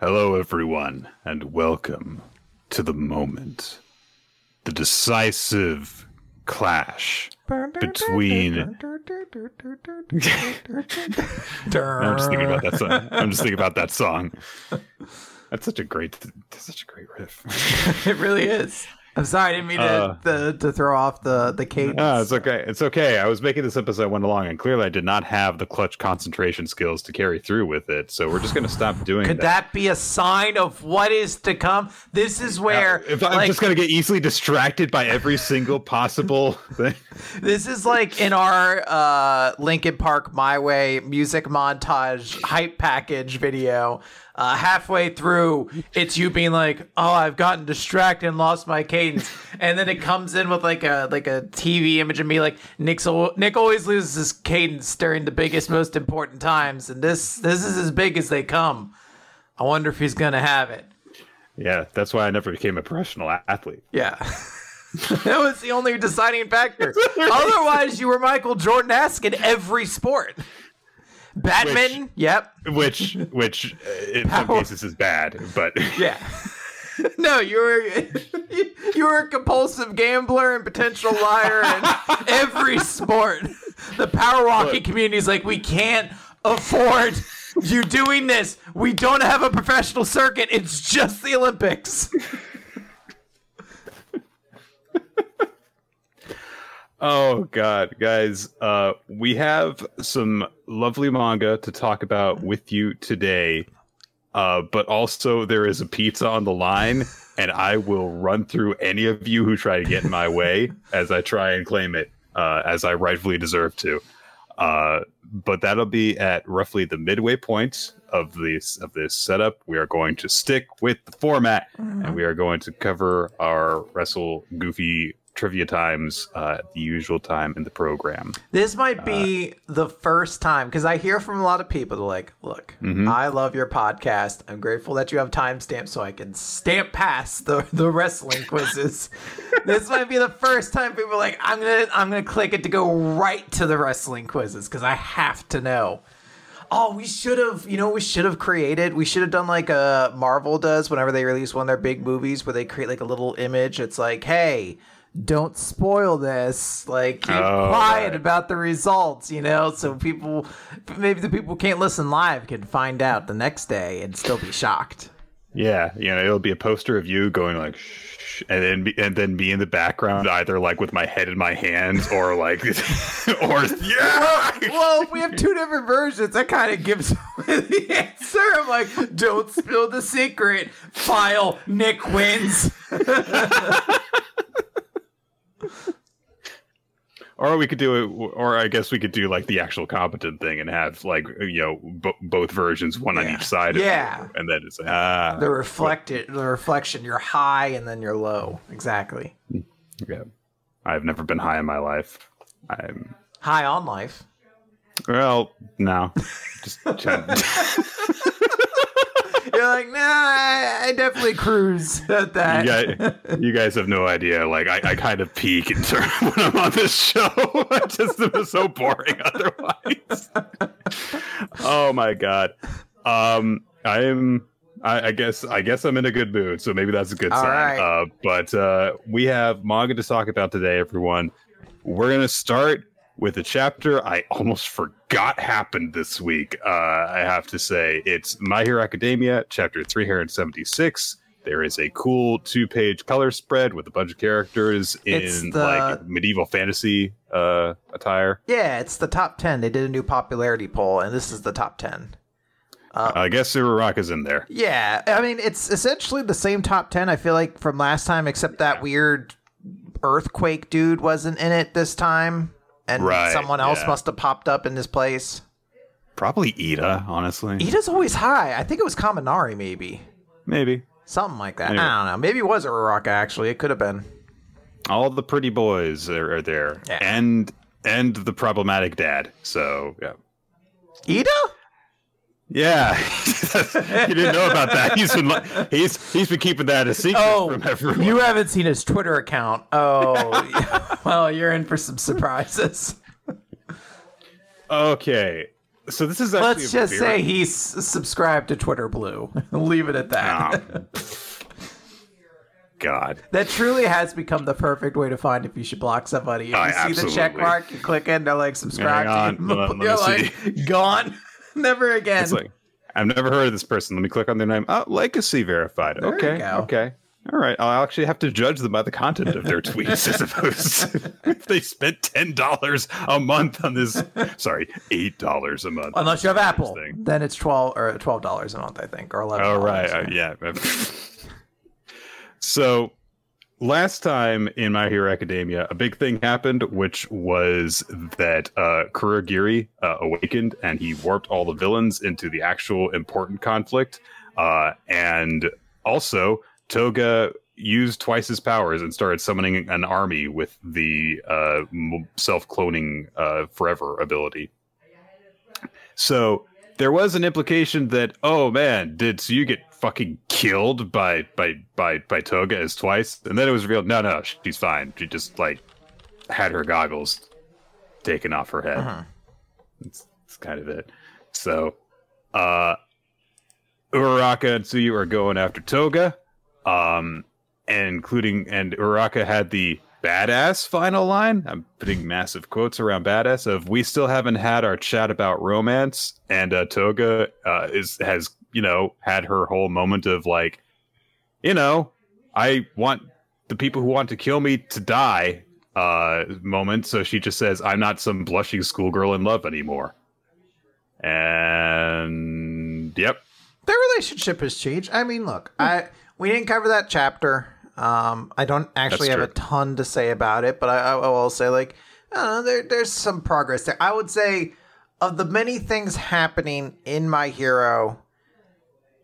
Hello, everyone, and welcome to the moment. The decisive clash between. I'm just thinking about that song. I'm just thinking about that song. That's such a great, that's such a great riff. it really is. I'm sorry, I didn't mean to, Uh, the, to throw off the the cadence. No, it's okay. It's okay. I was making this up as I went along, and clearly I did not have the clutch concentration skills to carry through with it. So we're just going to stop doing it Could that be a sign of what is to come? This is where If I'm like, just going to get easily distracted by every single possible thing. this is like in our uh Linkin Park My Way music montage hype package video. Uh, halfway through, it's you being like, "Oh, I've gotten distracted and lost my cadence," and then it comes in with like a like a TV image of me like Nick's Nick always loses his cadence during the biggest, most important times, and this this is as big as they come. I wonder if he's gonna have it. Yeah, that's why I never became a professional athlete. Yeah. that was the only deciding factor. Otherwise, you were Michael Jordan esque in every sport. Badminton, yep. Which, which uh, in some cases is bad, but Yeah. no, you were you were a compulsive gambler and potential liar in every sport. The power walking community is like, we can't afford you doing this. We don't have a professional circuit. It's just the Olympics. Oh god, guys, uh, we have some lovely manga to talk about with you today. Uh, but also there is a pizza on the line, and I will run through any of you who try to get in my way as I try and claim it, uh, as I rightfully deserve to. Uh, but that'll be at roughly the midway point of this of this setup. We are going to stick with the format, and we are going to cover our wrestle goofy trivia times uh, at the usual time in the program. This might uh, be the first time because I hear from a lot of people. They're like, "Look, mm-hmm. I love your podcast. I'm grateful that you have timestamps so I can stamp past the the wrestling quizzes." this might be the first time people are like, "I'm gonna I'm gonna click it to go right to the wrestling quizzes because I have to know." Oh, we should have, you know, we should have created. We should have done like a Marvel does whenever they release one of their big movies, where they create like a little image. It's like, hey, don't spoil this. Like, keep Oh, quiet right. about the results, you know, so people, maybe the people who can't listen live can find out the next day and still be shocked. Yeah, you know, it'll be a poster of you going like shh, and then be, and then be in the background either like with my head in my hands or like or yeah. Well, if we have two different versions, that kind of gives the answer. I'm like, don't spill the secret. File Nick wins. Or we could do it, or I guess we could do like the actual competent thing and have like you know b- both versions, one on each side. of Yeah. and then it's ah, The reflected, the reflection. You're high and then you're low. Exactly. yeah. I've never been high in my life. I'm High on life. well, no, just You're like, nah, I, I definitely cruise at that. you guys, you guys have no idea. Like I, I kind of peak in terms when I'm on this show. I just am so boring otherwise. oh my god. Um, I am. I, I guess. I guess I'm in a good mood. So maybe that's a good All sign. right. Uh, but uh, we have manga to talk about today, everyone. We're gonna start with a chapter I almost forgot happened this week. Uh, I have to say, it's My Hero Academia, chapter 376. There is a cool two page color spread with a bunch of characters It's in the- like medieval fantasy uh, attire. Yeah, it's the top 10. They did a new popularity poll, and this is the top 10. I guess Super Rock is in there. Yeah, I mean, it's essentially the same top 10, I feel like, from last time, except that weird earthquake dude wasn't in it this time. And Right, someone else yeah. must have popped up in his place. Probably Iida, honestly. Iida's always high. I think it was Kaminari, maybe. Maybe. Something like that. Anyway. I don't know. Maybe it was Uraraka, actually. It could have been. All the pretty boys are, are there. Yeah. And and the problematic dad. So yeah. Ida? Yeah, you didn't know about that. He's been he's he's been keeping that a secret Oh, from everyone. you haven't seen his Twitter account. Oh, well, you're in for some surprises. Okay, so this is actually let's just very... say he's subscribed to Twitter Blue. Leave it at that. Oh. God, that truly has become the perfect way to find if you should block somebody. If oh, you see the check mark, you click in, they're like subscribe. Hang on, to you. You're like gone, never again. It's like I've never heard of this person. Let me click on their name. Oh, legacy verified. There okay, okay. All right, I'll actually have to judge them by the content of their tweets as opposed to if they spent ten dollars a month on this. Sorry, eight dollars a month. Unless you have Apple, thing. then it's twelve or twelve dollars a month, I think, or eleven. Oh right, uh, yeah. so last time in My Hero Academia, a big thing happened, which was that uh, Kurogiri uh, awakened and he warped all the villains into the actual important conflict, uh, and also Toga used twice his powers and started summoning an army with the uh, self cloning uh, forever ability. So there was an implication that, oh man, did so you get fucking killed by by by by Toga as twice? And then it was revealed, no, no, she's fine. She just like had her goggles taken off her head. Uh-huh. Kind of it. So, uh, Uraraka and Tsuyu are going after Toga um, and including and Uraka had the badass final line. I'm putting massive quotes around badass of we still haven't had our chat about romance, and uh, Toga uh, is has you know had her whole moment of like, you know, I want the people who want to kill me to die uh moment so she just says i'm not some blushing schoolgirl in love anymore and yep their relationship has changed i mean look i we didn't cover that chapter. Um, I don't actually That's have true. a ton to say about it, but I, I will say like know, there, there's some progress there. I would say of the many things happening in my hero,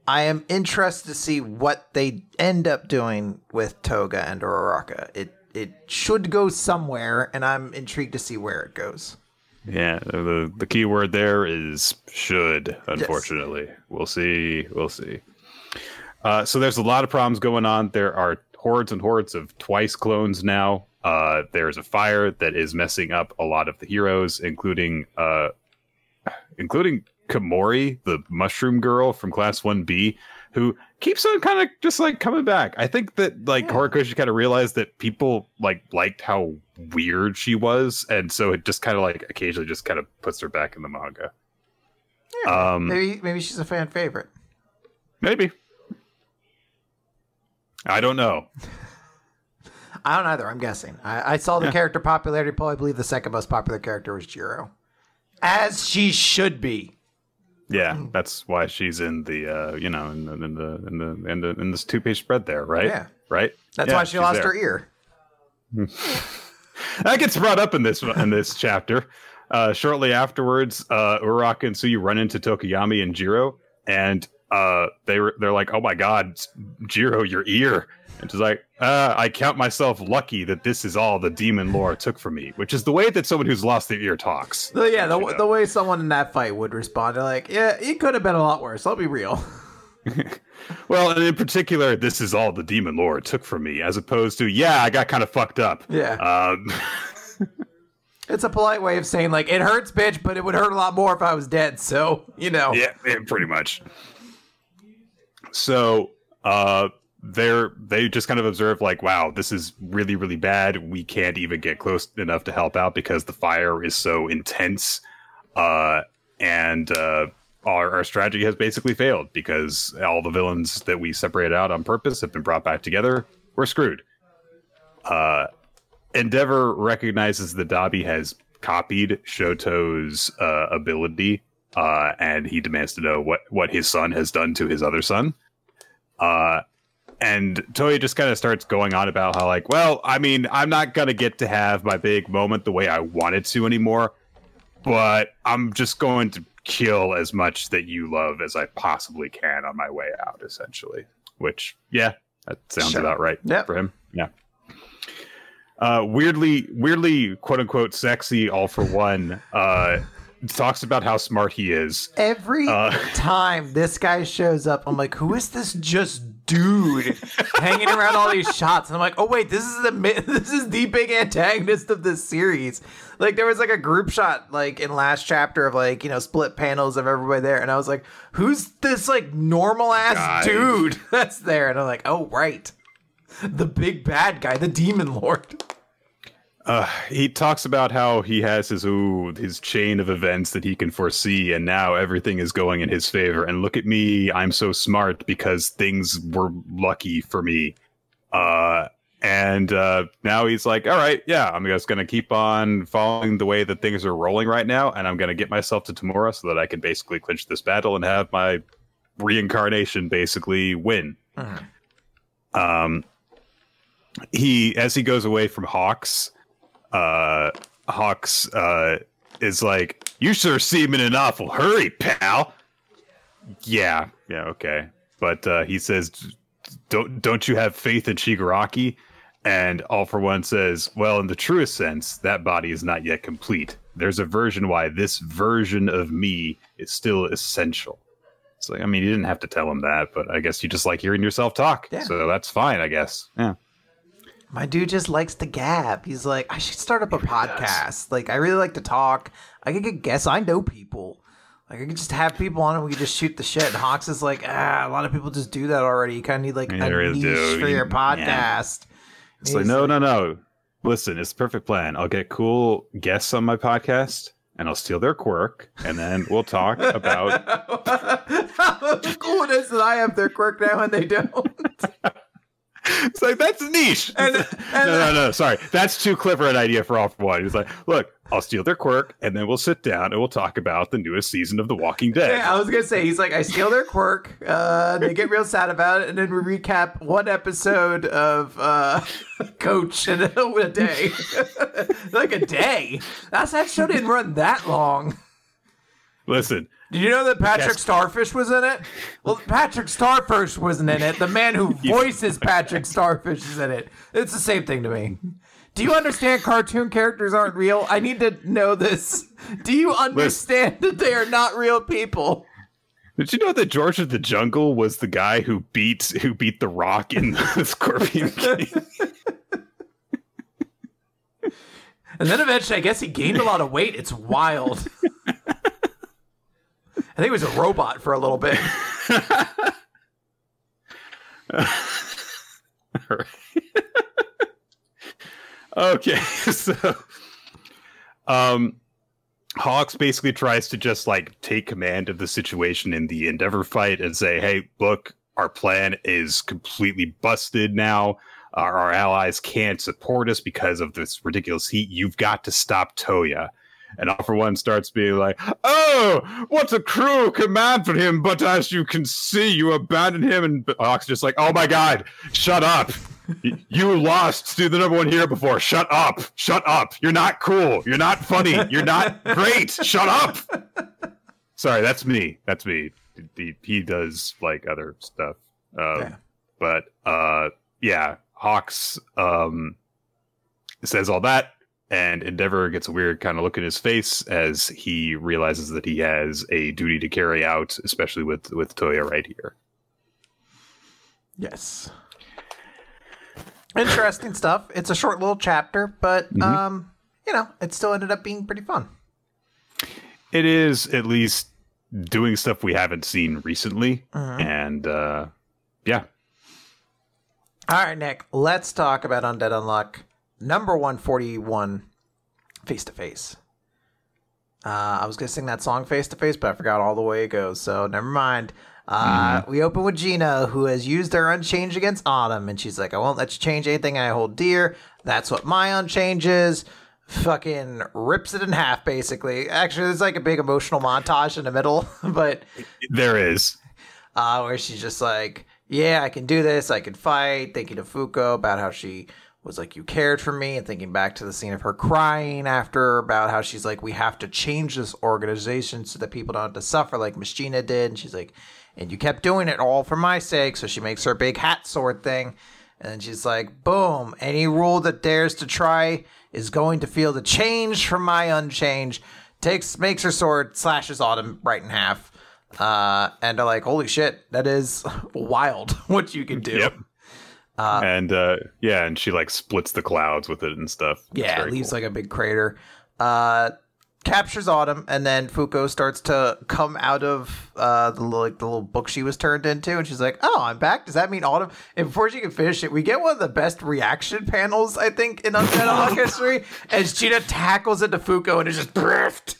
I am interested to see what they end up doing with Toga and Uraraka. It it should go somewhere, and I'm intrigued to see where it goes. Yeah, the the key word there is should. Unfortunately, yes. we'll see. We'll see. Uh, so there's a lot of problems going on. There are hordes and hordes of twice clones now. Uh, there's a fire that is messing up a lot of the heroes, including uh, including Komori, the mushroom girl from Class One B, who keeps on kind of just like coming back. I think that like yeah. Horikoshi kind of realized that people like liked how weird she was, and so it just kind of like occasionally just kind of puts her back in the manga. Yeah, um, maybe maybe she's a fan favorite. Maybe I don't know. I don't either. I'm guessing. I, I saw the yeah. character popularity poll. I believe the second most popular character was Jiro, as she should be. Yeah, that's why she's in the uh, you know in the in the in the in, the, in this two page spread there, right? Yeah, right. That's yeah, why she lost there. her ear. that gets brought up in this in this chapter. Uh, shortly afterwards, uh, Uraraka and run into Tokoyami and Jiro, and uh, they were they're like, "Oh my God, Jiro, your ear!" And she's like, uh, "I count myself lucky that this is all the demon lord took from me," which is the way that someone who's lost their ear talks. So, yeah, the, the way someone in that fight would respond, they're like, "Yeah, it could have been a lot worse. I'll be real." well, and in particular, this is all the demon lord took from me, as opposed to, "Yeah, I got kind of fucked up." Yeah. Um, It's a polite way of saying like it hurts, bitch, but it would hurt a lot more if I was dead. So you know. Yeah, yeah pretty much. So uh, they're they just kind of observe like, wow, this is really really bad. We can't even get close enough to help out because the fire is so intense, uh, and uh, our, our strategy has basically failed because all the villains that we separated out on purpose have been brought back together. We're screwed. Uh, Endeavor recognizes that Dabi has copied Shoto's uh, ability, uh, and he demands to know what what his son has done to his other son. Uh, and Toya just kind of starts going on about how, like, well, I mean, I'm not gonna get to have my big moment the way I wanted to anymore, but I'm just going to kill as much that you love as I possibly can on my way out, essentially. Which, yeah, that sounds sure. about right yep. for him. Yeah. Uh, weirdly, weirdly, quote unquote, sexy, all for one. Uh, talks about how smart he is. Every uh, time this guy shows up, I'm like, who is this just dude hanging around all these shots, and I'm like, oh wait, this is the this is the big antagonist of this series. Like there was like a group shot like in last chapter of like you know split panels of everybody there, and I was like, who's this like normal ass dude that's there? And I'm like, oh right, the big bad guy, the demon lord. Uh, he talks about how he has his ooh, his chain of events that he can foresee, and now everything is going in his favor. And look at me, I'm so smart because things were lucky for me. Uh, and uh, now he's like, all right, yeah, I'm just gonna keep on following the way that things are rolling right now, and I'm gonna get myself to Tomura so that I can basically clinch this battle and have my reincarnation basically win. Mm-hmm. Um, he as he goes away from Hawks uh, Hawks uh, is like, "You sure seem in an awful hurry, pal." Yeah, yeah, okay, but uh, he says, "Don't don't you have faith in Shigaraki?" And All for One says, "Well, in the truest sense, that body is not yet complete. There's a version why this version of me is still essential." So, I mean, you didn't have to tell him that, but I guess you just like hearing yourself talk. Yeah. So that's fine, I guess. Yeah. My dude just likes to gab. He's like, I should start up a podcast. Like, I really like to talk. I could get guests. I know people. Like, I could just have people on and we could just shoot the shit. And Hawks is like, ah, a lot of people just do that already. You kind of need like a really niche do. for your podcast. Yeah. It's like, no, like, no, no. Listen, it's a perfect plan. I'll get cool guests on my podcast and I'll steal their quirk, and then we'll talk about how cool it is that I have their quirk now and they don't. it's like that's niche. And, and, no, no, no. Sorry, that's too clever an idea for all for one. He's like, look, I'll steal their quirk, and then we'll sit down and we'll talk about the newest season of The Walking Dead. Yeah, I was gonna say he's like, I steal their quirk. Uh, they get real sad about it, and then we recap one episode of uh, Coach in a, a day, like a day. That's that show didn't run that long. Listen, did you know that Patrick yes. Starfish was in it? Well, Patrick Starfish wasn't in it. The man who voices Patrick Starfish is in it. It's the same thing to me. Do you understand cartoon characters aren't real? I need to know this. Do you understand Listen. that they are not real people? Did you know that George of the Jungle was the guy who beat who beat the Rock in the Scorpion King? and then eventually, I guess he gained a lot of weight. It's wild. I think it was a robot for a little bit. okay, so um Hawks basically tries to just like take command of the situation in the Endeavor fight and say, "Hey, look, our plan is completely busted now. Our, our allies can't support us because of this ridiculous heat. You've got to stop Toya." And All for One starts being like, "Oh, what a cruel command for him! But as you can see, you abandon him." And Hawk's just like, "Oh my God, shut up! you lost to the number one hero before. Shut up! Shut up! You're not cool. You're not funny. You're not great. Shut up!" Sorry, that's me. That's me. He, he does like other stuff, um, yeah. but uh, yeah, Hawks um, says all that and Endeavor gets a weird kind of look in his face as he realizes that he has a duty to carry out, especially with with Toya right here. Yes. Interesting stuff. It's a short little chapter, but mm-hmm. um, you know, it still ended up being pretty fun. It is at least doing stuff we haven't seen recently, mm-hmm. and uh, yeah. All right, Nick. Let's talk about Undead Unluck number 141 face to face. Uh, I was gonna sing that song face to face, but I forgot all the way it goes. So never mind. Uh, mm. We open with Gina, who has used her unchange against Autumn, and she's like, "I won't let you change anything I hold dear. That's what my unchange is." Fucking rips it in half, basically. Actually, there's like a big emotional montage in the middle, but there is, uh, where she's just like, "Yeah, I can do this. I can fight." Thinking of Fuko about how she was like, You cared for me, and thinking back to the scene of her crying after about how she's like, We have to change this organization so that people don't have to suffer like Miss Gina did. And she's like, And you kept doing it all for my sake. So she makes her big hat sword thing. And she's like, Boom, any rule that dares to try is going to feel the change from my unchange. Takes makes her sword, slashes Autumn right in half. Uh, and they're like, holy shit, that is wild what you can do. Yep. Uh, and uh, yeah, and she like splits the clouds with it and stuff. Yeah, it leaves cool. like a big crater. Uh, captures Autumn, and then Fuko starts to come out of uh, the like the little book she was turned into, and she's like, "Oh, I'm back. Does that mean Autumn?" And before she can finish it, we get one of the best reaction panels I think in Undead history, as Gina tackles into Fuko and is just briefed.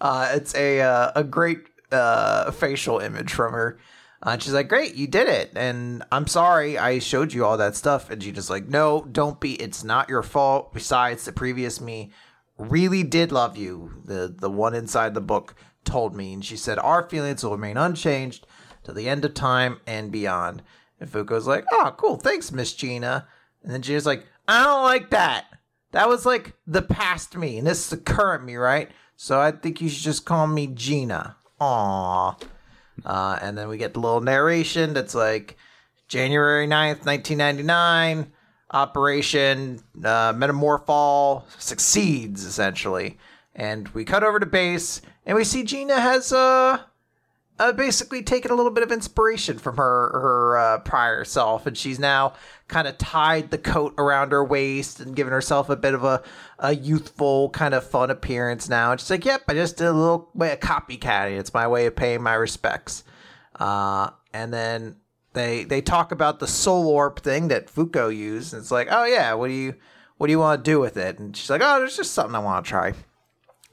Uh, it's a uh, a great uh, facial image from her. Uh, and she's like, "Great, you did it." And I'm sorry I showed you all that stuff. And she's just like, "No, don't be. It's not your fault. Besides, the previous me really did love you. The the one inside the book told me, and she said our feelings will remain unchanged to the end of time and beyond." And Fuko's like, "Oh, cool. Thanks, Miss Gina." And then Gina's like, "I don't like that. That was like the past me, and this is the current me, right? So I think you should just call me Gina." Aww. Uh, and then we get the little narration that's like January 9th, 1999, Operation uh, Metamorphol succeeds, essentially. And we cut over to base, and we see Gina has uh, uh, basically taken a little bit of inspiration from her her uh, prior self, and she's now kind of tied the coat around her waist and given herself a bit of a, a youthful kind of fun appearance now. And she's like, "Yep, I just did a little way of copycatting. It's my way of paying my respects." Uh, and then they they talk about the soul orb thing that Fuko used, and it's like, "Oh yeah, what do you what do you want to do with it?" And she's like, "Oh, there's just something I want to try."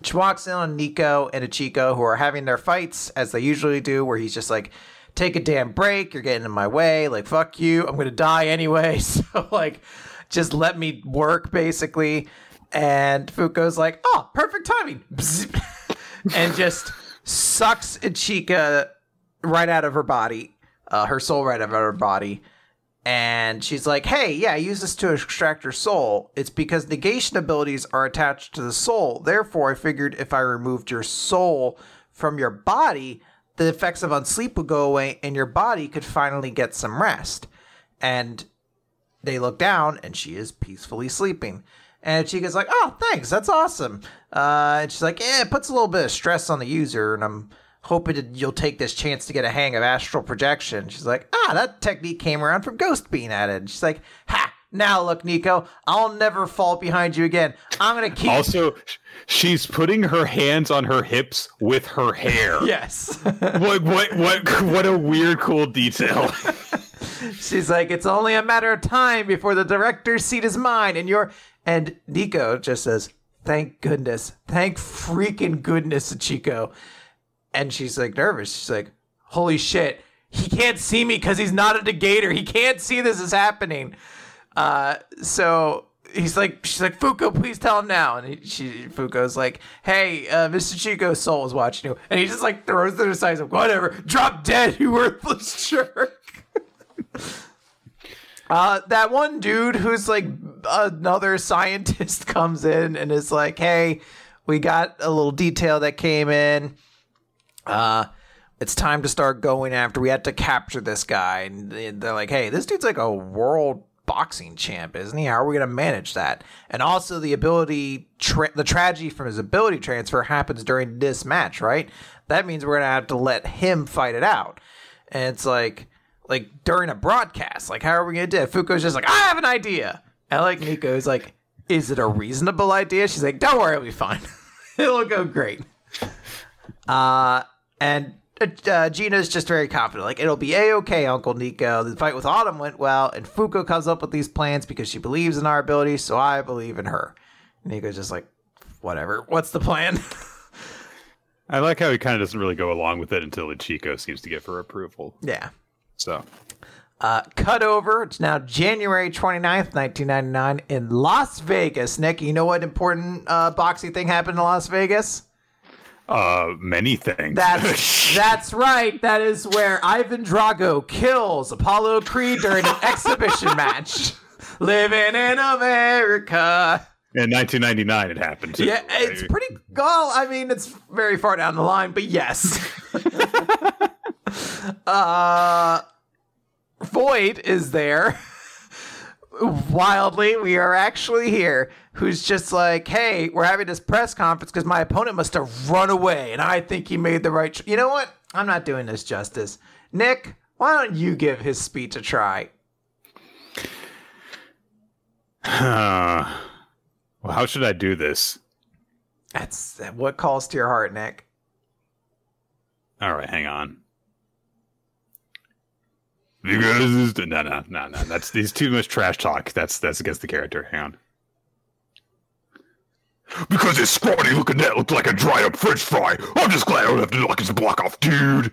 She walks in on Nico and Ichiko, who are having their fights as they usually do, where he's just like, take a damn break, you're getting in my way, like, fuck you, I'm gonna die anyway, so, like, just let me work, basically. And Fuko's like, oh, perfect timing. and just sucks Ichiko right out of her body, uh, her soul right out of her body and she's like, "Hey, yeah, use this to extract your soul. It's because negation abilities are attached to the soul. Therefore, I figured if I removed your soul from your body, the effects of unsleep would go away, and your body could finally get some rest." And they look down, and she is peacefully sleeping. And she goes like, "Oh, thanks, that's awesome." Uh, and she's like, "Yeah, it puts a little bit of stress on the user," and I'm hoping that you'll take this chance to get a hang of astral projection. She's like, ah, that technique came around from Ghost being added. She's like, ha, now look, Nico, I'll never fall behind you again. I'm gonna keep. Also, she's putting her hands on her hips with her hair. Yes. what what what what a weird cool detail. she's like, it's only a matter of time before the director's seat is mine, and you're. And Nico just says, "Thank goodness, thank freaking goodness, Chico." And she's like nervous. She's like, "Holy shit, he can't see me because he's not a negator. He can't see this is happening." Uh, so he's like, she's like, Fuko, please tell him now. And he, she, Fuko's like, hey, uh, Mr. Chico's soul is watching you. And he just like throws it aside, like, whatever, drop dead, you worthless jerk. uh, that one dude who's like another scientist comes in and is like, hey, we got a little detail that came in uh, it's time to start going after. We had to capture this guy, and they're like, "Hey, this dude's like a world boxing champ, isn't he? How are we going to manage that?" And also, the ability, tra- the tragedy from his ability transfer happens during this match, right? That means we're going to have to let him fight it out. And it's like, like during a broadcast, like, how are we going to do it? Fuko's just like, "I have an idea," and like Nico's like, "Is it a reasonable idea?" She's like, "Don't worry, it'll be fine. it'll go great." Uh and uh, uh, Gina's just very confident. Like, it'll be a okay, Uncle Nico. The fight with Autumn went well, and Fuko comes up with these plans because she believes in our abilities, so I believe in her. And Nico's just like, whatever. What's the plan? I like how he kind of doesn't really go along with it until Chico seems to give her approval. Yeah. So. Uh, cut over. It's now January 29th, 1999 in Las Vegas. Nick, you know what important uh, boxing thing happened in Las Vegas? Uh, many things. That's that's right. That is where Ivan Drago kills Apollo Creed during an exhibition match. Living in America. In 1999, it happened. Too. Yeah, it's pretty. Well, I mean, it's very far down the line, but yes. uh, Void is there. Wildly, we are actually here who's just like, "Hey, we're having this press conference because my opponent must have run away, and I think he made the right." Ch-. You know what? I'm not doing this justice. Nick, why don't you give his speech a try? well, how should I do this? That's what calls to your heart, Nick. All right, hang on. Because no, no, no, no. That's he's too much trash talk. That's that's against the character. Hang on. Because his scrawny looking net looked like a dried up French fry. I'm just glad I don't have to knock his block off, dude.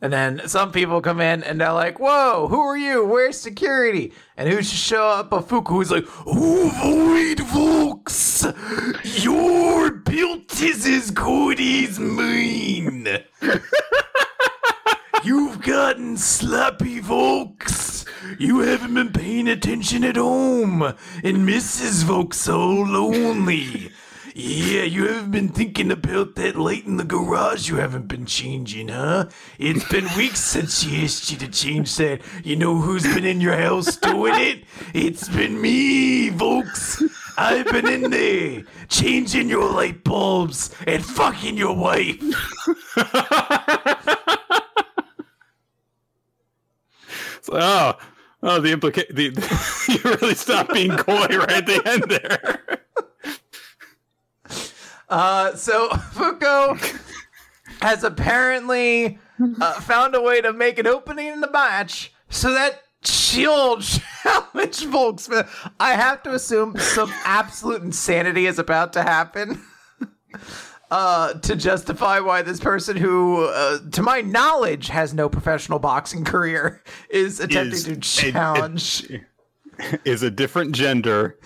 And then some people come in and they're like, "Whoa, who are you? Where's security?" And who should show up? A Fuko who's like, "Avoid folks. Your built is as good as mine." You've gotten sloppy, folks. You haven't been paying attention at home, and Mrs. Volk's so lonely. Yeah, you haven't been thinking about that light in the garage you haven't been changing, huh? It's been weeks since she asked you to change that. You know who's been in your house doing it? It's been me, folks. I've been in there changing your light bulbs and fucking your wife. oh, oh, the implication. You really stopped being coy right at the end there. Uh, so Fuko has apparently uh, found a way to make an opening in the match so that she'll challenge Volksman. I have to assume some absolute insanity is about to happen. Uh, to justify why this person who, uh, to my knowledge, has no professional boxing career is attempting is, to challenge. It, it, is a different gender,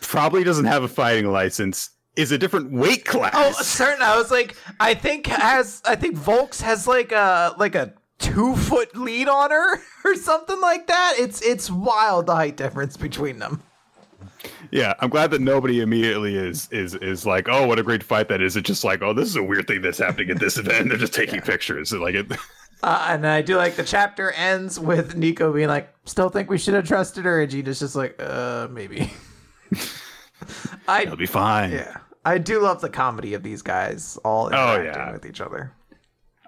probably doesn't have a fighting license, is a different weight class. Oh, certain. I was like, I think has, I think Volks has like a like a two foot lead on her or something like that. It's it's wild the height difference between them. Yeah, I'm glad that nobody immediately is is is like, oh, what a great fight that is. It's just like, oh, this is a weird thing that's happening at this event. They're just taking yeah. pictures. Like it. Uh, and I do like the chapter ends with Nico being like, "Still think we should have trusted her," and Gina's just like, "Uh, maybe." I, It'll be fine. Yeah, I do love the comedy of these guys all interacting oh, yeah. with each other.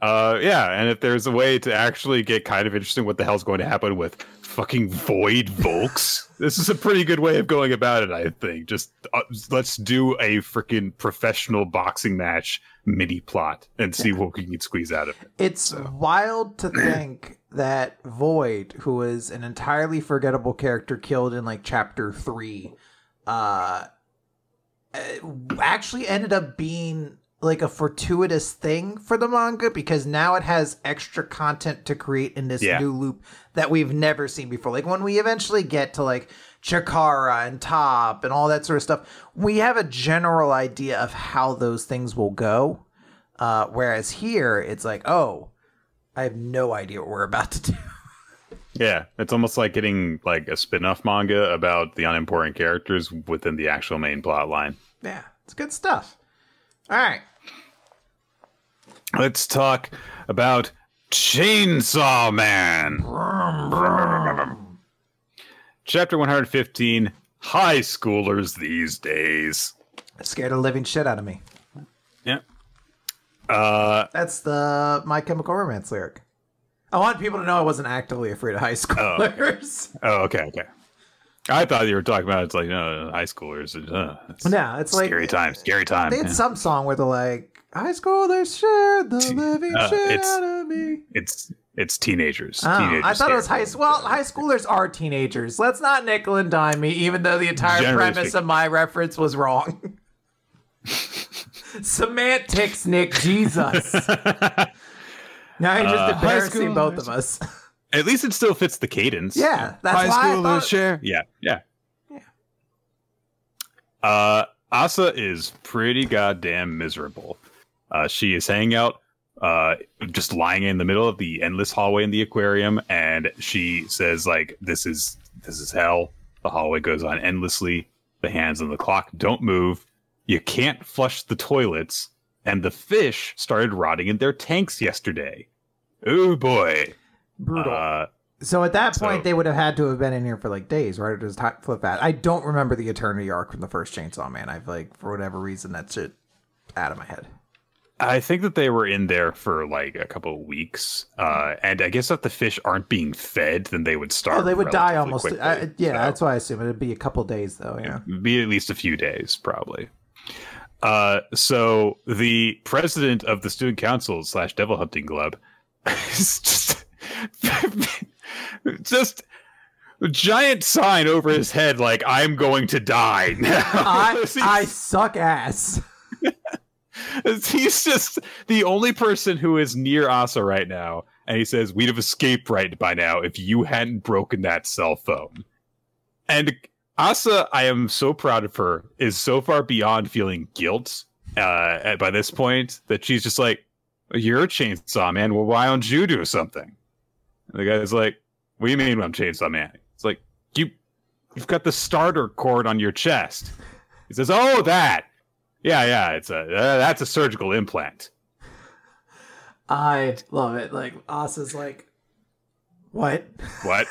Uh, yeah, and if there's a way to actually get kind of interesting, what the hell's going to happen with fucking Void Volks? this is a pretty good way of going about it, I think. Just uh, let's do a freaking professional boxing match mini plot and see what we can squeeze out of it. It's so. wild to think that Void, who is an entirely forgettable character killed in like chapter three, uh, actually ended up being like a fortuitous thing for the manga because now it has extra content to create in this yeah. new loop that we've never seen before. Like when we eventually get to like Chikara and Top and all that sort of stuff, we have a general idea of how those things will go. Uh, whereas here, it's like, oh, I have no idea what we're about to do. Yeah, it's almost like getting like a spin-off manga about the unimportant characters within the actual main plot line. Yeah, it's good stuff. All right let's talk about Chainsaw Man. Chapter 115 High Schoolers These Days. Scared the living shit out of me. Yeah. Uh, That's the My Chemical Romance lyric. I want people to know I wasn't actively afraid of high schoolers. Oh, oh okay, okay. I thought you were talking about it's like no high schoolers. Uh, it's no, it's scary like scary time, scary time. They had yeah. some song where they're like, High schoolers share the living uh, shit out of me. It's it's teenagers. Oh, teenagers I thought it was high. Schoolers. Well, high schoolers are teenagers. Let's not nickel and dime me, even though the entire Generally premise speaking. of my reference was wrong. Semantics, Nick. Jesus. now you're just uh, embarrassing both of us. At least it still fits the cadence. Yeah, that's high why schoolers thought... share. Yeah, yeah, yeah. Uh, Asa is pretty goddamn miserable. Uh, she is hanging out, uh, just lying in the middle of the endless hallway in the aquarium, and she says, "Like this is this is hell." The hallway goes on endlessly. The hands on the clock don't move. You can't flush the toilets, and the fish started rotting in their tanks yesterday. Oh boy, brutal. Uh, so at that point, so, they would have had to have been in here for like days, right? Or just flip that. I don't remember the Eternity arc from the first Chainsaw Man. I've like for whatever reason that's it out of my head. I think that they were in there for like a couple of weeks, uh, and I guess if the fish aren't being fed, then they would starve. Oh, they would die almost. I, yeah, so that's why I assume it'd be a couple days though. Yeah. be at least a few days, probably. Uh, so the president of the student council slash devil hunting club is just just giant sign over his head like I'm going to die now. I I suck ass. He's just the only person who is near Asa right now, and he says, "We'd have escaped right by now if you hadn't broken that cell phone." And Asa, I am so proud of her, is so far beyond feeling guilt uh, by this point that she's just like, "You're a chainsaw man. Well, why don't you do something?" And the guy's like, "What do you mean I'm chainsaw man?" It's like you, you've got the starter cord on your chest. He says, "Oh, that." Yeah, yeah, it's a uh, that's a surgical implant. I love it. Like Asa's like, what? What?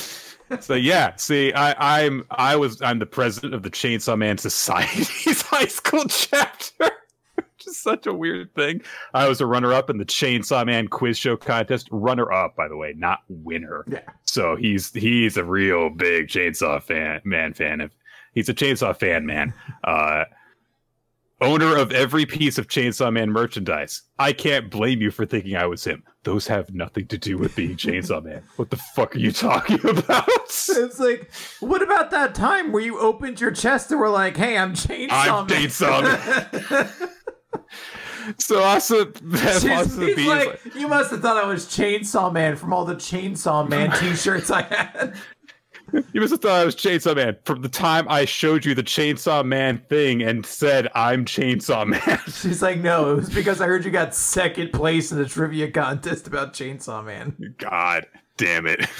so yeah, see, I, I'm I was I'm the president of the Chainsaw Man Society's high school chapter. Which is such a weird thing. I was a runner up in the Chainsaw Man quiz show contest. Runner up, by the way, not winner. Yeah. So he's he's a real big Chainsaw fan man fan. If he's a Chainsaw fan man. Uh owner of every piece of Chainsaw Man merchandise. I can't blame you for thinking I was him. Those have nothing to do with being Chainsaw Man. What the fuck are you talking about? It's like, what about that time where you opened your chest and were like, "Hey, I'm Chainsaw I'm Man." Chainsaw Man. so also, She's, also he's B is like, like, you must have thought I was Chainsaw Man from all the Chainsaw Man T-shirts I had. you must have thought I was Chainsaw Man from the time I showed you the Chainsaw Man thing and said I'm Chainsaw Man. She's like, no, it was because I heard you got second place in the trivia contest about Chainsaw Man. God damn it.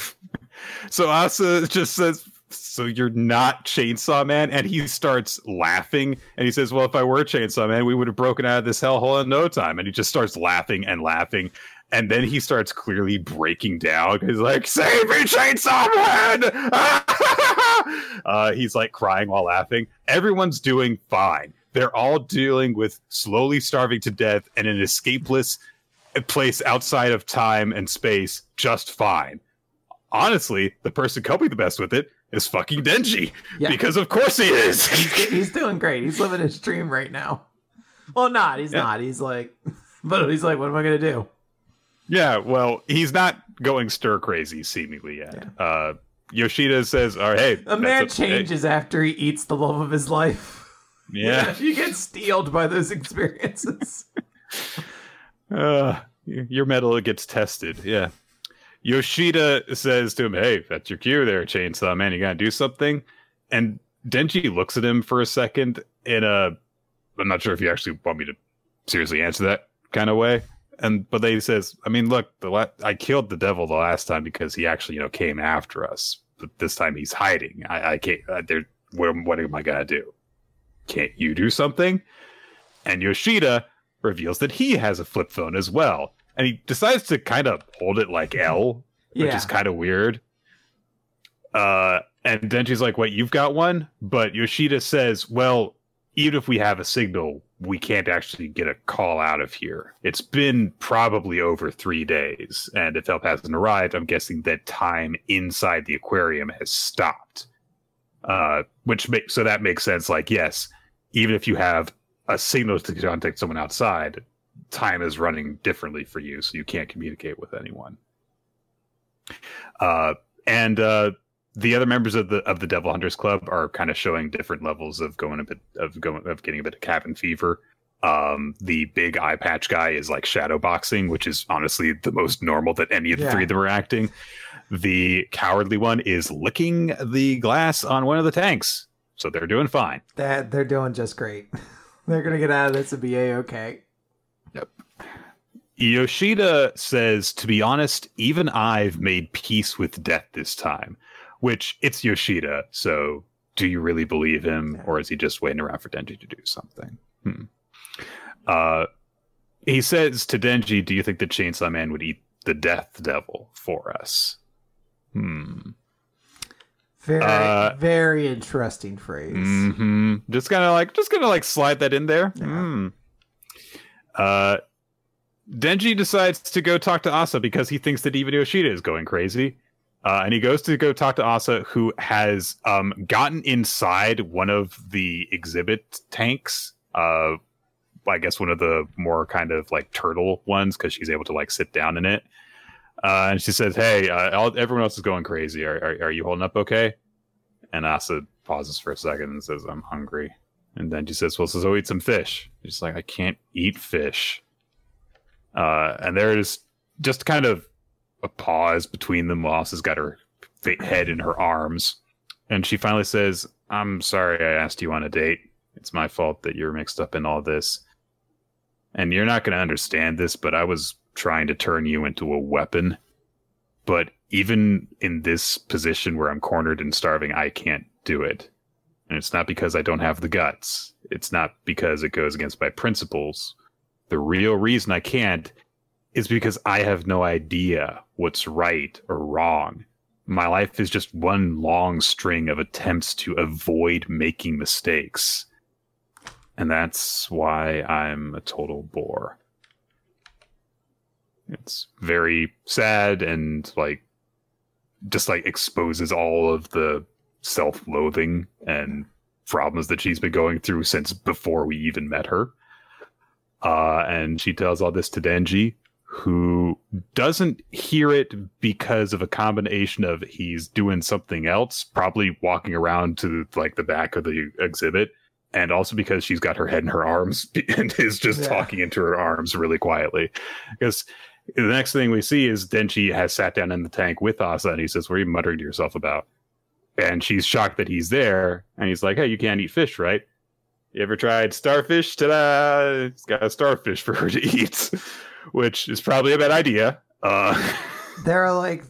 So Asa just says, So you're not Chainsaw Man? And he starts laughing and he says, Well, if I were Chainsaw Man, we would have broken out of this hellhole in no time. And he just starts laughing and laughing. And then he starts clearly breaking down. He's like, Save me, Chainsaw Man! uh, he's like crying while laughing. Everyone's doing fine. They're all dealing with slowly starving to death and an escapeless place outside of time and space just fine honestly, the person coping the best with it is fucking Denji. Yeah. Because of course he is. He's, he's doing great. He's living his dream right now. Well, not. He's Yeah. not. He's like, but he's like, what am I gonna do? Yeah, well, he's not going stir crazy seemingly yet. Uh Yoshida says, "All right, hey, A man hey, changes after he eats the love of his life. yeah, you get steeled by those experiences. uh, your metal gets tested. Yeah." Yoshida says to him, "Hey, that's your cue, there, Chainsaw Man. You gotta do something." And Denji looks at him for a second in a, I'm not sure if you actually want me to seriously answer that kind of way. And but they says, "I mean, look, the la- I killed the devil the last time because he actually, you know, came after us. But this time he's hiding. I, I can't. Uh, there. What, am- what am I gonna do? Can't you do something?" And Yoshida reveals that he has a flip phone as well. And he decides to kind of hold it like L, which Yeah. is kind of weird. Uh, and Denji's like, "Wait, you've got one?" But Yoshida says, "Well, even if we have a signal, we can't actually get a call out of here. It's been probably over three days, and if help hasn't arrived, I'm guessing that time inside the aquarium has stopped. Uh, which makes so that makes sense. Like, yes, even if you have a signal to contact someone outside, time is running differently for you, so you can't communicate with anyone. Uh, and uh, the other members of the of the Devil Hunters Club are kind of showing different levels of going a bit of going of getting a bit of cabin fever. Um, the big eye patch guy is like shadow boxing, which is honestly the most normal that any of the Yeah. three of them are acting. The cowardly one is licking the glass on one of the tanks, so they're doing fine. That they're doing just great. They're gonna get out of this and be a okay. Yep. Yoshida says, to be honest, even I've made peace with death this time, which it's Yoshida. So do you really believe him or is he just waiting around for Denji to do something? Hmm. Uh, he says to Denji, do you think the Chainsaw Man would eat the Death Devil for us? Hmm. Very, Uh, very interesting phrase. hmm Just gonna like, just gonna like slide that in there. Hmm. uh, Denji decides to go talk to Asa because he thinks that even Yoshida is going crazy. Uh, and he goes to go talk to Asa, who has um, gotten inside one of the exhibit tanks. Uh, I guess one of the more kind of like turtle ones because she's able to like sit down in it. Uh, and she says, "Hey, uh, all, everyone else is going crazy. Are, are, are you holding up okay?" And Asa pauses for a second and says, "I'm hungry." And then she says, "Well, so go eat some fish." She's like, "I can't eat fish." Uh, and there is just kind of a pause between them. Moss has got her head in her arms, and she finally says, "I'm sorry I asked you on a date. It's my fault that you're mixed up in all this." And you're not going to understand this, but I was trying to turn you into a weapon. But even in this position where I'm cornered and starving, I can't do it. And it's not because I don't have the guts. It's not because it goes against my principles. The real reason I can't is because I have no idea what's right or wrong. My life is just one long string of attempts to avoid making mistakes. And that's why I'm a total bore. It's very sad and like just like exposes all of the self-loathing and problems that she's been going through since before we even met her. Uh, and she tells all this to Denji, who doesn't hear it because of a combination of he's doing something else, probably walking around to like the back of the exhibit, and also because she's got her head in her arms and is just yeah. talking into her arms really quietly. Because the next thing we see is Denji has sat down in the tank with Asa and he says, What are you muttering to yourself about? And she's shocked that he's there. And he's like, Hey, you can't eat fish, right? You ever tried starfish? Ta-da! It's got a starfish for her to eat, which is probably a bad idea. Uh, there are like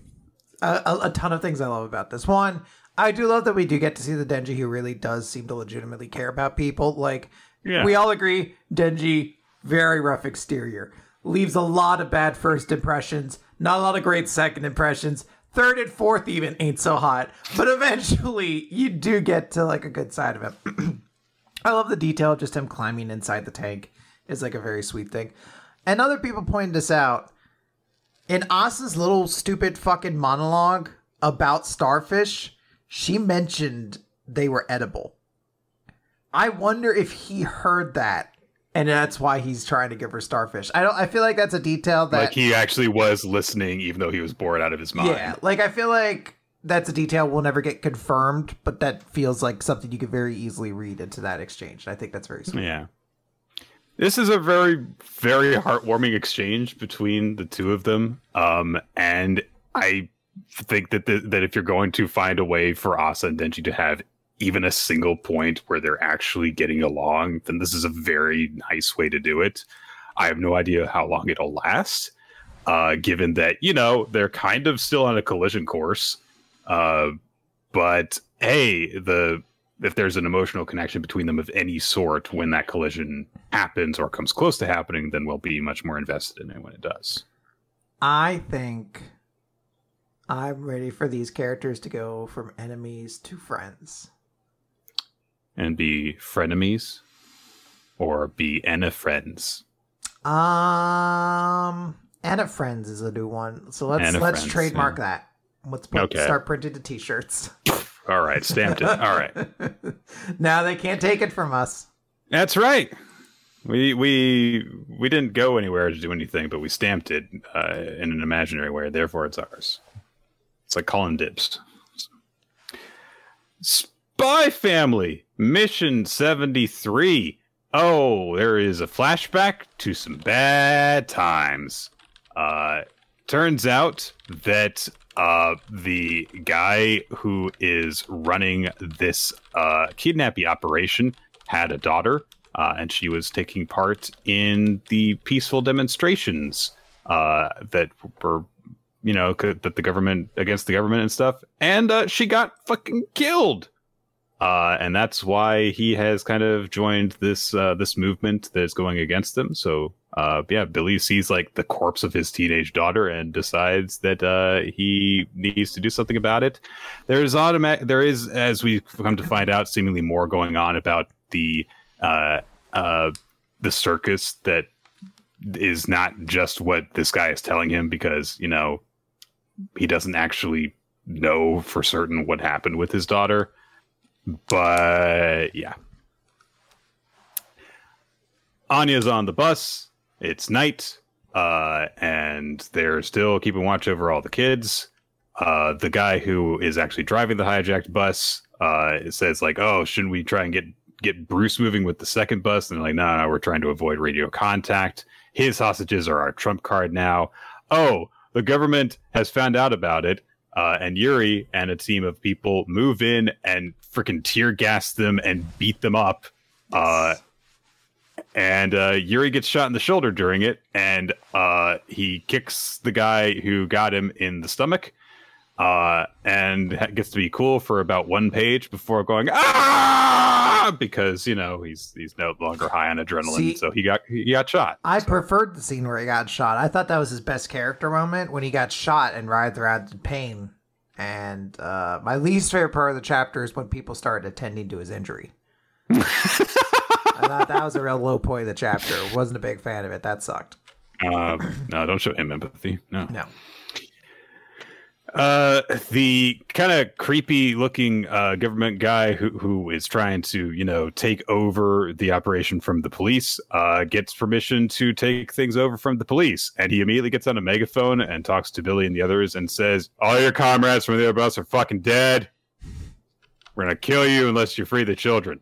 a, a, ton of things I love about this. One, I do love that we do get to see the Denji who really does seem to legitimately care about people. Like, yeah. we all agree, Denji, very rough exterior leaves a lot of bad first impressions, not a lot of great second impressions. Third and fourth even ain't so hot, but eventually you do get to like a good side of him. I love the detail, of just him climbing inside the tank is like a very sweet thing. And other people pointed this out. In Asa's little stupid fucking monologue about starfish, she mentioned they were edible. I wonder if he heard that and that's why he's trying to give her starfish. I don't. I feel like that's a detail that like he actually was listening, even though he was bored out of his mind. Yeah, like I feel like that's a detail we'll never get confirmed, but that feels like something you could very easily read into that exchange. And I think that's very sweet. Yeah. This is a very, very heartwarming exchange between the two of them. Um, and I think that the, that if you're going to find a way for Asa and Denji to have even a single point where they're actually getting along, then this is a very nice way to do it. I have no idea how long it'll last, uh, given that, you know, they're kind of still on a collision course. Uh, but hey, the if there's an emotional connection between them of any sort when that collision happens or comes close to happening, then we'll be much more invested in it when it does. I think I'm ready for these characters to go from enemies to friends and be frenemies or be Anna friends? Um, Anna friends is a new one. So let's Anna let's friends, trademark yeah. that. Let's put, okay. start printing the t-shirts. All right, stamped it. All right. now they can't take it from us. That's right. We we we didn't go anywhere to do anything, but we stamped it uh, in an imaginary way. Therefore, it's ours. It's like calling dibs. Spy Family Mission 73. Oh, there is a flashback to some bad times. Uh, turns out that uh, the guy who is running this uh, kidnapping operation had a daughter, uh, and she was taking part in the peaceful demonstrations uh, that were, you know, that the government against the government and stuff. And uh, she got fucking killed. Uh, and that's why he has kind of joined this this movement that is going against them. So uh, yeah, Billy sees like the corpse of his teenage daughter and decides that uh, he needs to do something about it. There's automatic. There is, as we come to find out, seemingly more going on about the uh, uh, the circus that is not just what this guy is telling him because you know he doesn't actually know for certain what happened with his daughter. But yeah. Anya's on the bus. It's night. Uh, and they're still keeping watch over all the kids. Uh, the guy who is actually driving the hijacked bus uh, says like, "Oh, shouldn't we try and get get Bruce moving with the second bus?" And they're like, "No, no, we're trying to avoid radio contact. His hostages are our trump card now." Oh, the government has found out about it, uh, and Yuri and a team of people move in and freaking tear gas them and beat them up. Uh, and uh, Yuri gets shot in the shoulder during it, and uh, he kicks the guy who got him in the stomach, uh, and gets to be cool for about one page before going ah because you know he's he's no longer high on adrenaline, See, so he got he got shot. I preferred the scene where he got shot. I thought that was his best character moment when he got shot and writhed around in pain. And uh, my least favorite part of the chapter is when people started attending to his injury. I thought that was a real low point of the chapter. Wasn't a big fan of it. That sucked. Uh, no, don't show him empathy. No. No. Uh, the kind of creepy looking uh, government guy who, who is trying to, you know, take over the operation from the police uh, gets permission to take things over from the police. And he immediately gets on a megaphone and talks to Billy and the others and says, All your comrades from the other bus are fucking dead. We're going to kill you unless you free the children.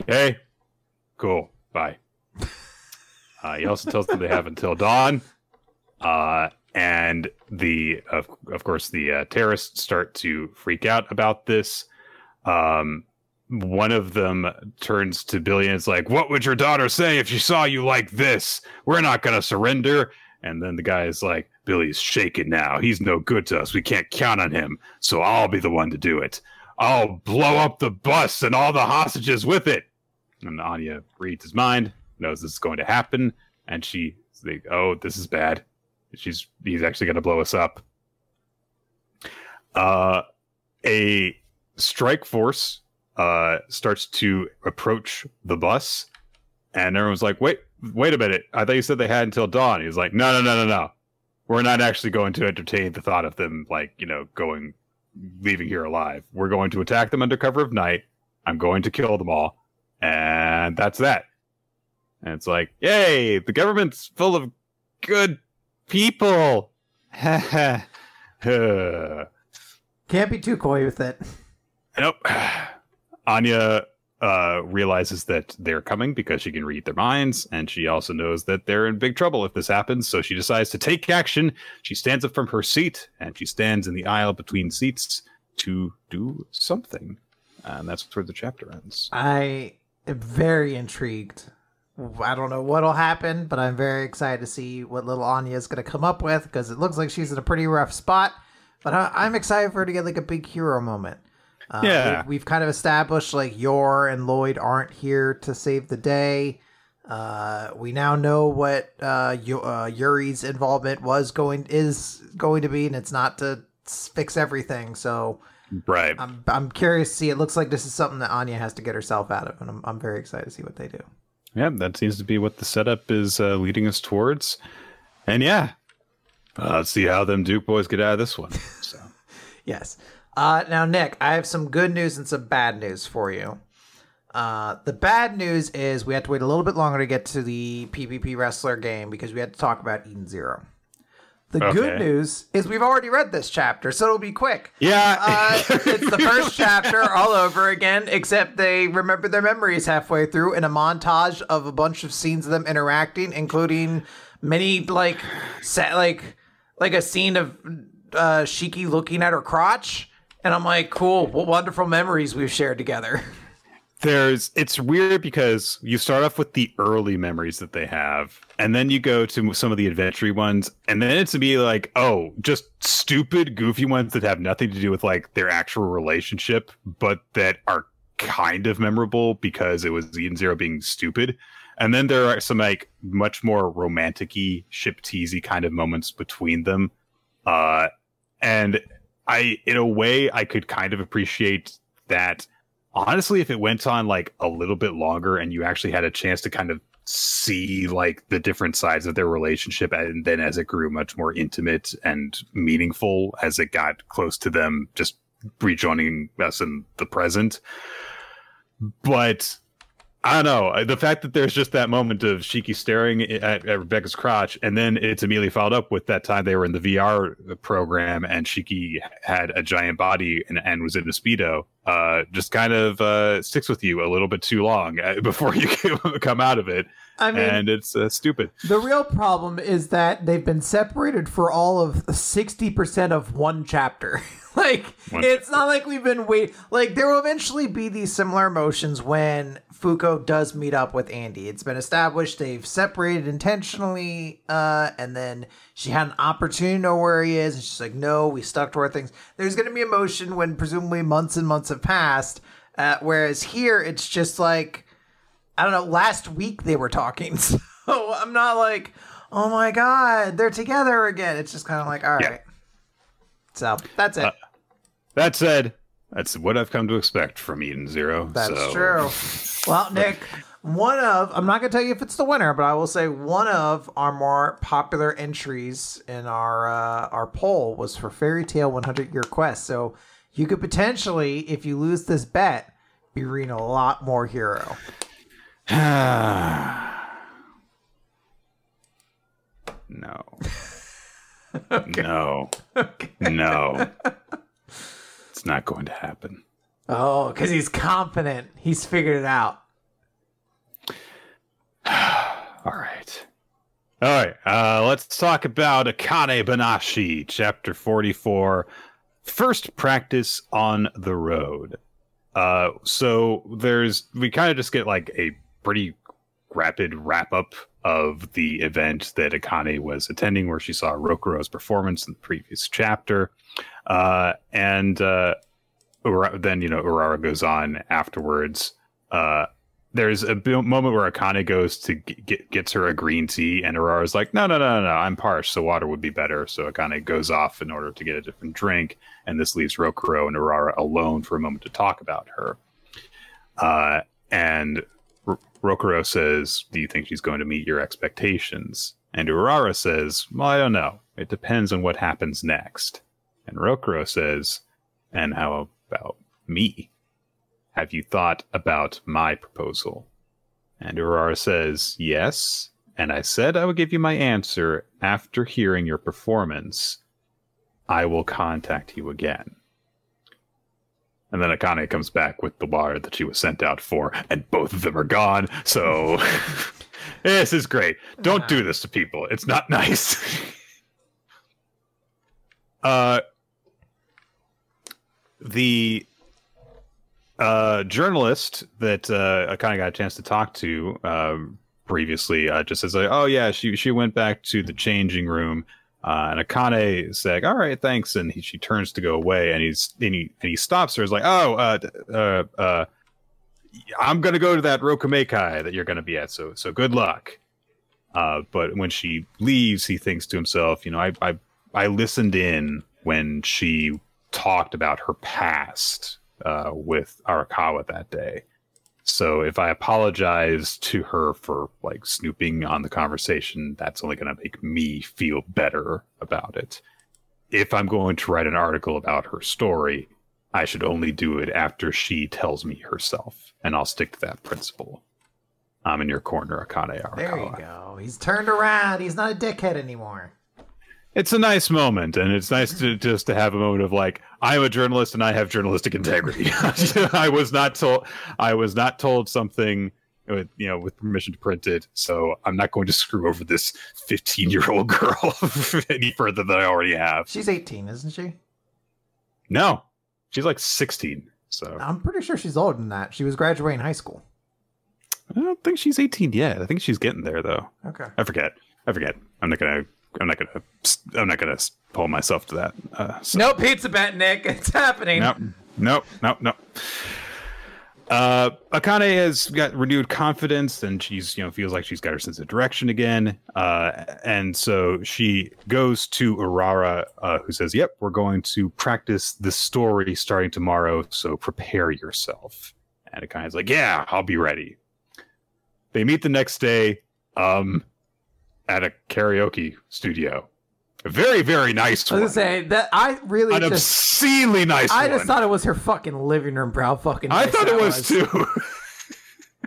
Okay, cool. Bye. Uh, he also tells them they have until dawn. Uh, and the of, of course the uh, terrorists start to freak out about this. Um, one of them turns to Billy and is like, "What would your daughter say if she saw you like this? We're not going to surrender." And then the guy is like, "Billy's shaken now. He's no good to us. We can't count on him. So I'll be the one to do it." I'll blow up the bus and all the hostages with it. And Anya reads his mind, knows this is going to happen, and she like, oh, this is bad. She's he's actually going to blow us up. Uh, a strike force uh starts to approach the bus, and everyone's like, wait, wait a minute. I thought you said they had until dawn. He's like, no, no, no, no, no. We're not actually going to entertain the thought of them like you know going leaving here alive. We're going to attack them under cover of night. I'm going to kill them all. And that's that. And it's like, yay, the government's full of good people. Can't be too coy with it. Nope. Anya uh, realizes that they're coming because she can read their minds, and she also knows that they're in big trouble if this happens. So she decides to take action. She stands up from her seat and she stands in the aisle between seats to do something. And that's where the chapter ends. I am very intrigued. I don't know what'll happen, but I'm very excited to see what little Anya is going to come up with because it looks like she's in a pretty rough spot. But I, am excited for her to get like a big hero moment. Uh, yeah, we've, we've, kind of established like Yor and Loid aren't here to save the day. Uh, we now know what uh, uh, Yuri's involvement was going is going to be, and it's not to fix everything. So, right, I'm I'm curious to see. It looks like this is something that Anya has to get herself out of, and I'm I'm very excited to see what they do. Yeah, that seems to be what the setup is uh, leading us towards, and yeah, uh, let's see how them Duke boys get out of this one. So, yes. Uh, now, Nick, I have some good news and some bad news for you. Uh, the bad news is we had to wait a little bit longer to get to the PvP wrestler game because we had to talk about Eden Zero. The okay. good news is we've already read this chapter, so it'll be quick. Yeah. uh, it's the first chapter all over again, except they remember their memories halfway through in a montage of a bunch of scenes of them interacting, including many like set like like a scene of uh Shiki looking at her crotch and I'm like, cool, what wonderful memories we've shared together. There's it's weird because you start off with the early memories that they have, and then you go to some of the adventure ones, and then it's to be like, oh, just stupid, goofy ones that have nothing to do with like their actual relationship, but that are kind of memorable because it was Eden Zero being stupid. And then there are some like much more romantic-y, ship teasy kind of moments between them. Uh, and I, in a way, I could kind of appreciate that. Honestly, if it went on like a little bit longer and you actually had a chance to kind of see like the different sides of their relationship and then as it grew much more intimate and meaningful as it got close to them just rejoining us in the present but I don't know. The fact that there's just that moment of Shiki staring at, at, Rebecca's crotch, and then it's immediately followed up with that time they were in the VR program and Shiki had a giant body and, and was in a Speedo, uh, just kind of uh, sticks with you a little bit too long uh, before you come out of it. I mean, and it's uh, stupid. The real problem is that they've been separated for all of 60% of one chapter. like, one it's chapter. not like we've been waiting. Like, there will eventually be these similar emotions when Fuko does meet up with Andy. It's been established they've separated intentionally, uh, and then she had an opportunity to know where he is, and she's like, "No, we stuck to our things." There's going to be emotion when presumably months and months have passed. Uh, whereas here, it's just like, I don't know. Last week they were talking, so I'm not like, "Oh my god, they're together again." It's just kind of like, all right. Yeah. So that's it. Uh, that said, that's what I've come to expect from Eden Zero. That's so. true. Well, Nick, one of I'm not gonna tell you if it's the winner, but I will say one of our more popular entries in our uh, our poll was for Fairy Tail 100 Year Quest. So you could potentially, if you lose this bet, be reading a lot more Hiro. no. No. Okay. No. It's not going to happen. Oh, because he's confident. He's figured it out. All right. All right. Uh, let's talk about Akane Banashi, chapter 44. First practice on the road. Uh, so there's, we kind of just get like a pretty rapid wrap up of the event that Akane was attending, where she saw Rokuro's performance in the previous chapter. Uh, and uh, then you know Urara goes on afterwards. Uh, there's a moment where Akane goes to get gets her a green tea, and Urara's like, "No, no, no, no, no, I'm parched, so water would be better." So Akane goes off in order to get a different drink, and this leaves Rokuro and Urara alone for a moment to talk about her. Uh, and Rokuro says, "Do you think she's going to meet your expectations?" And Urara says, "Well, I don't know. It depends on what happens next." And Rokuro says, "And how about me? Have you thought about my proposal? And Urara says, Yes. And I said I would give you my answer after hearing your performance. I will contact you again. And then Akane comes back with the water that she was sent out for, and both of them are gone. So this is great. Don't do this to people. It's not nice. uh the uh, journalist that uh, I kind of got a chance to talk to uh, previously uh, just says like, "Oh yeah, she she went back to the changing room." Uh, and Akane is like, "All right, thanks." And he, she turns to go away, and he's and he and he stops her. Is like, "Oh, uh, uh, uh, I'm gonna go to that Rokumekai that you're gonna be at. So so good luck." Uh, but when she leaves, he thinks to himself, "You know, I I I listened in when she talked about her past uh, with Arakawa that day. So if I apologize to her for like snooping on the conversation, that's only going to make me feel better about it. If I'm going to write an article about her story, I should only do it after she tells me herself, and I'll stick to that principle. I'm in your corner, Akane Arakawa. There you go. He's turned around. He's not a dickhead anymore it's a nice moment and it's nice to just to have a moment of like i'm a journalist and i have journalistic integrity. I was not told i was not told something with you know with permission to print it so i'm not going to screw over this 15 year old girl any further than i already have. She's 18 isn't she? No. She's like 16 so. I'm pretty sure she's older than that. She was graduating high school. I don't think she's 18 yet. I think she's getting there though. Okay. I forget. I forget. I'm not gonna I'm not gonna. I'm not gonna pull myself to that. Uh, so. No pizza bet, Nick. It's happening. Nope. Nope. Nope. Nope. Uh, Akane has got renewed confidence, and she's you know feels like she's got her sense of direction again. Uh, and so she goes to Urara, uh, who says, "Yep, we're going to practice the story starting tomorrow, so prepare yourself." And Akane's like, "Yeah, I'll be ready." they meet the next day um, at a karaoke studio. A very, very nice one. I was gonna say that I really An just obscenely nice one. I one. just thought it was her fucking living room, bro. How fucking I nice thought it that was, too.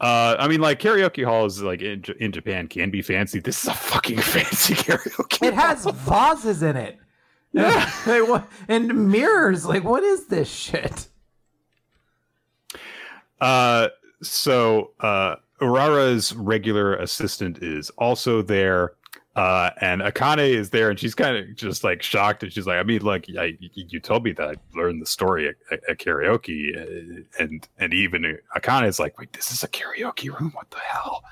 uh, I mean, like karaoke halls, like in, J- in Japan, can be fancy. This is a fucking fancy karaoke. It hall. has vases in it. Yeah. Like, what, and mirrors. Like, what is this shit? Uh, so uh, Urara's regular assistant is also there. Uh, and Akane is there, and she's kind of just like shocked, and she's like, "I mean, like, I, you told me that I learned the story at, at, at karaoke, uh, and and even Akane is like, wait, this is a karaoke room? What the hell?"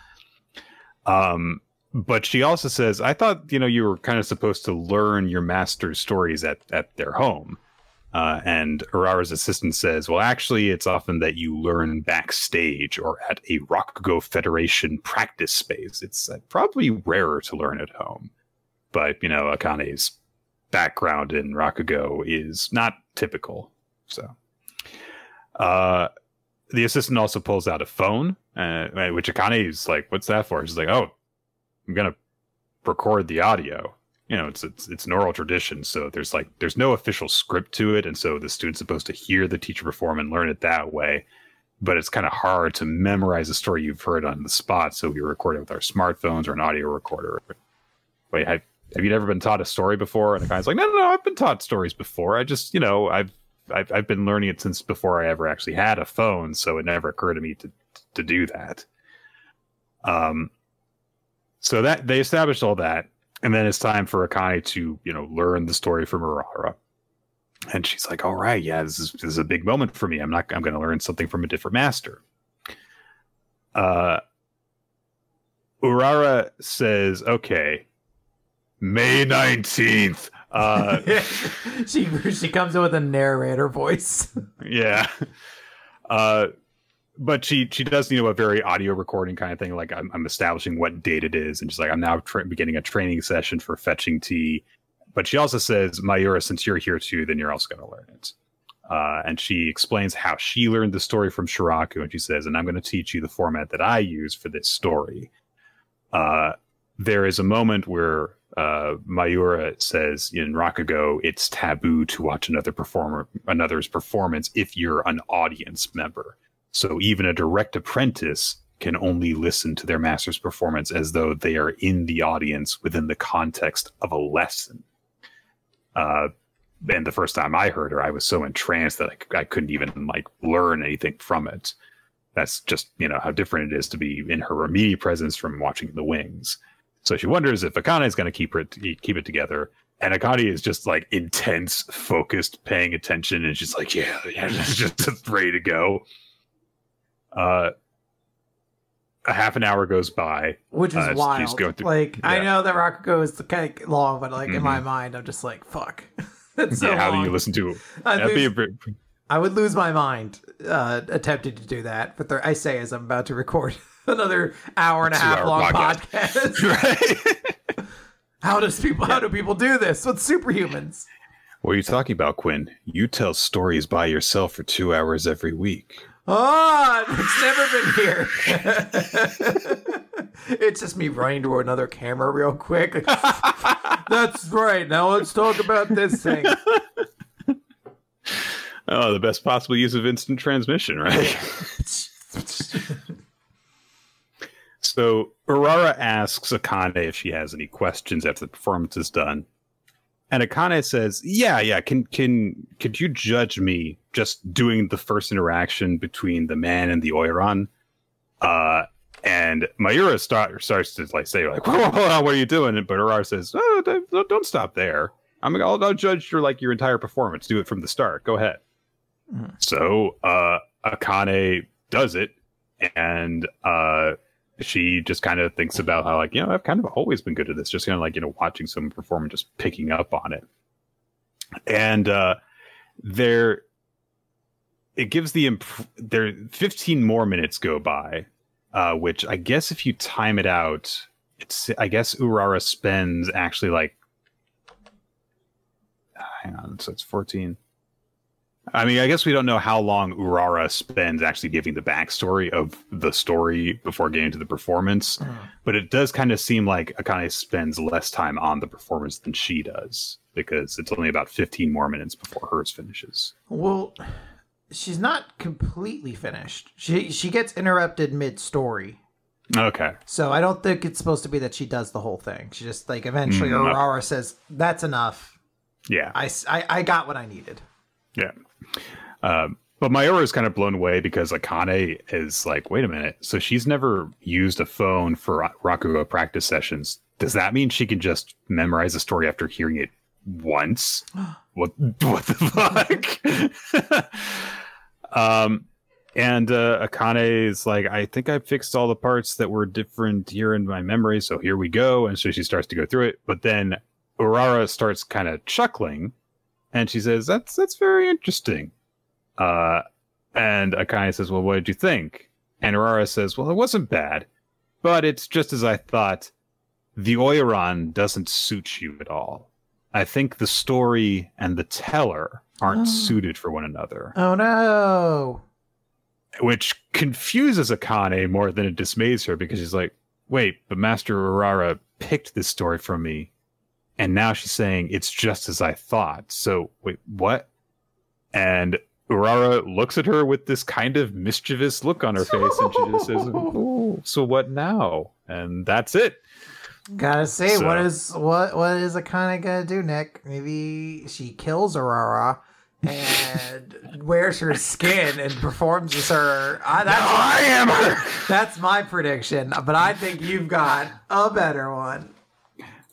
Um, but she also says, "I thought you know you were kind of supposed to learn your master's stories at at their home." Uh, and Urara's assistant says, well, actually, it's often that you learn backstage or at a Rakugo Federation practice space. It's uh, probably rarer to learn at home. But, you know, Akane's background in Rakugo is not typical. So, uh, the assistant also pulls out a phone, uh, which Akane is like, what's that for? She's like, oh, I'm going to record the audio you know it's it's it's an oral tradition so there's like there's no official script to it and so the student's supposed to hear the teacher perform and learn it that way but it's kind of hard to memorize a story you've heard on the spot so we record it with our smartphones or an audio recorder. Wait have, have you never been taught a story before? And the guy's like no no no i've been taught stories before. I just you know i've I've, I've been learning it since before i ever actually had a phone so it never occurred to me to to do that. Um so that they established all that and then it's time for Akane to, you know, learn the story from Urara. And she's like, all right, yeah, this is, this is a big moment for me. I'm not, I'm going to learn something from a different master. Uh, Urara says, okay, May 19th. Uh, she she comes in with a narrator voice. yeah. Uh, but she she does you know a very audio recording kind of thing. Like i'm, I'm establishing what date it is and she's like i'm now tra- beginning a training session for fetching tea. But she also says mayura since you're here too then you're also going to learn it. Uh, and she explains how she learned the story from shiraku and she says and i'm going to teach you the format that i use for this story. Uh, there is a moment where uh, Mayura says in Rakugo, it's taboo to watch another performer, another's performance if you're an audience member. So even a direct apprentice can only listen to their master's performance as though they are in the audience within the context of a lesson. Uh, and the first time I heard her, I was so entranced that I, I couldn't even like learn anything from it. That's just you know how different it is to be in her immediate presence from watching the wings. So she wonders if Akane is going to keep her keep it together, and Akane is just like intense, focused, paying attention, and she's like, "Yeah, yeah, just ready to go." Uh, a half an hour goes by, which is Uh, she's wild. going through- like I know that Rakugo is kind of long, but like in my Mhm. mind, I'm just like, fuck. That's so yeah, how do you listen to? I'd That'd be a lose- bit- I would lose my mind uh, attempting to do that. But there, I say as I'm about to record another hour and a half long podcast. podcast. right? how does people? How do people do this with superhumans? What are you talking about, Quinn? You tell stories by yourself for two hours every week. Oh, it's never been here. it's just me running to another camera real quick. That's right. Now let's talk about this thing. Oh, the best possible use of instant transmission, right? so Urara asks Akane if she has any questions after the performance is done. And Akane says, "Yeah, yeah. Can can could you judge me just doing the first interaction between the man and the Oiran?" Uh, and Mayura start, starts to like say like, whoa, whoa, whoa, "What are you doing?" But Urara says, "Oh, don't, don't stop there. I'm I'll, I'll judge your like your entire performance. Do it from the start. Go ahead." Mhm. So uh, Akane does it, and uh, she just kind of thinks about how like you know I've kind of always been good at this, just kind of like you know watching someone perform and just picking up on it, and uh, there it gives the imp- there 15 more minutes go by, uh, which I guess if you time it out, it's I guess Urara spends actually like hang on, so it's 14. I mean, I guess we don't know how long Urara spends actually giving the backstory of the story before getting to the performance, mm. but it does kind of seem like Akane spends less time on the performance than she does because it's only about 15 more minutes before hers finishes. Well, she's not completely finished. She she gets interrupted mid-story. Okay. So I don't think it's supposed to be that she does the whole thing. She just like eventually mm, Urara says, "That's enough." Yeah. I, I, I got what I needed. Yeah. Um, but Mayura is kind of blown away because Akane is like, wait a minute. So she's never used a phone for Rakugo practice sessions. Does that mean she can just memorize a story after hearing it once? what what the fuck? um and uh, Akane is like, I think I fixed all the parts that were different here in my memory, so here we go. And so she starts to go through it, but then Urara starts kind of chuckling, and she says, "That's that's very interesting." Uh, and Akane says, "Well, what did you think?" And Urara says, "Well, it wasn't bad, but it's just as I thought. The Oiran doesn't suit you at all. I think the story and the teller aren't suited for one another." Oh no! Which confuses Akane more than it dismays her because she's like, "Wait, but Master Urara picked this story from me and now she's saying it's just as I thought. So wait, what? And Urara looks at her with this kind of mischievous look on her face, and she just says, "Oh, so what now?" And that's it. Gotta say, so, what is what what is Akane gonna do, Nick? Maybe she kills Urara and wears her skin and performs as her. I, that's no, I am her. That's my prediction, but I think you've got a better one.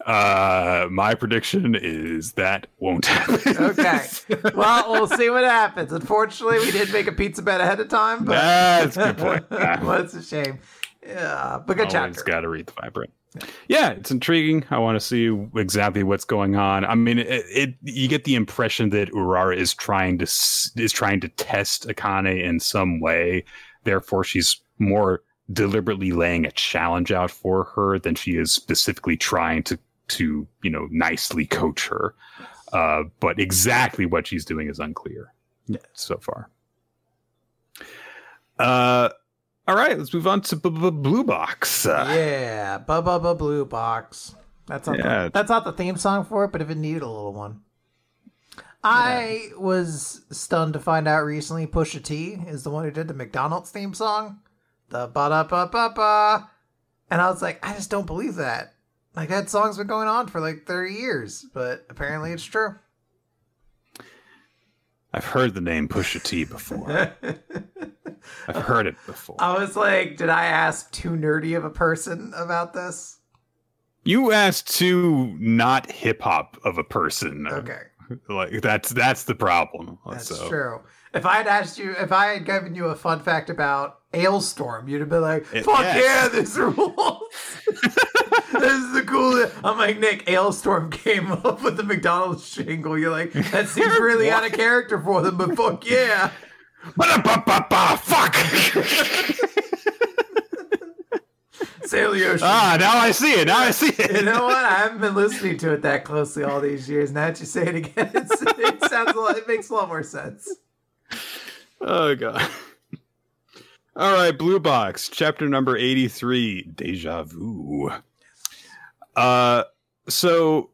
Uh, my prediction is that won't happen. okay. Well, we'll see what happens. Unfortunately, we did make a pizza bet ahead of time, but that's a good point. well, it's a shame. Yeah, but good Always chapter. Got to read the vibrant. Yeah, it's intriguing. I want to see exactly what's going on. I mean, it, it, you get the impression that Urara is trying to is trying to test Akane in some way. Therefore, she's more deliberately laying a challenge out for her than she is specifically trying to to you know nicely coach her. Uh, but exactly what she's doing is unclear so far. Uh, all right, let's move on to b- b- Blue Box. yeah, Uh, yeah, Bubba Blue Box. That's not yeah. the, that's not the theme song for it, but if it needed a little one. I was stunned to find out recently Pusha T is the one who did the McDonald's theme song. The ba da ba ba ba. And I was like, I just don't believe that. Like that song's been going on for like 30 years, but apparently it's true. I've heard the name Pusha T before. I've heard it before. I was like, did I ask too nerdy of a person about this? You asked too not hip hop of a person. Okay. Like that's that's the problem. That's so. true. If I had asked you, if I had given you a fun fact about Alestorm, you'd have been like, "Fuck yes. yeah, this rules! this is the coolest." I'm like, Nick, Alestorm came up with the McDonald's jingle. You're like, that seems really out of character for them, but fuck yeah. Fuck. Sail the ocean. Ah, now I see it. Now I see it. You know what? I haven't been listening to it that closely all these years. Now that you say it again, it sounds a lot. It makes a lot more sense. Oh god. All right, Blue Box, chapter number 83, Deja Vu. Uh so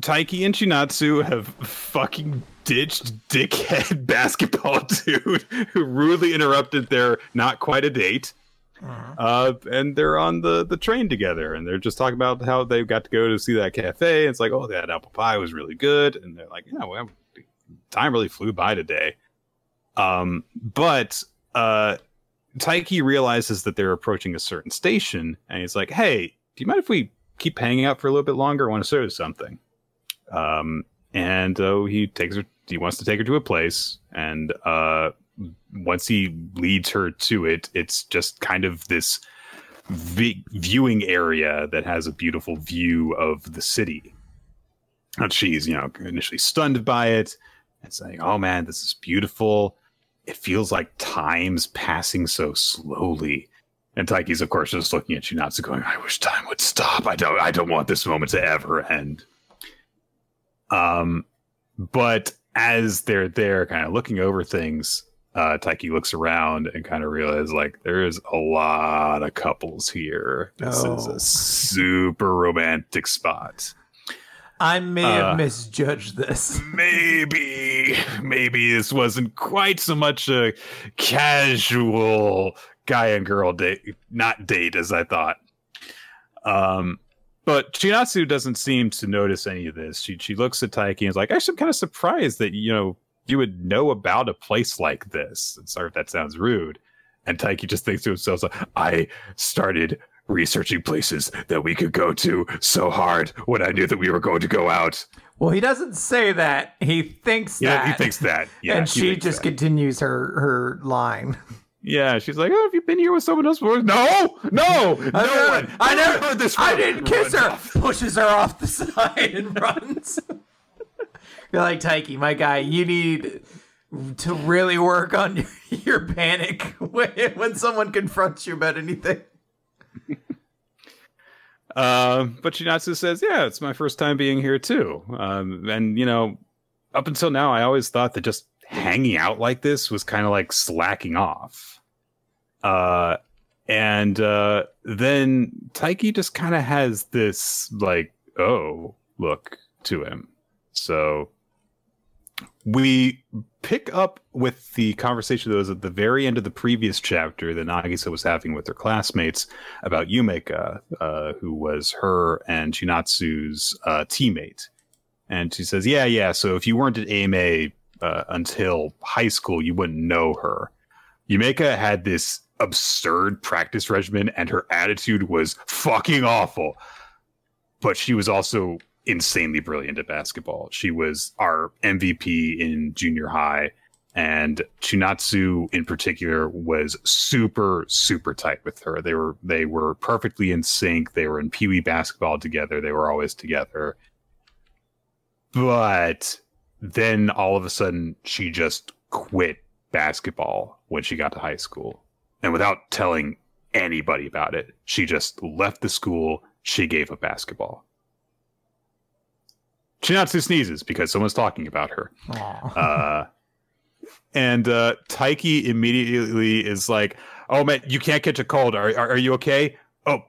Taiki and Chinatsu have fucking ditched dickhead basketball dude who rudely interrupted their not quite a date. Uh-huh. Uh, and they're on the, the train together and they're just talking about how they got to go to see that cafe. It's like, oh, that apple pie was really good. And they're like, yeah, well, time really flew by today. Um, but uh, Taiki realizes that they're approaching a certain station, and he's like, "Hey, do you mind if we keep hanging out for a little bit longer? I want to show you something." Um, and uh, he takes her. He wants to take her to a place, and uh, once he leads her to it, it's just kind of this v- viewing area that has a beautiful view of the city. And she's, you know, initially stunned by it and saying, "Oh man, this is beautiful." it feels like time's passing so slowly. And Taiki's, of course, just looking at Chinatsu, going, "I wish time would stop. I don't. I don't want this moment to ever end." Um, but as they're there, kind of looking over things, uh, Taiki looks around and kind of realizes like there's a lot of couples here. This oh. is a super romantic spot. I may have uh, misjudged this. Maybe, maybe this wasn't quite so much a casual guy and girl date, not date as I thought. Um, but Chinatsu doesn't seem to notice any of this. She she looks at Taiki and is like, "Actually, I'm kind of surprised that you know you would know about a place like this." And sorry if that sounds rude. And Taiki just thinks to himself, "I started researching places that we could go to so hard when I knew that we were going to go out." Well, he doesn't say that. He thinks yeah, that. he thinks that. Yeah, and she just that. continues her her line. Yeah, she's like, "Oh, have you been here with someone else before?" No, no, no I never, one. I never heard this. I didn't kiss her. Off. Pushes her off the side and runs. You're like Taiki, my guy. You need to really work on your, your panic when, when someone confronts you about anything. Um, but Chinatsu says, "Yeah, it's my first time being here too." Um, and you know, up until now, I always thought that just hanging out like this was kind of like slacking off. Uh, and uh, then Taiki just kind of has this like, oh, look to him. So we pick up with the conversation that was at the very end of the previous chapter that Nagisa was having with her classmates about Yumeka, uh, who was her and Chinatsu's uh, teammate. And she says, Yeah, yeah. So if you weren't at AMA uh, until high school, you wouldn't know her. Yumeka had this absurd practice regimen, and her attitude was fucking awful. But she was also insanely brilliant at basketball. She was our MVP in junior high, and Chinatsu in particular was super super tight with her. They were they were perfectly in sync. They were in Pee Wee basketball together. They were always together. But then all of a sudden she just quit basketball when she got to high school. And without telling anybody about it, she just left the school. She gave up basketball. Chinatsu sneezes because someone's talking about her. Uh, and uh, Taiki immediately is like, "Oh man, you can't catch a cold. Are, are, are you okay? Oh,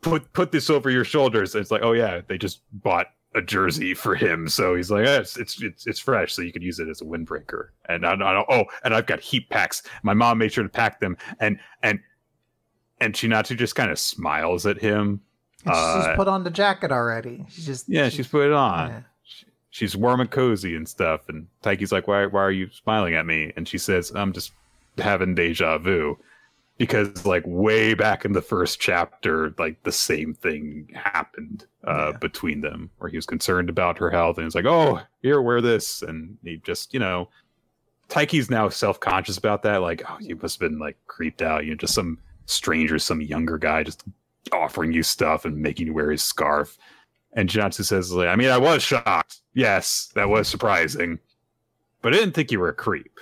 put put this over your shoulders." And it's like, "Oh yeah, they just bought a jersey for him, so he's like, eh, it's, it's, it's it's fresh, so you could use it as a windbreaker. And I, I oh, and I've got heat packs. My mom made sure to pack them, and and and Chinatsu just kind of smiles at him. she's uh, put on the jacket already. She's just yeah, she's, she's put it on. Yeah. she's warm and cozy and stuff. And Taiki's like, why why are you smiling at me? And she says, I'm just having deja vu because like way back in the first chapter like the same thing happened uh, yeah. between them where he was concerned about her health and it's like oh here wear this. And he just you know taiki's now self-conscious about that like oh you must have been like creeped out you know just some stranger some younger guy just offering you stuff and making you wear his scarf. And Chinatsu says like i mean i was shocked. Yes that was surprising. But i didn't think you were a creep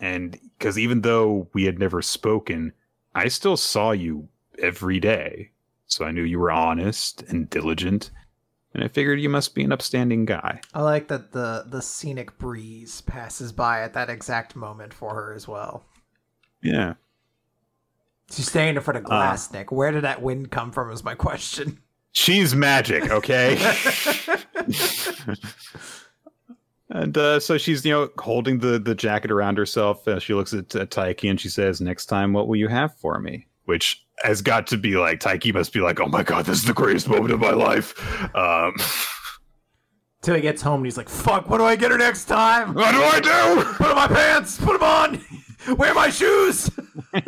and because even though we had never spoken, I still saw you every day. So I knew you were honest and diligent. And I figured you must be an upstanding guy. I like that the the scenic breeze passes by at that exact moment for her as well. Yeah. She's standing in front of glass, uh, Nick. Where did that wind come from? Is my question. She's magic, okay? And uh, so she's, you know, holding the, the jacket around herself. Uh, she looks at, at Taiki and she says, Next time, what will you have for me? Which has got to be like, Taiki must be like, Oh my God, this is the greatest moment of my life. Um, Till he gets home and he's like, Fuck, what do I get her next time? What do I do? Put on my pants, put them on, wear my shoes.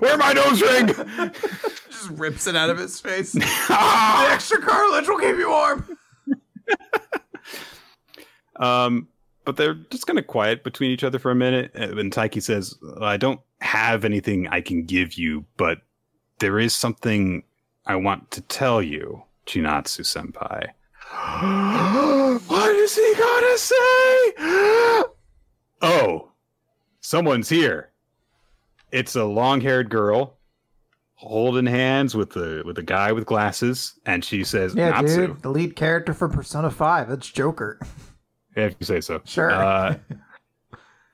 Wear my nose ring. Just rips it out of his face. the extra cartilage will keep you warm. Um, but they're just kind of quiet between each other for a minute. And Taiki says, I don't have anything I can give you, but there is something I want to tell you, Chinatsu senpai. what is he gonna say? oh, someone's here. It's a long haired girl. holding hands with the with the guy with glasses, and she says, Yeah, "Natsu." dude, the lead character from Persona Five. That's Joker. If you say so. Sure. Uh,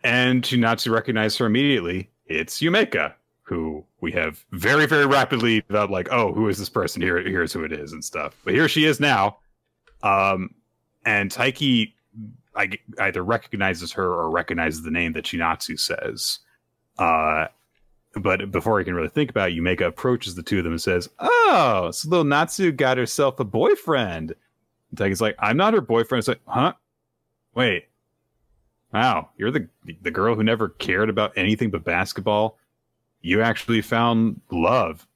and Chinatsu recognized her immediately. It's Yumeka, who we have very, very rapidly about like, oh, who is this person? Here, here's who it is and stuff. But here she is now. Um, and Taiki I, either recognizes her or recognizes the name that Chinatsu says. Uh, but before he can really think about it, Yumeka approaches the two of them and says, "Oh, so little Natsu got herself a boyfriend." And Taiki's like, "I'm not her boyfriend." It's like, "Huh? Wait, wow, you're the the girl who never cared about anything but basketball. You actually found love.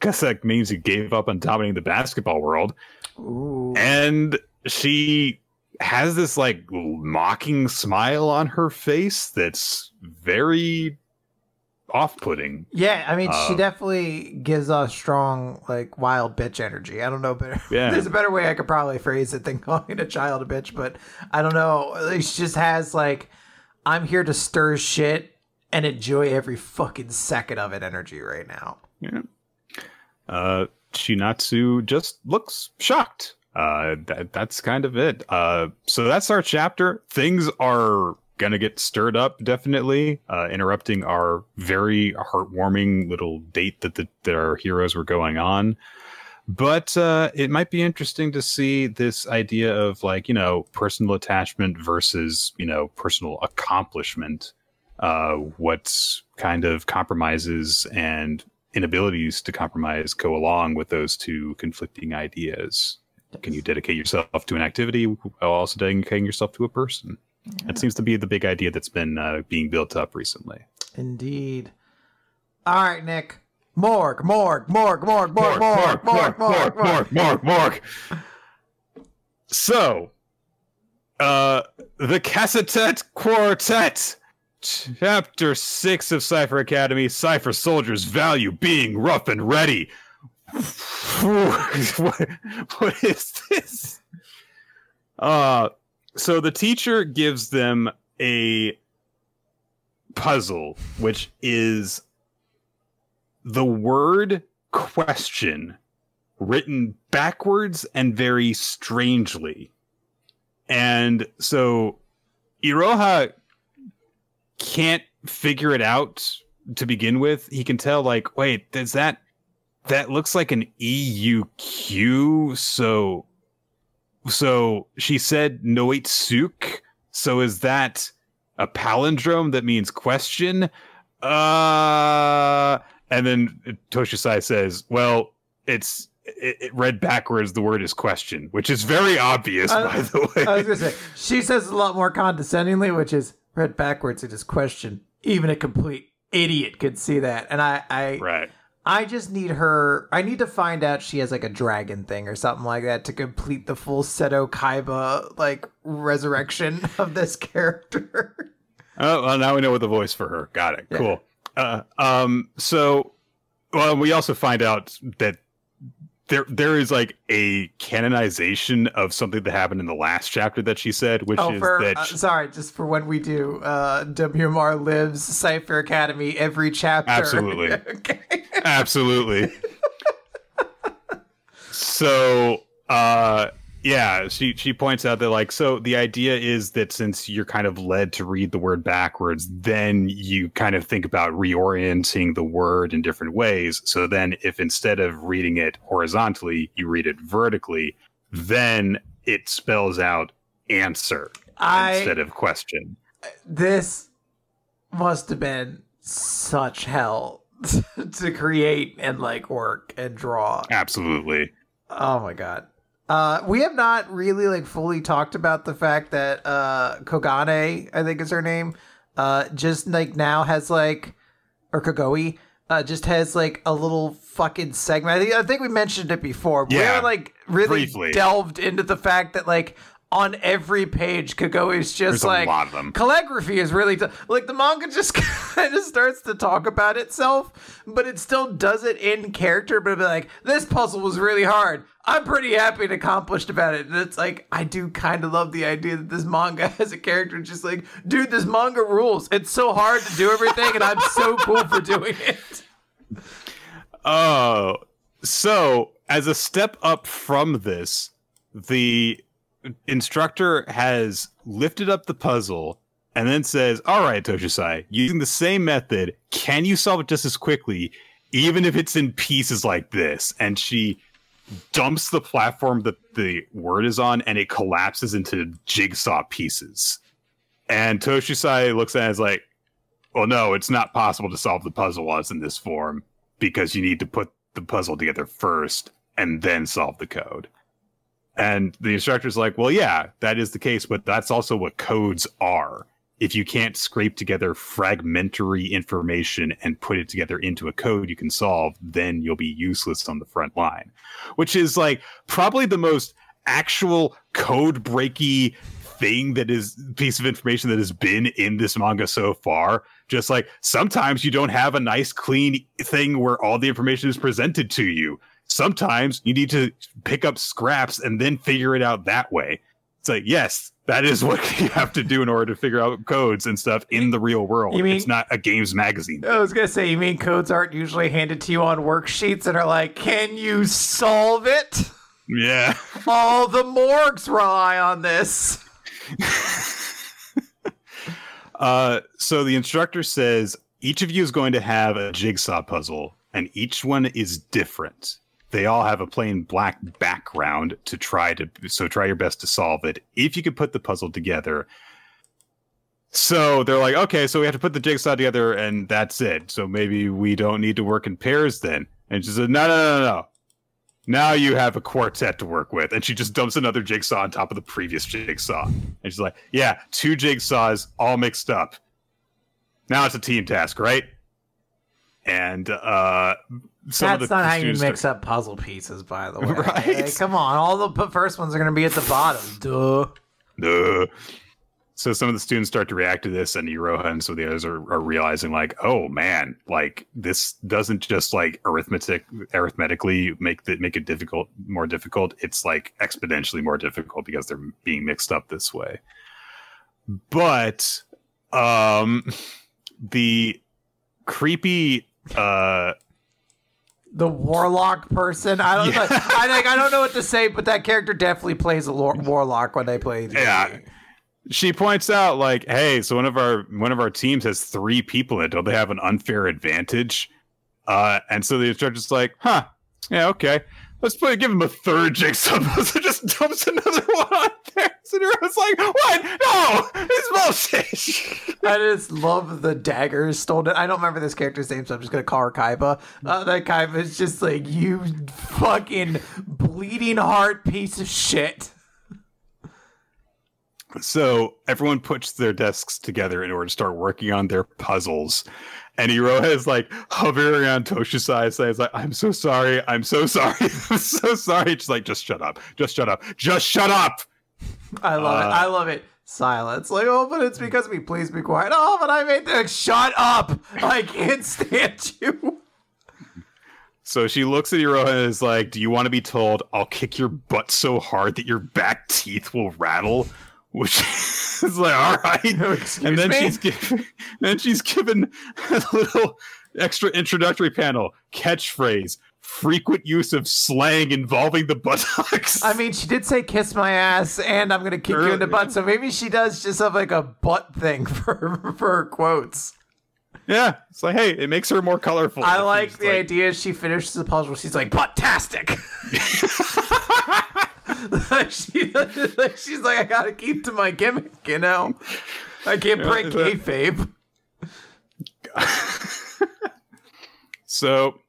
Guess that means you gave up on dominating the basketball world." Ooh. And she has this like mocking smile on her face that's very off-putting. Yeah, I mean, she Uh, definitely gives off strong, like, wild bitch energy. I don't know, but Yeah. there's a better way I could probably phrase it than calling a child a bitch, but I don't know. She just has, like, I'm here to stir shit and enjoy every fucking second of it energy right now. Yeah. Uh, Chinatsu just looks shocked. Uh, that, that's kind of it. Uh, so that's our chapter. Things are gonna get stirred up, definitely. Uh, interrupting our very heartwarming little date that the, that our heroes were going on. But uh, it might be interesting to see this idea of like you know personal attachment versus you know personal accomplishment. Uh, what's kind of compromises and inabilities to compromise go along with those two conflicting ideas. Can you dedicate yourself to an activity while also dedicating yourself to a person? That seems to be the big idea that's been uh, being built up recently. Indeed. All right, Nick. Morg, morg, morg, morg, morg, morg, morg, morg, morg. morg, morg. So, uh, the Cassetet Quartet, Chapter 6 of Cipher Academy Cypher Soldiers Value Being Rough and Ready. what, what is this? Uh, so the teacher gives them a puzzle, which is the word question written backwards and very strangely. And so Iroha can't figure it out to begin with. He can tell, like, wait, does that that looks like an EUQ? So so she said Noitsuk. So is that a palindrome that means question? Uh and then Toshisai says, "Well, it's it, it read backwards. The word is question, which is very obvious, Uh, by the way." I was gonna say she says a lot more condescendingly, which is read backwards. It is question. Even a complete idiot could see that, and I, I, right. I just need her. I need to find out she has like a dragon thing or something like that to complete the full Seto Kaiba like resurrection of this character. Oh, well, now we know what the voice for her. Got it. Yeah. Cool. Uh, um. So, well, we also find out that there there is like a canonization of something that happened in the last chapter that she said, which oh, is for that uh, she- sorry, just for when we do uh WMR lives Cipher Academy every chapter. Absolutely. okay. Absolutely. so, uh, yeah, she she points out that like so the idea is that since you're kind of led to read the word backwards, then you kind of think about reorienting the word in different ways. So then if instead of reading it horizontally, you read it vertically, then it spells out answer I instead of question. this must have been such hell to create and like work and draw. Absolutely. Oh my god. Uh, we have not really like fully talked about the fact that uh, Kogane, I think is her name, uh, just like now has like, or Kogoi, uh, just has like a little fucking segment. I think I think we mentioned it before. Yeah, haven't like really briefly. delved into the fact that like on every page, Kogoi is just There's like a lot of them. calligraphy is really t- like the manga just kind of starts to talk about itself, but it still does it in character. But like, this puzzle was really hard. I'm pretty happy and accomplished about it. And it's like, I do kind of love the idea that this manga has a character just like, dude, this manga rules. It's so hard to do everything, and I'm so cool for doing it. Oh, so as a step up from this, the instructor has lifted up the puzzle and then says, All right, Toshisai, using the same method, can you solve it just as quickly, even if it's in pieces like this? And she dumps the platform that the word is on and it collapses into jigsaw pieces. And Toshisai looks at it as like, Well, no, it's not possible to solve the puzzle while it's in this form because you need to put the puzzle together first and then solve the code. And the instructor's like, well, yeah, that is the case, but that's also what codes are. If you can't scrape together fragmentary information and put it together into a code you can solve, then you'll be useless on the front line, which is like probably the most actual code breaky thing that is piece of information that has been in this manga so far. Just like sometimes you don't have a nice clean thing where all the information is presented to you sometimes you need to pick up scraps and then figure it out that way. It's like, yes, that is what you have to do in order to figure out codes and stuff in the real world. You mean, it's not a games magazine. I was gonna say, you mean codes aren't usually handed to you on worksheets and are like, can you solve it? Yeah. All the morgues rely on this. uh, so the instructor says each of you is going to have a jigsaw puzzle, and each one is different they all have a plain black background to try to so try your best to solve it if you could put the puzzle together. So they're like okay so we have to put the jigsaw together and that's it. So maybe we don't need to work in pairs then. And she said no no no no. Now you have a quartet to work with. And she just dumps another jigsaw on top of the previous jigsaw. And she's like yeah two jigsaws all mixed up. Now it's a team task right? And uh That's not how you mix up puzzle pieces, by the way. Right? Hey, come on, all the first ones are going to be at the bottom. Duh. Duh. So some of the students start to react to this, and Iroha and some of the others are, are realizing, like, oh man, like this doesn't just like arithmetic arithmetically make the, make it difficult more difficult. It's like exponentially more difficult because they're being mixed up this way. But um, the creepy uh the warlock person. I don't. Yeah. I like. I don't know what to say, but that character definitely plays a lor- warlock when they play. The yeah. Game. She points out, like, hey, so one of our one of our teams has three people in it. Don't they have an unfair advantage? Uh, and so the instructor's like, huh, yeah, okay. Let's put give him a third jigsaw puzzle. Just dumps another one on there. And was like, "What? No, it's bullshit." I just love the daggers stolen. I don't remember this character's name, so I'm just gonna call her Kaiba. Uh, that Kaiba is just like you, fucking bleeding heart piece of shit. So everyone puts their desks together in order to start working on their puzzles. And Iroha is like hovering around Toshusai saying, like, I'm so sorry. I'm so sorry. I'm so sorry. She's like, just shut up. Just shut up. Just shut up. I love uh, it. I love it. Silence. Like, oh, but it's because we please be quiet. Oh, but I made the shut up. I can't stand you. So she looks at Iroha and is like, Do you want to be told I'll kick your butt so hard that your back teeth will rattle? which is like all right. and then me? she's given, then she's given a little extra introductory panel catchphrase frequent use of slang involving the buttocks. I mean, she did say "kiss my ass" and "I'm gonna kick you in the butt," so maybe she does just have like a butt thing for for her quotes. Yeah, it's like, hey, it makes her more colorful. I like the like... idea. She finishes the puzzle. She's like, "Butt-tastic." she, she's like, I gotta keep to my gimmick, you know. I can't break kayfabe. so,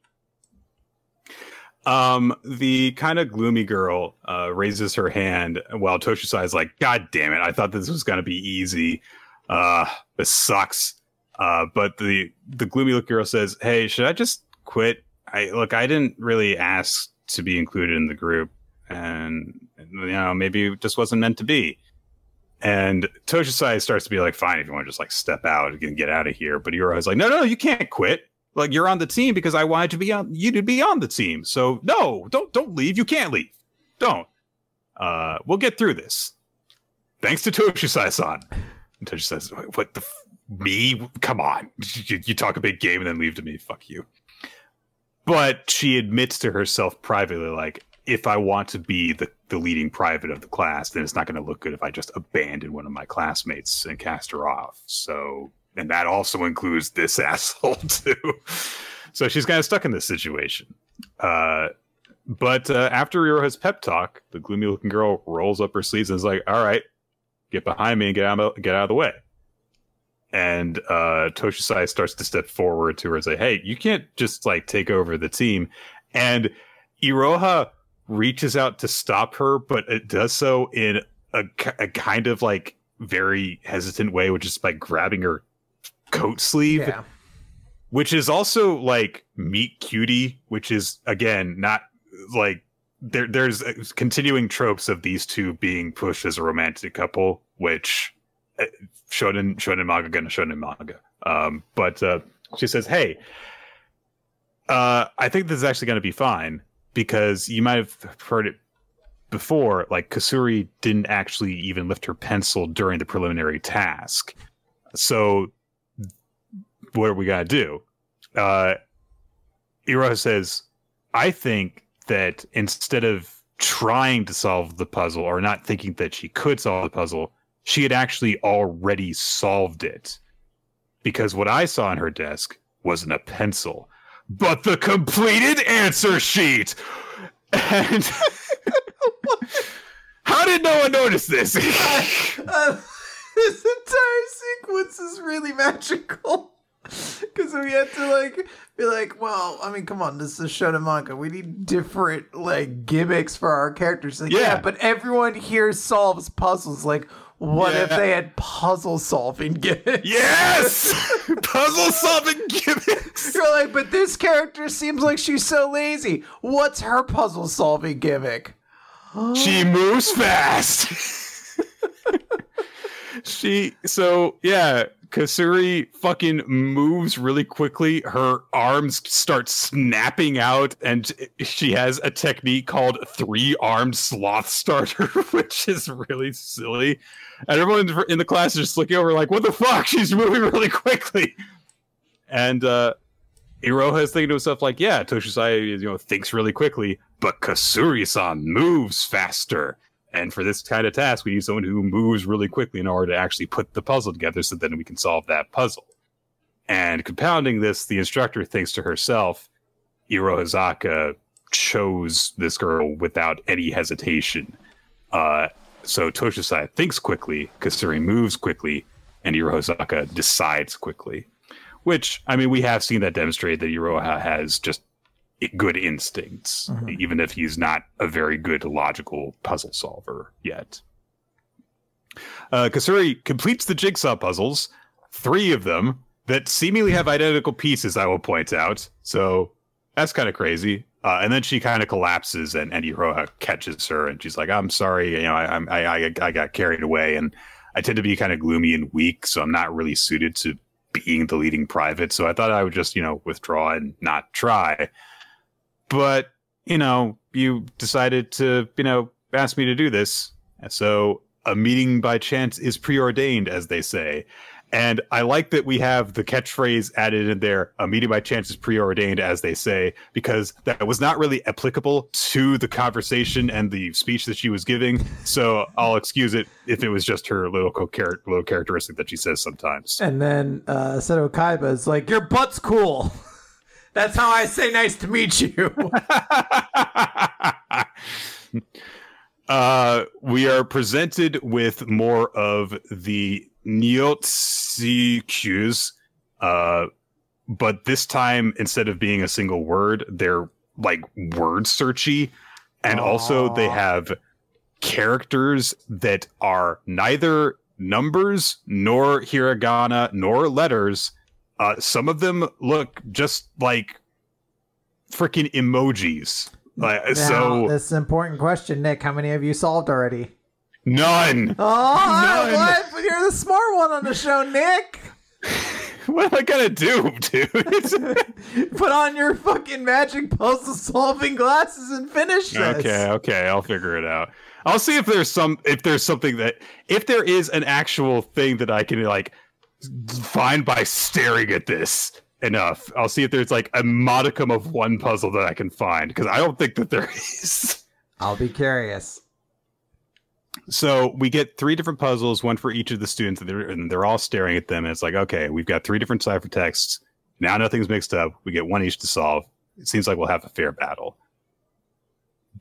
um, the kind of gloomy girl uh, raises her hand while Toshusai is like, "God damn it! I thought this was gonna be easy. Uh, this sucks." Uh, but the the gloomy look girl says, "Hey, should I just quit? I look, I didn't really ask to be included in the group and you know maybe it just wasn't meant to be. And Toshusai starts to be like, fine, if you want to just like step out and get out of here. But Iroha's like, no, no, you can't quit. Like you're on the team because I wanted to be on you to be on the team. So no, don't don't leave. You can't leave. Don't. Uh, we'll get through this. Thanks to Toshusai-san. And Toshusai says, what the f- me? Come on. You, you talk a big game and then leave to me. Fuck you. but she admits to herself privately, like, if I want to be the, the leading private of the class, then it's not going to look good if I just abandon one of my classmates and cast her off. So, and that also includes this asshole too. so she's kind of stuck in this situation. Uh, but uh, after Iroha's pep talk, the gloomy looking girl rolls up her sleeves and is like, "All right, get behind me and get out of, get out of the way." And uh, Toshizai starts to step forward to her and say, "Hey, you can't just like take over the team." And Iroha reaches out to stop her, but it does so in a, a kind of like very hesitant way, which is by grabbing her coat sleeve. Yeah. Which is also like meet cutie, which is again not like there. There's continuing tropes of these two being pushed as a romantic couple, which uh, shonen shonen manga gonna shonen manga. Um, but uh, she says, "Hey, uh, I think this is actually going to be fine because you might have heard it before. Like Kasuri didn't actually even lift her pencil during the preliminary task. So, what are we gonna do?" Uh, Iroha says, "I think that instead of trying to solve the puzzle or not thinking that she could solve the puzzle, she had actually already solved it. Because what I saw on her desk wasn't a pencil, but the completed answer sheet. And how did no one notice this? uh, this entire sequence is really magical because we had to like be like, well, I mean, come on, this is shonen manga. We need different like gimmicks for our characters. Like, yeah. yeah but everyone here solves puzzles. Like, what yeah. if they had puzzle solving gimmicks? Yes, puzzle solving gimmicks. You're like, but this character seems like she's so lazy. What's her puzzle solving gimmick? she moves fast. she so yeah Kasuri fucking moves really quickly. Her arms start snapping out, and she has a technique called three armed sloth starter, which is really silly. And everyone in the class is just looking over, like, what the fuck? She's moving really quickly. And uh, Iroha is thinking to himself, like, yeah, Toshisai, you know, thinks really quickly, but Kasuri san moves faster. And for this kind of task, we need someone who moves really quickly in order to actually put the puzzle together so then we can solve that puzzle. And compounding this, the instructor thinks to herself, Irohazaka chose this girl without any hesitation. Uh, so Toshizai thinks quickly, Kasuri moves quickly, and Irohazaka decides quickly. Which, I mean, we have seen that demonstrated that Iroha has just good instincts, mm-hmm. even if he's not a very good logical puzzle solver yet. Uh, Kasuri completes the jigsaw puzzles, three of them that seemingly have identical pieces. I will point out, so that's kind of crazy. Uh, and then she kind of collapses, and, and Iroha catches her, and she's like, "I'm sorry, you know, I, I, I, I got carried away, and I tend to be kind of gloomy and weak, so I'm not really suited to being the leading private. So I thought I would just, you know, withdraw and not try." But you know, you decided to, you know, ask me to do this. So a meeting by chance is preordained, as they say. And I like that we have the catchphrase added in there, a meeting by chance is preordained, as they say, because that was not really applicable to the conversation and the speech that she was giving. So I'll excuse it if it was just her little, co- little characteristic that she says sometimes. And then uh, Seto Kaiba is like, your butt's cool. That's how I say nice to meet you. uh, we are presented with more of the Nyotsukyus, uh, but this time instead of being a single word, they're like word searchy, and Aww. also they have characters that are neither numbers nor hiragana nor letters uh, some of them look just like freaking emojis. Like, now, so this is an important question, Nick. How many have you solved already? None. Oh, None. what? But you're the smart one on the show, Nick. what am I gonna do, dude? Put on your fucking magic puzzle solving glasses and finish this. Okay, okay, I'll figure it out. I'll see if there's some if there's something that if there is an actual thing that I can like find by staring at this enough. I'll see if there's like a modicum of one puzzle that I can find because I don't think that there is. I'll be curious. So we get three different puzzles, one for each of the students, and they're, and they're all staring at them. And it's like, okay, we've got three different ciphertexts. Now nothing's mixed up. We get one each to solve. It seems like we'll have a fair battle.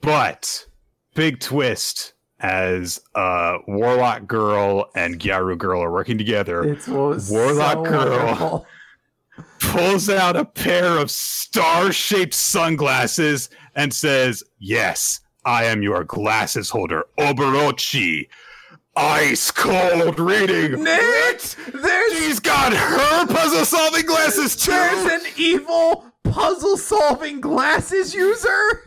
But big twist as uh, Warlock Girl and Gyaru Girl are working together. It was Warlock so Girl wonderful. pulls out a pair of star-shaped sunglasses and says, "Yes, I am your glasses holder, Oberochi." Ice cold reading. Nick, there's She's got her puzzle-solving glasses too. there's an evil puzzle solving glasses user.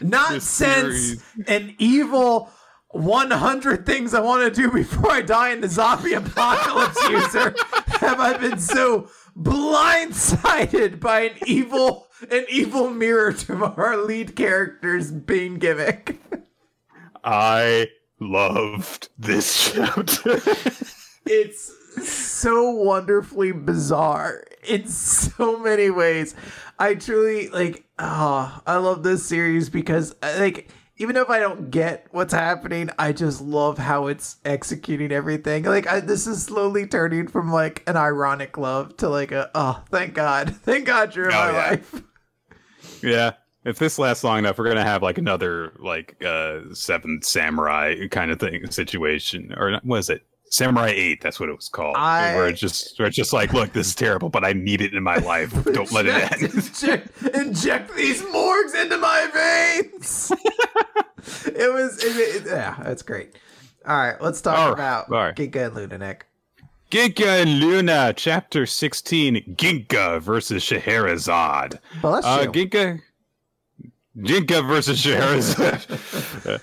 Not This since series. an evil 100 things I want to do before I die in the zombie apocalypse user have I been so blindsided by an evil an evil mirror to our lead character's Bane gimmick. I loved this chapter. it's so wonderfully bizarre in so many ways. I truly like oh, I love this series because like even if I don't get what's happening, I just love how it's executing everything. Like I, this is slowly turning from like an ironic love to like a oh, thank God, thank God you're in Oh, my yeah. life. yeah. If this lasts long enough, we're gonna have like another like uh seven samurai kind of thing situation, or what is it? Samurai Eight. That's what it was called. I- Where it's just, where it's just like, look, this is terrible, but I need it in my life. Don't let it Inject- end. Inject, inject these morgues into my veins. it was, it, it- yeah, that's great. All right, let's talk All about all right. Giga and Lunanek. Ginka and Luna, Chapter Sixteen. Ginka versus Scheherazade. Bless Uh, you. Ginka, Ginka versus Scheherazade.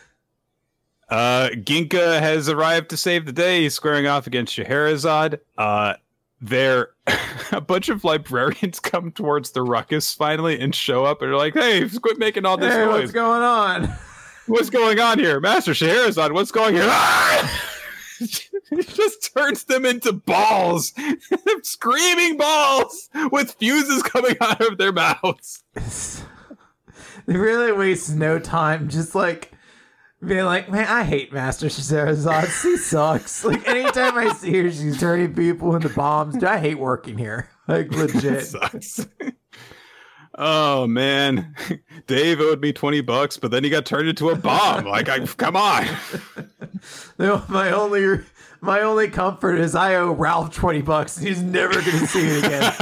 Uh, Ginka has arrived to save the day, squaring off against Scheherazade. Uh, there, a bunch of librarians come towards the ruckus finally and show up and are like, "Hey, quit making all this hey, noise! what's going on? what's going on here, Master Scheherazade? What's going here?" He just turns them into balls, screaming balls with fuses coming out of their mouths. they really waste no time just like being like, man, I hate Master Scheherazade. She sucks. Like anytime I see her, she's turning people into bombs. Dude, I hate working here. Like legit. sucks. oh man, Dave owed me twenty bucks, but then he got turned into a bomb. like, I come on. No, my only my only comfort is I owe Ralph twenty bucks and he's never gonna see it again.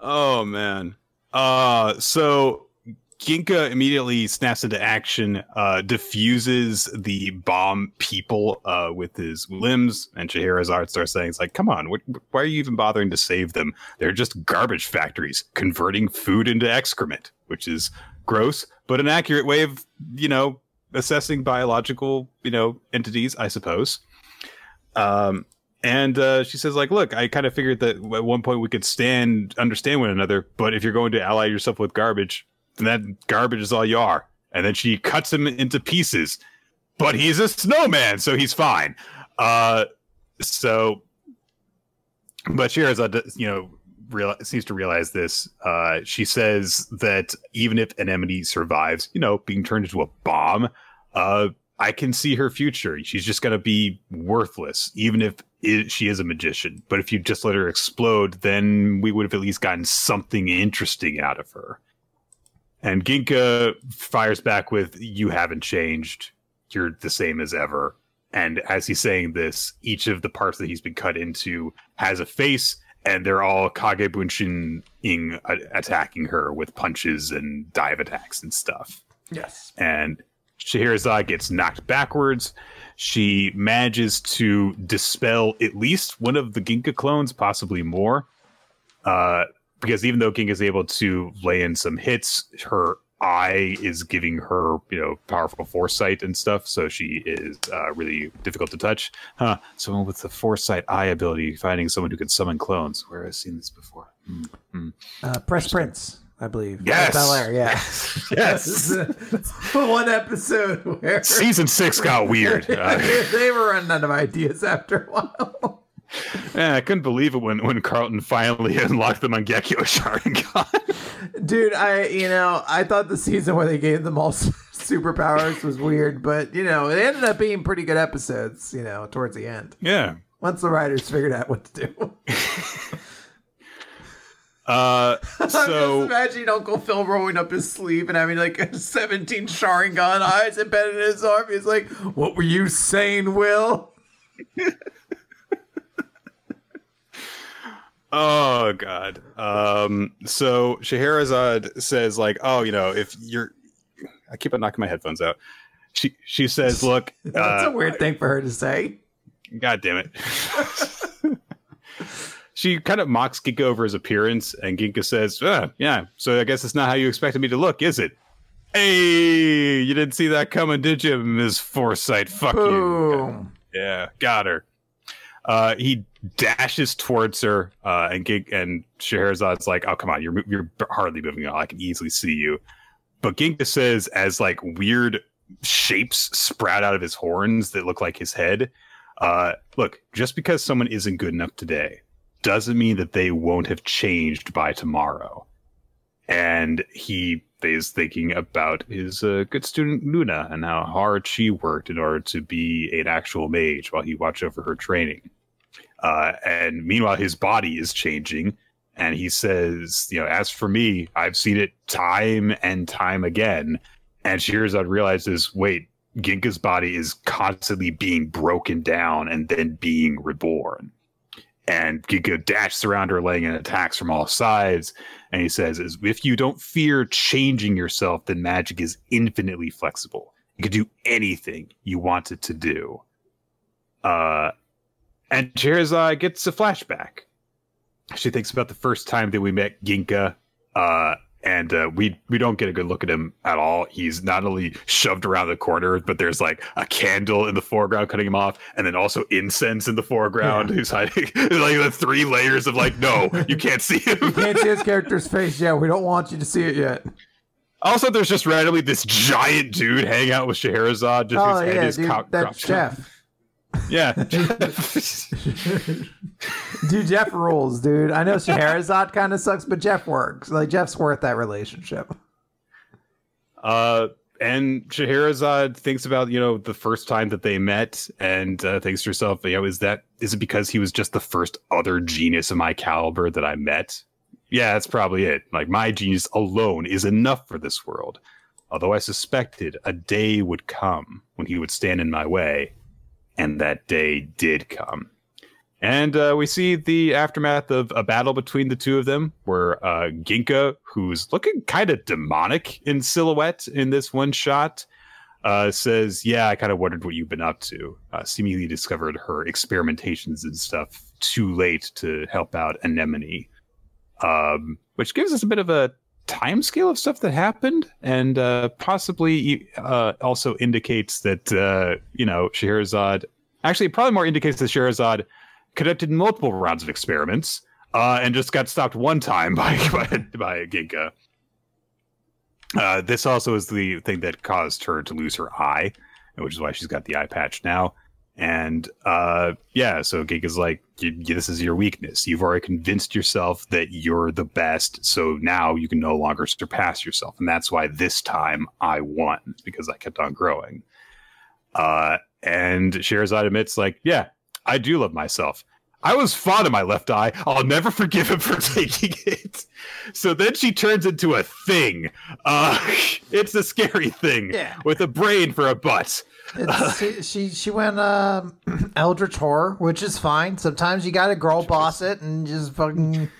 oh man. Uh, so Ginka immediately snaps into action, uh, diffuses the bomb people uh, with his limbs, and Scheherazade starts saying, "It's like, come on, what, why are you even bothering to save them? They're just garbage factories converting food into excrement, which is gross, but an accurate way of, you know, assessing biological, you know, entities, I suppose." Um, and uh, she says, like, look, I kind of figured that at one point we could stand, understand one another, but if you're going to ally yourself with garbage, then that garbage is all you are. And then she cuts him into pieces, but he's a snowman, so he's fine. Uh, so, but Scheherazade, you know, real, seems to realize this. Uh, she says that even if an enemy survives, you know, being turned into a bomb, uh, I can see her future. She's just going to be worthless, even if it, she is a magician. But if you just let her explode, then we would have at least gotten something interesting out of her. And Ginka fires back with, You haven't changed. You're the same as ever. And as he's saying this, each of the parts that he's been cut into has a face, and they're all Kagebunshin ing attacking her with punches and dive attacks and stuff Yes. and Scheherazade gets knocked backwards. She manages to dispel at least one of the Ginka clones, possibly more. Uh, because even though Ginka is able to lay in some hits, her eye is giving her, you know, powerful foresight and stuff. So she is uh, really difficult to touch. Huh. Someone with the foresight eye ability, finding someone who can summon clones. Where I've seen this before. Hmm. Uh, Fresh Prince, I believe. Yes. Bel Air, yeah. Yes. One episode where Season six got weird. Uh, they were running out of ideas after a while. Man, I couldn't believe it when, when Carlton finally unlocked the Mangekyo Sharingan. Dude, I you know I thought the season where they gave them all superpowers was weird, but you know it ended up being pretty good episodes. You know, towards the end. Yeah. Once the writers figured out what to do. Uh, so I'm just imagining Uncle Phil rolling up his sleeve and having like 17 Sharingan eyes embedded in his arm. He's like, "What were you saying, Will?" Oh god. Um, so Scheherazade says like, "Oh, you know, if you're," I keep on knocking my headphones out. She she says, "Look, that's uh, a weird thing for her to say." God damn it. she kind of mocks Ginka over his appearance, and Ginka says, ah, "Yeah, so I guess it's not how you expected me to look, is it?" Hey, you didn't see that coming, did you, Ms. Foresight? Fuck Boom. you. Yeah, got her. Uh, he dashes towards her, uh, and Gink and Scheherazade's like, "Oh, come on, you're you're hardly moving at all. I can easily see you." But Ginka says, as like weird shapes sprout out of his horns that look like his head. Uh, look, just because someone isn't good enough today doesn't mean that they won't have changed by tomorrow. And he is thinking about his uh, good student Luna and how hard she worked in order to be an actual mage while he watched over her training. Uh, and meanwhile, his body is changing. And he says, you know, as for me, I've seen it time and time again. And Scheherazade realizes, wait, Ginka's body is constantly being broken down and then being reborn. And Ginka dashes around her, laying in attacks from all sides. And he says, if you don't fear changing yourself, then magic is infinitely flexible. You can do anything you want it to do. Uh, and Scheherazade gets a flashback. She thinks about the first time that we met Ginka. Uh, and uh, we we don't get a good look at him at all. He's not only shoved around the corner, but there's like a candle in the foreground cutting him off, and then also incense in the foreground yeah. who's hiding. like the three layers of like, no, you can't see him. you can't see his character's face yet. We don't want you to see it yet. Also, there's just randomly this giant dude hanging out with Scheherazade. Just oh his yeah, head is dude, co- that's Jeff. Yeah. dude, Jeff rules, dude. I know Scheherazade kind of sucks, but Jeff works. Like Jeff's worth that relationship. Uh, and Scheherazade thinks about you know the first time that they met, and uh, thinks to herself, you know, is that is it because he was just the first other genius of my caliber that I met? Yeah, that's probably it. Like my genius alone is enough for this world. Although I suspected a day would come when he would stand in my way, and that day did come. And uh, we see the aftermath of a battle between the two of them, where uh, Ginka, who's looking kind of demonic in silhouette in this one shot, uh, says, "Yeah, I kind of wondered what you've been up to." Uh, seemingly discovered her experimentations and stuff too late to help out Anemone, um, which gives us a bit of a time scale of stuff that happened, and uh, possibly uh, also indicates that uh, you know Scheherazade. Actually, probably more indicates that Scheherazade conducted multiple rounds of experiments uh, and just got stopped one time by by, by Ginka. Uh, this also is the thing that caused her to lose her eye, which is why she's got the eye patch now. And uh, yeah, so Ginka's like, this is your weakness. You've already convinced yourself that you're the best, so now you can no longer surpass yourself. And that's why this time I won, because I kept on growing. Uh, and Scheherazade admits, like, yeah, I do love myself. I was fond of my left eye. I'll never forgive him for taking it. So then she turns into a thing. Uh, it's a scary thing Yeah. with a brain for a butt. It's, she, she went um, Eldritch horror, which is fine. Sometimes you gotta girl boss it and just fucking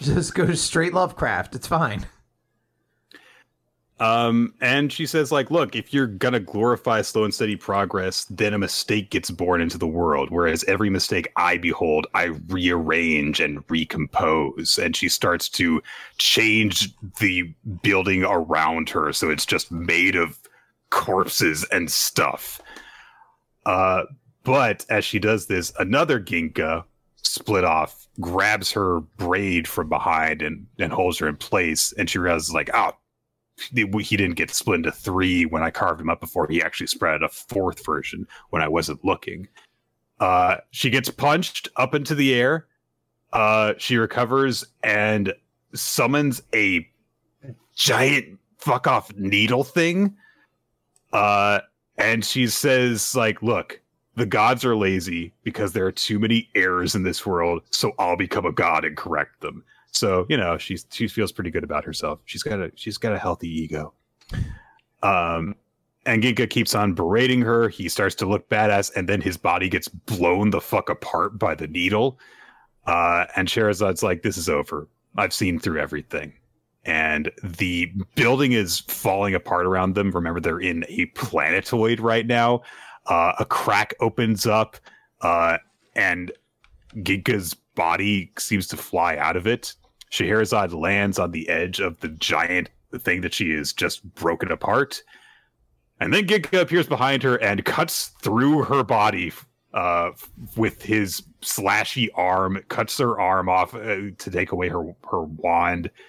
just go straight Lovecraft. It's fine. Um, and she says, like, look, if you're gonna glorify slow and steady progress, then a mistake gets born into the world. Whereas every mistake I behold, I rearrange and recompose. And she starts to change the building around her so it's just made of corpses and stuff. Uh, but as she does this, another Ginka split off, grabs her braid from behind and, and holds her in place. And she realizes, like, oh, he didn't get split into three when I carved him up before. He actually spread a fourth version when I wasn't looking. Uh, she gets punched up into the air. Uh, she recovers and summons a giant fuck off needle thing. Uh, and she says, like, look, the gods are lazy because there are too many errors in this world, so I'll become a god and correct them. So, you know, she's she feels pretty good about herself. She's got a she's got a healthy ego. Um and Ginka keeps on berating her. He starts to look badass, and then his body gets blown the fuck apart by the needle. Uh, and Scheherazade's like, "This is over. I've seen through everything." And the building is falling apart around them. Remember, they're in a planetoid right now. Uh, a crack opens up, uh, and Ginka's body seems to fly out of it. Scheherazade lands on the edge of the giant thing that she is just broken apart and then Ginka appears behind her and cuts through her body uh, with his slashy arm, cuts her arm off uh, to take away her her wand.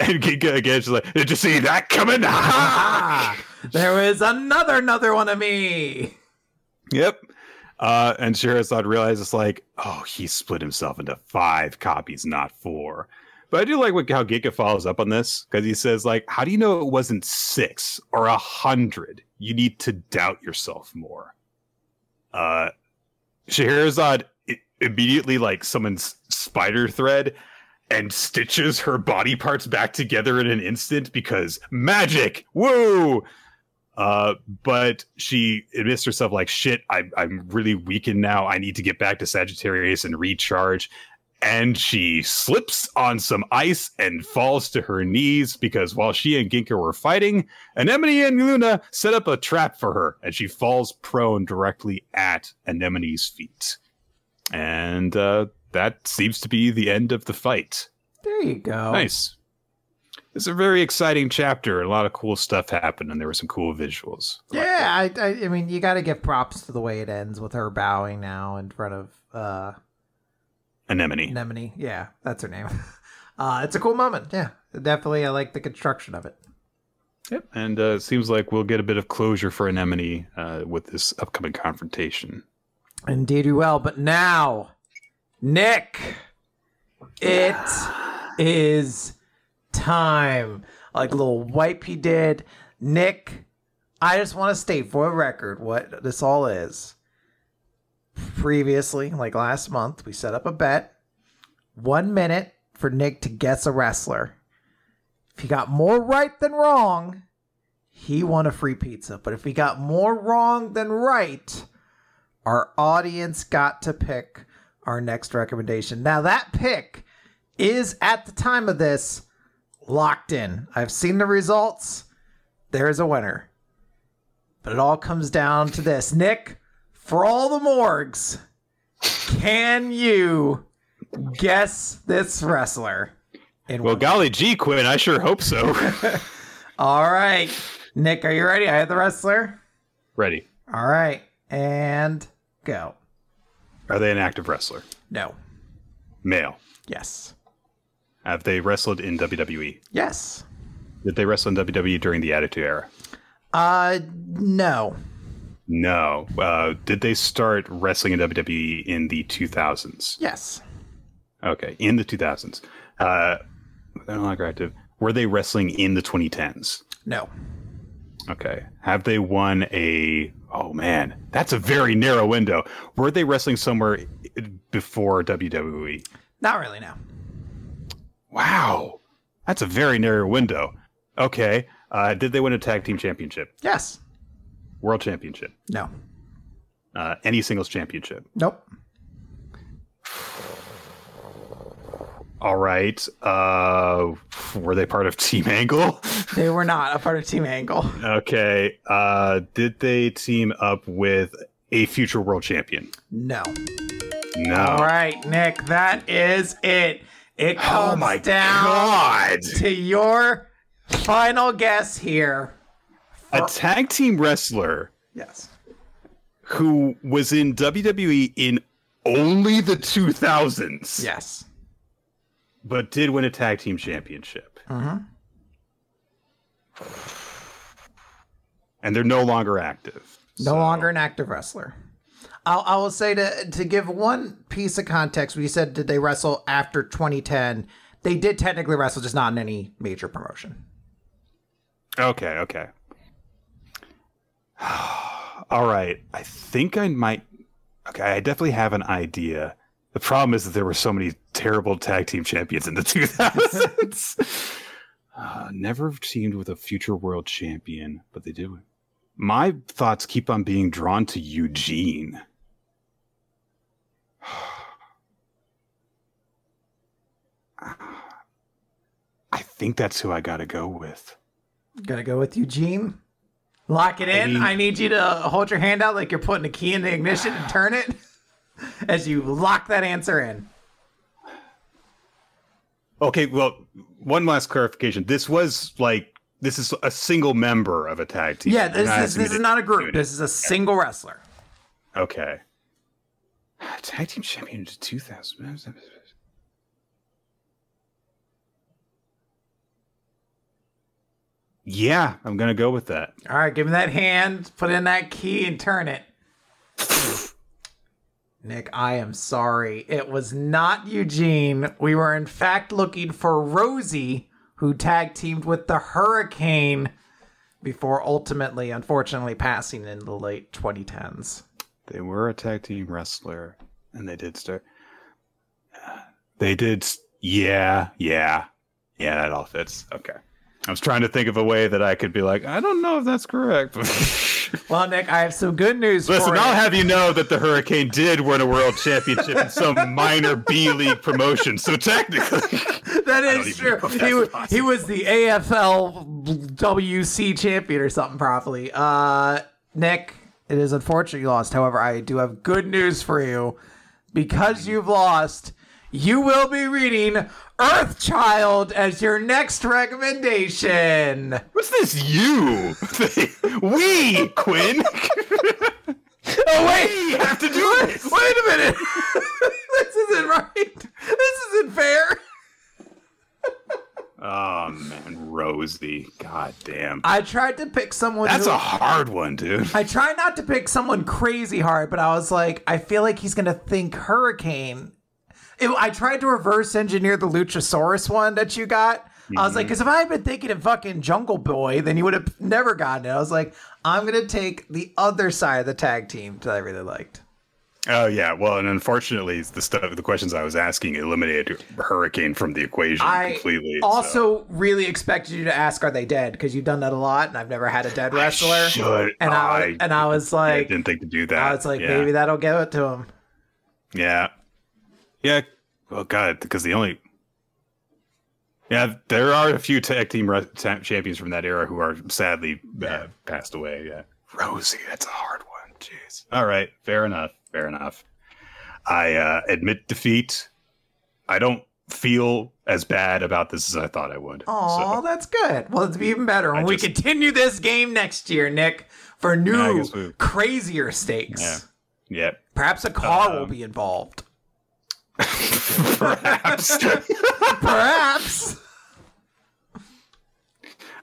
And Ginka again, she's like, "Did you see that coming?" there was another another one of me. Yep. Uh, and Scheherazade realizes, like, oh, he split himself into five copies, not four. But I do like what, how Ginka follows up on this because he says, like, how do you know it wasn't six or a hundred? You need to doubt yourself more. Uh, Scheherazade immediately like summons spider thread and stitches her body parts back together in an instant because magic, woo! Uh, but she admits herself like shit. I, I'm really weakened now. I need to get back to Sagittarius and recharge and she slips on some ice and falls to her knees because while she and Ginka were fighting, Anemone and Luna set up a trap for her, and she falls prone directly at Anemone's feet. And uh, that seems to be the end of the fight. There you go. Nice. It's a very exciting chapter. A lot of cool stuff happened, and there were some cool visuals. Yeah, I, I, I mean, you got to give props to the way it ends with her bowing now in front of uh, Anemone. Anemone. Yeah, that's her name. Uh, it's a cool moment. Yeah, definitely. I like the construction of it. Yep, and uh, it seems like we'll get a bit of closure for Anemone uh, with this upcoming confrontation. Indeed, we will. But now, Nick, it is time. Like little wipe he did. Nick, I just want to state for a record what this all is previously, like last month, we set up a bet. One minute for Nick to guess a wrestler. If he got more right than wrong, he won a free pizza. But if he got more wrong than right, our audience got to pick our next recommendation. Now, that pick is at the time of this locked in. I've seen the results. There's a winner. But it all comes down to this. Nick, for all the morgues, can you guess this wrestler? well, golly gee, Quinn, I sure hope so. all right. Nick, are you ready? I have the wrestler. Ready. All right. And go. Are they an active wrestler? No. Male? Yes. Have they wrestled in WWE? Yes. Did they wrestle in WWE during the Attitude Era? Uh, no. No. Uh, did they start wrestling in WWE in the 2000s? Yes. Okay, in the 2000s. Uh, they're no longer active. Were they wrestling in the 2010s? No. Okay. Have they won a? Oh man, that's a very narrow window. Were they wrestling somewhere before WWE? Not really. No. Wow, that's a very narrow window. Okay. Uh, did they win a tag team championship? Yes. World Championship? No. Uh, any singles championship? Nope. All right. Uh, were they part of Team Angle? they were not a part of Team Angle. Okay. Uh, did they team up with a future world champion? No. No. All right, Nick, that is it. It Oh comes my down god! to your final guess here. A tag team wrestler Yes. who was in WWE in only the 2000s, Yes. but did win a tag team championship. Mm-hmm. And they're no longer active. No So- longer an active wrestler. I'll, I will say to to give one piece of context. We said did they wrestle after 2010? They did technically wrestle, just not in any major promotion. Okay, okay. All right. I think I might. Okay, I definitely have an idea. The problem is that there were so many terrible tag team champions in the 2000s. uh, never teamed with a future world champion, but they do. My thoughts keep on being drawn to Eugene. I think that's who I got to go with. Gotta go with Eugene. Lock it in. I, mean, I, need you to hold your hand out like you're putting a key in the ignition and turn it as you lock that answer in. Okay, well, one last clarification. This was like this is a single member of a tag team. Yeah, this, is, this is not a group. This is a single wrestler. Okay. Tag team champion to 2000. Yeah, I'm gonna go with that. All right, give me that hand, put in that key, and turn it. Nick, I am sorry. It was not Eugene. We were in fact looking for Rosey, who tag teamed with the Hurricane before ultimately, unfortunately, passing in the late 2010s. They were a tag team wrestler, and they did start. They did. Yeah, yeah, yeah. That all fits. Okay. I was trying to think of a way that I could be like, I don't know if that's correct. well, Nick, I have some good news. Listen, I'll have you know that the Hurricane did win a world championship in some minor B League promotion. So technically, that is true. He, he was the AFL WC champion or something, probably. Uh, Nick, it is unfortunate you lost. However, I do have good news for you. Because you've lost, you will be reading Earthchild as your next recommendation. What's this you? we, Quinn. oh wait, we have to do it. Wait a minute. this isn't right. This isn't fair. Oh man, Rosey. God damn. I tried to pick someone. That's who, a hard one, dude. I try not to pick someone crazy hard, but I was like, I feel like he's gonna think Hurricane it, I tried to reverse engineer the Luchasaurus one that you got. Mm-hmm. I was like, because mm-hmm. if I had been thinking of fucking Jungle Boy, then you would have never gotten it. I was like, I'm gonna take the other side of the tag team that I really liked. Oh yeah, well, and unfortunately, the stuff, the questions I was asking eliminated Hurricane from the equation I completely. Also, so. really expected you to ask, "Are they dead?" Because you've done that a lot, and I've never had a dead wrestler. I should. And I, I, and I was like, I didn't think to do that. I was like, yeah. maybe that'll give it to him. Yeah, yeah. Oh God, because the only yeah, there are a few tag team re- champions from that era who are sadly uh, passed away. Yeah, Rosey, that's a hard one. Jeez. All right, fair enough. Fair enough. I uh, admit defeat. I don't feel as bad about this as I thought I would. Oh, so. that's good. Well, it's even better when we continue this game next year, Nick, for new, yeah, crazier stakes. Yeah. Yeah. Perhaps a car um, will be involved. Perhaps. Perhaps.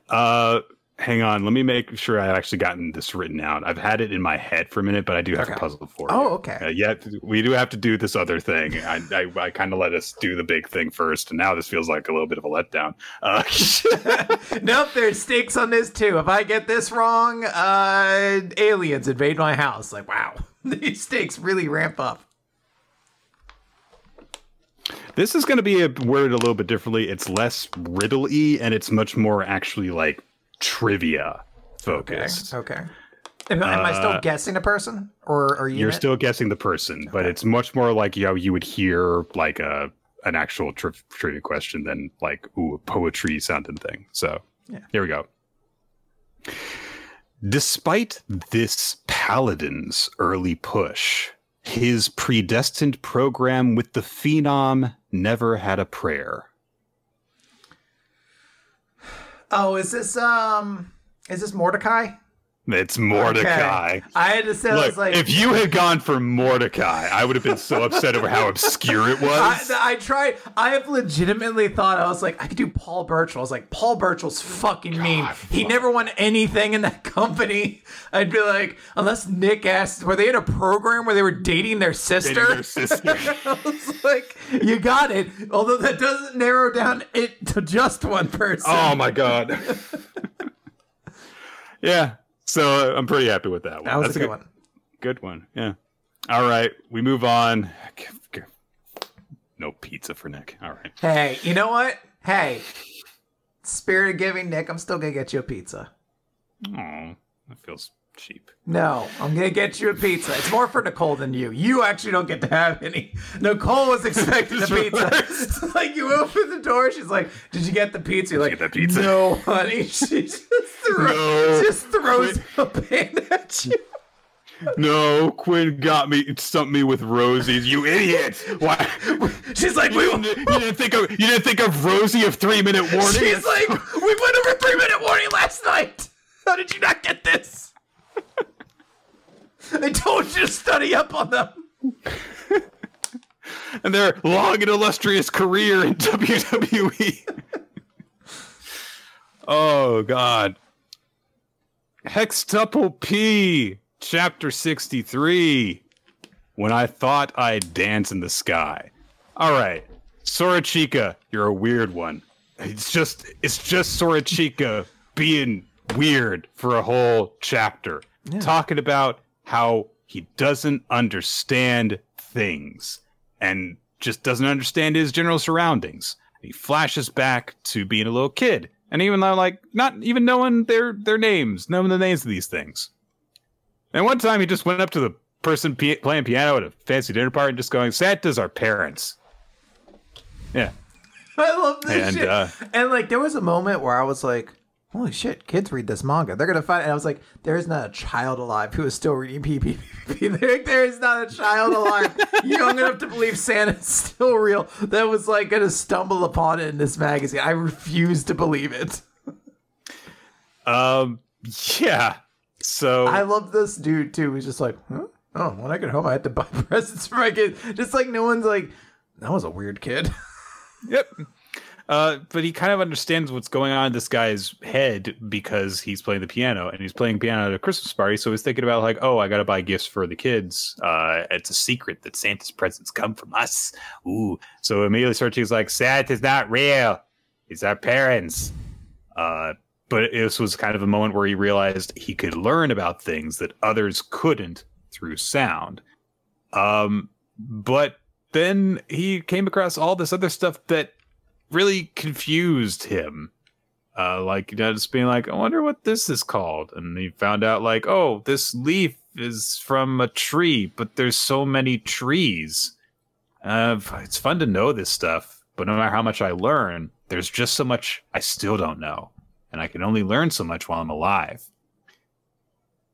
Uh, hang on. Let me make sure I've actually gotten this written out. I've had it in my head for a minute, but I do have okay. to puzzle for it. Oh, okay. Uh, yeah, we do have to do this other thing. I, I, I kind of let us do the big thing first, and now this feels like a little bit of a letdown. Uh, nope, there's stakes on this too. If I get this wrong, uh, aliens invade my house. Like, wow, these stakes really ramp up. This is going to be worded a little bit differently. It's less riddle-y and it's much more actually like trivia focused. Okay. okay. Am, am uh, I still uh, guessing a person, or are you? You're still guessing the person, okay. but it's much more like you know you would hear like a an actual tri- trivia question than like ooh a poetry sounding thing. So yeah. here we go. Despite this paladin's early push, his predestined program with the Phenom never had a prayer. Oh, is this um is this Mordecai? It's Mordecai. Okay. I had to say, Look, I was like, if you had gone for Mordecai, I would have been so upset over how obscure it was. I, I tried. I have legitimately thought I was like, I could do Paul Burchill. I was like, Paul Burchill's fucking mean. He never won anything in that company. I'd be like, unless Nick asked, were they in a program where they were dating their sister? Dating their sister. I was like, you got it. Although that doesn't narrow down it to just one person. oh my god. yeah. So I'm pretty happy with that one. that was That's a good one. Good one. Yeah. All right. We move on. No pizza for Nick. All right. Hey, you know what? Hey, spirit of giving, Nick, I'm still gonna get you a pizza. Oh, that feels cheap. No, I'm gonna get you a pizza. It's more for Nicole than you. You actually don't get to have any. Nicole was expecting the pizza. like you open the door, she's like, "Did you get the pizza?" You're like, get that pizza? "No, honey." She just, throw, No. just throws a pan at you. No, Quinn got me, stumped me with Rosey's. You idiot! Why? She's like, You "We." didn't, you didn't think of you didn't think of Rosie of three minute warning. She's like, "We went over three minute warning last night. How did you not get this?" I told you to study up on them. and their long and illustrious career in WWE. oh God. Hextuple P, chapter 63. When I thought I'd dance in the sky. All right. Sorachika, you're a weird one. It's just it's just Sorachika being weird for a whole chapter. Talking about how he doesn't understand things and just doesn't understand his general surroundings. He flashes back to being a little kid, and even though like not even knowing their their names, knowing the names of these things. And one time he just went up to the person p- playing piano at a fancy dinner party and just going, "Santa's our parents." Yeah, I love this And, shit. uh, and like, there was a moment where I was like, "Holy shit, kids read this manga. They're gonna find." And I was like, "There is not a child alive who is still reading PPP. There, there is not a child alive young enough to believe Santa's still real that was like gonna stumble upon it in this magazine. I refuse to believe it. um, yeah. So I love this dude too. He's just like, huh? Oh, when I get home, I had to buy presents for my kid. Just like no one's like, that was a weird kid. Yep. Uh, but he kind of understands what's going on in this guy's head because he's playing the piano and he's playing piano at a Christmas party. So he's thinking about like, oh, I got to buy gifts for the kids. Uh, it's a secret that Santa's presents come from us. Ooh. So immediately Sorchi's like, Santa's not real. It's our parents. Uh, but this was kind of a moment where he realized he could learn about things that others couldn't through sound. Um, but then he came across all this other stuff that really confused him. Uh, like just being like, I wonder what this is called, and he found out like, oh, this leaf is from a tree, but there's so many trees. Uh, it's fun to know this stuff, but no matter how much I learn, there's just so much I still don't know, and I can only learn so much while I'm alive.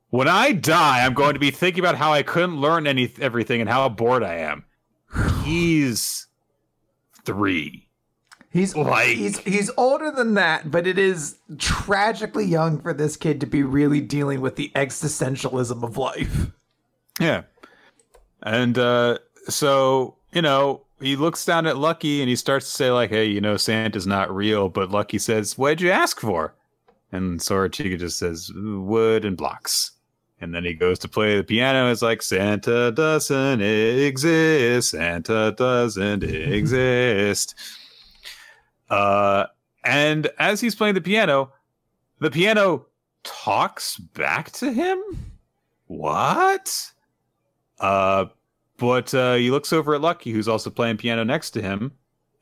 When I die, I'm going to be thinking about how I couldn't learn any everything and how bored I am. He's three. He's Like- he's he's older than that, but it is tragically young for this kid to be really dealing with the existentialism of life. Yeah. And uh, so, you know, he looks down at Lucky and he starts to say, like, hey, you know, Santa's not real. But Lucky says, what'd you ask for? And Sorachika just says, wood and blocks. And then he goes to play the piano. It's like, Santa doesn't exist. Santa doesn't exist. Uh, and as he's playing the piano, the piano talks back to him. What? Uh, but uh, he looks over at Lucky, who's also playing piano next to him,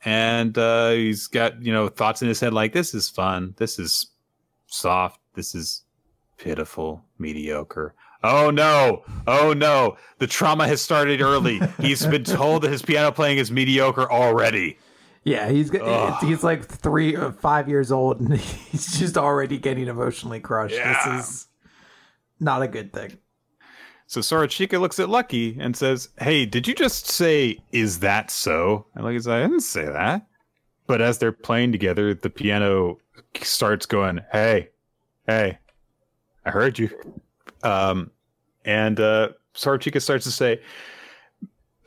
and uh, he's got you know thoughts in his head like, "This is fun. This is soft. This is pitiful, mediocre." Oh no! Oh no! The trauma has started early. He's been told that his piano playing is mediocre already. Yeah, he's Ugh. he's like three or five years old, and he's just already getting emotionally crushed. Yeah. This is not a good thing. So Sorachika looks at Lucky and says, Hey, did you just say, is that so? And Lucky's like, I didn't say that. But as they're playing together, the piano starts going, Hey, hey, I heard you. Um, and uh, Sorachika starts to say,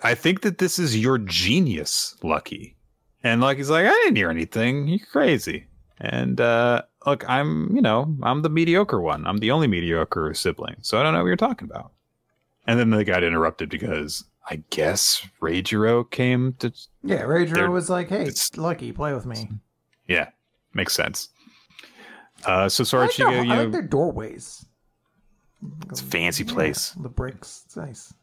I think that this is your genius, Lucky. And Lucky's like, I didn't hear anything. You're crazy. And uh, look, I'm, you know, I'm the mediocre one. I'm the only mediocre sibling. So I don't know what you're talking about. And then they got interrupted because I guess Reijiro came to. Yeah, They're- was like, "Hey, it's- Lucky, play with me." Yeah, makes sense. Uh, so I like, their, you I like their doorways. it's a fancy place. The bricks, it's nice.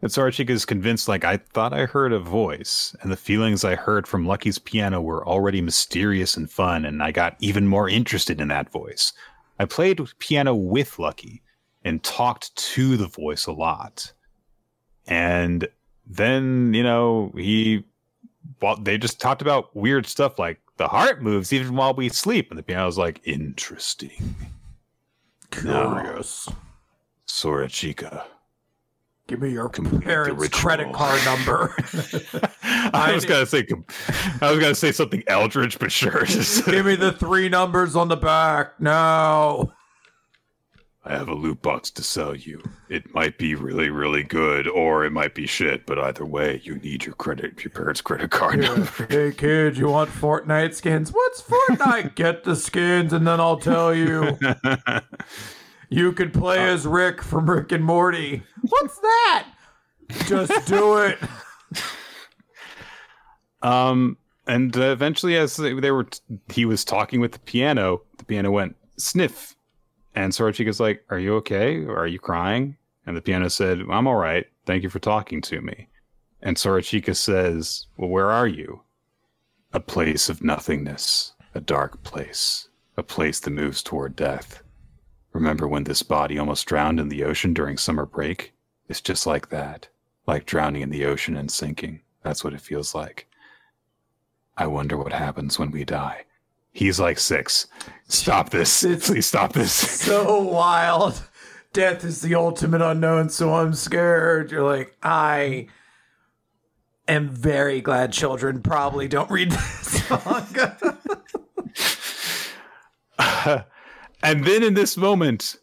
And Sorachika is convinced, like, I thought I heard a voice, and the feelings I heard from Lucky's piano were already mysterious and fun, and I got even more interested in that voice. I played piano with Lucky and talked to the voice a lot. And then, you know, he, well, they just talked about weird stuff like the heart moves even while we sleep. And the piano's like, interesting. Curious. Sorachika. Give me your parents' credit card number. I was gonna say, I was gonna say something eldritch, but sure. Give me the three numbers on the back now. I have a loot box to sell you. It might be really, really good, or it might be shit. But either way, you need your credit, your parents' credit card number. Hey kid, you want Fortnite skins? What's Fortnite? Get the skins and then I'll tell you. You could play as Rick from Rick and Morty. What's that? Just do it. Um, and uh, eventually, as they they were, he was talking with the piano. The piano went sniff, and Sorachika's like, "Are you okay? Or are you crying?" And the piano said, "I'm all right. Thank you for talking to me." And Sorachika says, "Well, where are you?" A place of nothingness, a dark place, a place that moves toward death. Remember when this body almost drowned in the ocean during summer break? It's just like that, like drowning in the ocean and sinking. That's what it feels like. I wonder what happens when we die. He's like six. Stop this. It's- Please stop this. So wild. Death is the ultimate unknown, so I'm scared. You're like, I am very glad children probably don't read this manga. And then in this moment,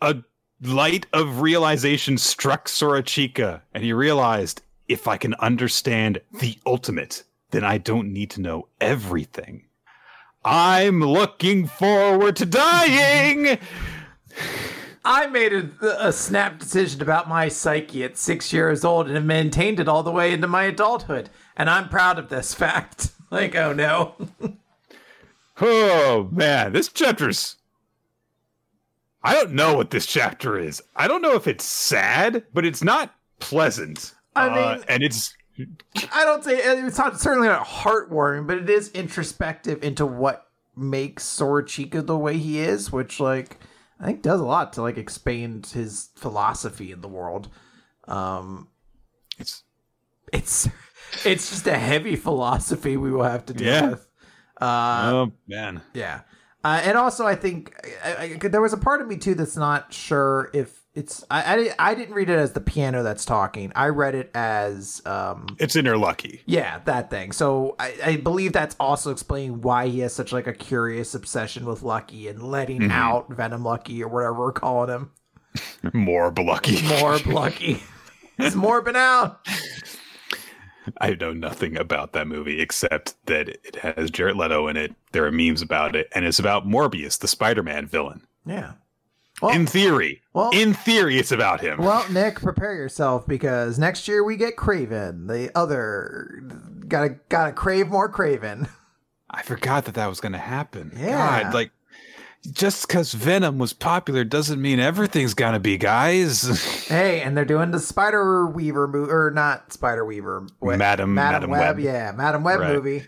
a light of realization struck Sorachika, and he realized if I can understand the ultimate, then I don't need to know everything. I'm looking forward to dying. I made a, a snap decision about my psyche at six years old and have maintained it all the way into my adulthood. And I'm proud of this fact. Like, oh no. Oh man, this chapter's. I don't know what this chapter is. I don't know if it's sad, but it's not pleasant. I Uh, mean- and it's I don't say it's not certainly not heartwarming, but it is introspective into what makes Sorachika the way he is, which like I think does a lot to like expand his philosophy in the world. Um it's it's it's just a heavy philosophy we will have to deal Yeah. with. Uh oh man. yeah. Uh, and also, I think I, I, there was a part of me too that's not sure if it's. I, I, I didn't read it as the piano that's talking. I read it as um, It's inner lucky. yeah, that thing. So I, I believe that's also explaining why he has such like a curious obsession with Lucky and letting out Venom Lucky or whatever we're calling him. More lucky. Morb Lucky. He's morbing out. I know nothing about that movie except that it has Jared Leto in it. There are memes about it, and it's about Morbius, the Spider-Man villain. Yeah. Well, in theory, well- in theory, it's about him. well, Nick, prepare yourself because next year we get Kraven, the other. Gotta gotta crave more Kraven. I forgot that that was going to happen. Yeah. God, like just because Venom was popular doesn't mean everything's gonna be, guys. Hey, and they're doing the Spider Weaver movie, or not Spider Weaver, Web- Madam- Madam Web, Web. yeah, Madam Web Right. movie.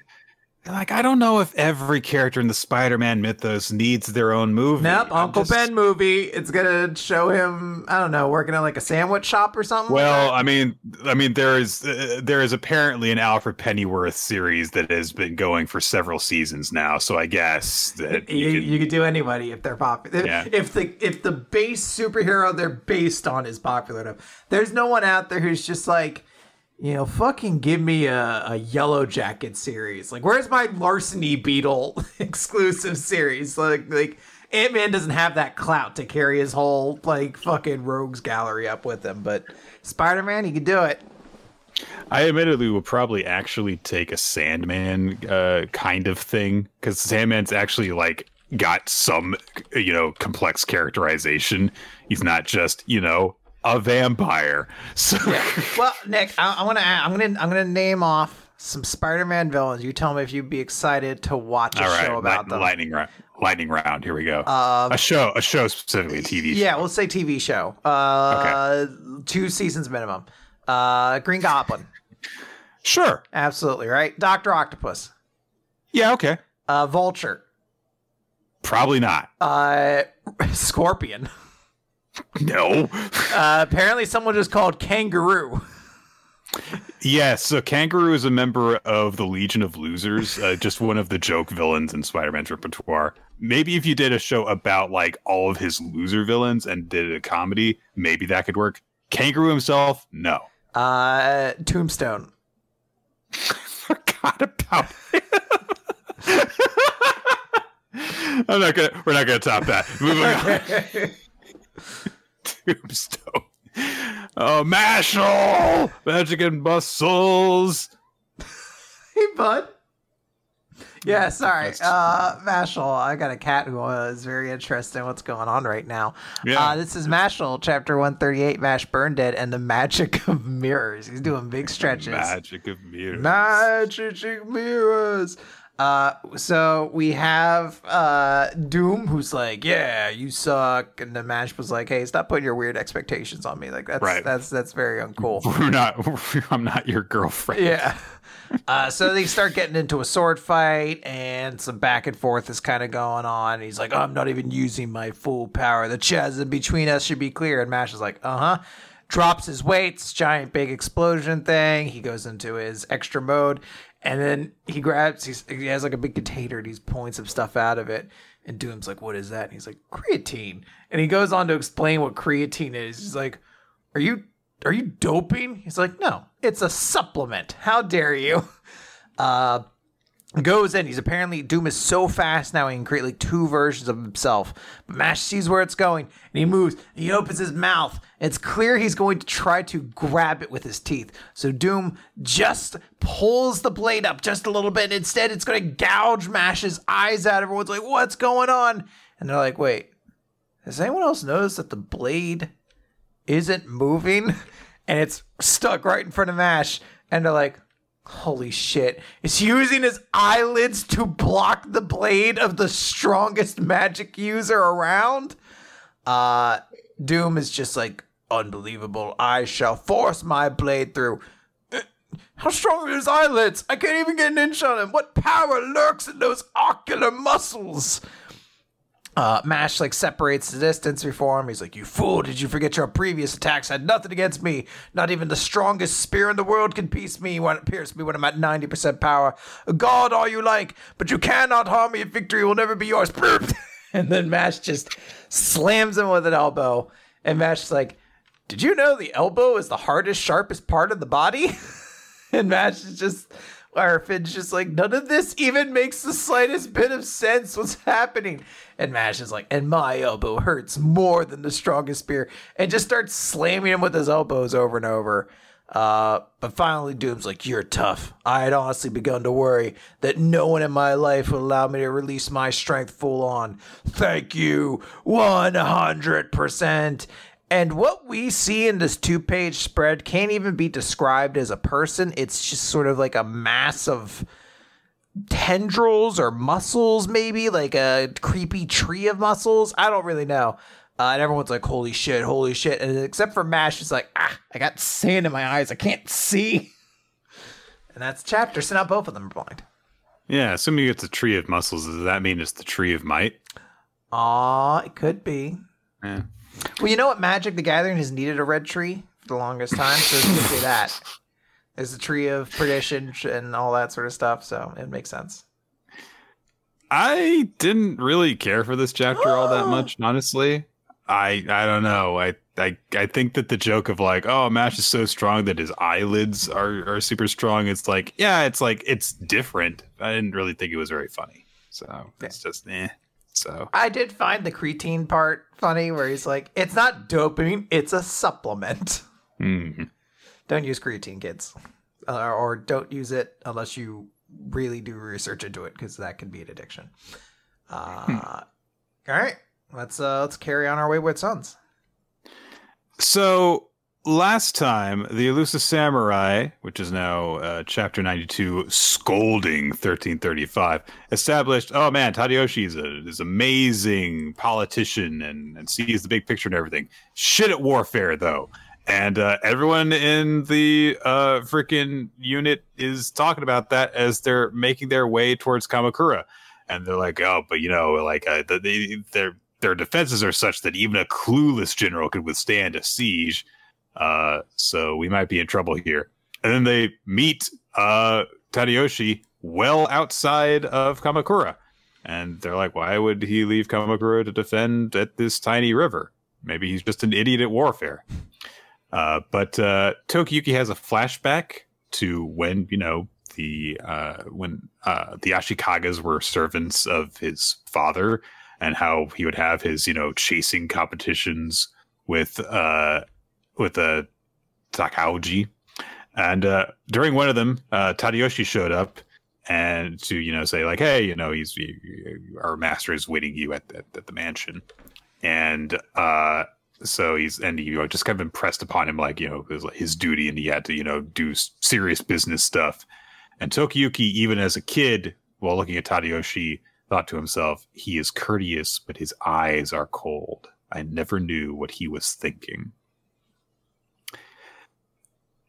Like, I don't know if every character in the Spider-Man mythos needs their own movie. Nope, I'm Uncle just- Ben movie. It's gonna show him, I don't know, working at like a sandwich shop or something. Well. I mean, I mean, there is uh, there is apparently an Alfred Pennyworth series that has been going for several seasons now. So I guess that you, you, you, could do anybody if they're popular. If, Yeah. if the if the base superhero they're based on is popular enough, there's no one out there who's just like, you know, fucking give me a, a Yellow Jacket series. Like, where's my Larceny Beetle exclusive series? Like, like Ant Man doesn't have that clout to carry his whole like fucking rogues gallery up with him, but Spider Man, he could do it. I admittedly would probably actually take a Sandman uh, kind of thing because Sandman's actually like got some you know complex characterization. He's not just you know a vampire. So yeah. well, Nick, I, am gonna I'm gonna I'm gonna name off some Spider-Man villains. You tell me if you'd be excited to watch a All right, show about light, them. Lightning round. Lightning round. Here we go. Uh, a show. A show specifically. A TV. Show. Yeah, show. we'll say TV show. Uh, okay. Two seasons minimum. Uh, Green Goblin. Sure. Absolutely right. Doctor Octopus. Yeah. Okay. Uh, Vulture. Probably not. Uh, Scorpion. No. uh, apparently, someone just called Kangaroo. Yes, so Kangaroo is a member of the Legion of Losers, uh, just one of the joke villains in Spider-Man's repertoire. Maybe if you did a show about like all of his loser villains and did a comedy, maybe that could work. Kangaroo himself, no. Uh, Tombstone. Forgot about him. I'm not gonna. We're not gonna top that. Moving on. Tombstone. Oh, Mashle! Magic and muscles! hey, bud. Yeah, sorry. Uh, Mashle, I got a cat who is very interested in what's going on right now. Yeah. Uh, this is Mashle, chapter 138, Mash Burnedead, and the magic of mirrors. He's doing big stretches. Magic of mirrors. Magic of mirrors. Uh, so we have uh Doom, who's like, "Yeah, you suck," and the Mash was like, "Hey, stop putting your weird expectations on me. Like that's right. that's that's very uncool. We're not. I'm not your girlfriend. Yeah." Uh, so they start getting into a sword fight, and some back and forth is kind of going on. He's like, "I'm not even using my full power. The chasm between us should be clear." And Mash is like, "Uh huh." Drops his weights, giant big explosion thing. He goes into his extra mode, and then he grabs, he has like a big container and he's pulling some stuff out of it. And Doom's like, what is that? And he's like, creatine. And he goes on to explain what creatine is. He's like, are you, are you doping? He's like, no, it's a supplement. How dare you? Uh, goes in. He's apparently Doom is so fast now he can create like two versions of himself. But Mash sees where it's going and he moves. He opens his mouth. It's clear he's going to try to grab it with his teeth. So Doom just pulls the blade up just a little bit. Instead, it's going to gouge Mash's eyes out. Everyone's like, "What's going on?" And they're like, "Wait, has anyone else noticed that the blade isn't moving?" And it's stuck right in front of Mash. And they're like, Holy shit. Is using his eyelids to block the blade of the strongest magic user around? Uh Doom is just like unbelievable. I shall force my blade through. Uh, how strong are his eyelids? I can't even get an inch on him. What power lurks in those ocular muscles? Uh, Mash like separates the distance before him. He's like, "You fool! Did you forget your previous attacks had nothing against me? Not even the strongest spear in the world can pierce me when pierce me when I'm at ninety percent power. God, all you like, but you cannot harm me. Victory will never be yours." and then Mash just slams him with an elbow, and Mash is like, "Did you know the elbow is the hardest, sharpest part of the body?" and Mash is just our Finn's just like, none of this even makes the slightest bit of sense. What's happening? And Mash is like, and my elbow hurts more than the strongest spear, and just starts slamming him with his elbows over and over. Uh, but finally, Doom's like, You're tough. I had honestly begun to worry that no one in my life would allow me to release my strength full on. Thank you, 100%. And what we see in this two page spread can't even be described as a person. It's just sort of like a mass of tendrils or muscles, maybe like a creepy tree of muscles. I don't really know. Uh, and everyone's like, holy shit, holy shit. And except for Mash, it's like, ah, I got sand in my eyes. I can't see. And that's chapter. So now both of them are blind. Yeah, assuming it's a tree of muscles, does that mean it's the tree of might? Ah, it could be. Yeah. Well, you know what? Magic the Gathering has needed a red tree for the longest time, so it could be that. There's the tree of perdition and all that sort of stuff, so it makes sense. I didn't really care for this chapter all that much, honestly. I I don't know. I I I think that the joke of like, oh, Mash is so strong that his eyelids are are super strong. It's like, yeah, it's like it's different. I didn't really think it was very funny. So it's just eh. So I did find the creatine part funny, where he's like, "It's not dopamine; it's a supplement." mm. Don't use creatine, kids, uh, or don't use it unless you really do research into it, because that can be an addiction. Uh, hmm. All right, let's uh, let's carry on our wayward sons. So last time, the elusive samurai, which is now uh, chapter 92, scolding 1335, established, oh man, Tadayoshi is a is amazing politician and, and sees the big picture and everything. Shit at warfare, though. And uh, everyone in the uh, freaking unit is talking about that as they're making their way towards Kamakura. And they're like, oh, but you know, like uh, they, their their defenses are such that even a clueless general could withstand a siege uh, so we might be in trouble here. And then they meet uh, Tadayoshi well outside of Kamakura. And they're like, why would he leave Kamakura to defend at this tiny river? Maybe he's just an idiot at warfare. Uh, but uh, Tokiyuki has a flashback to when, you know, the uh, when uh, the Ashikagas were servants of his father and how he would have his, you know, chasing competitions with uh, with a Takauji. And uh, during one of them, uh, Tadayoshi showed up and to you know say like, hey, you know, he's he, our master is waiting you at, at, at the mansion, and uh, so he's and you know just kind of impressed upon him like you know it was like his duty and he had to you know do serious business stuff. And Tokiyuki, even as a kid, while looking at Tadayoshi, thought to himself, he is courteous, but his eyes are cold. I never knew what he was thinking.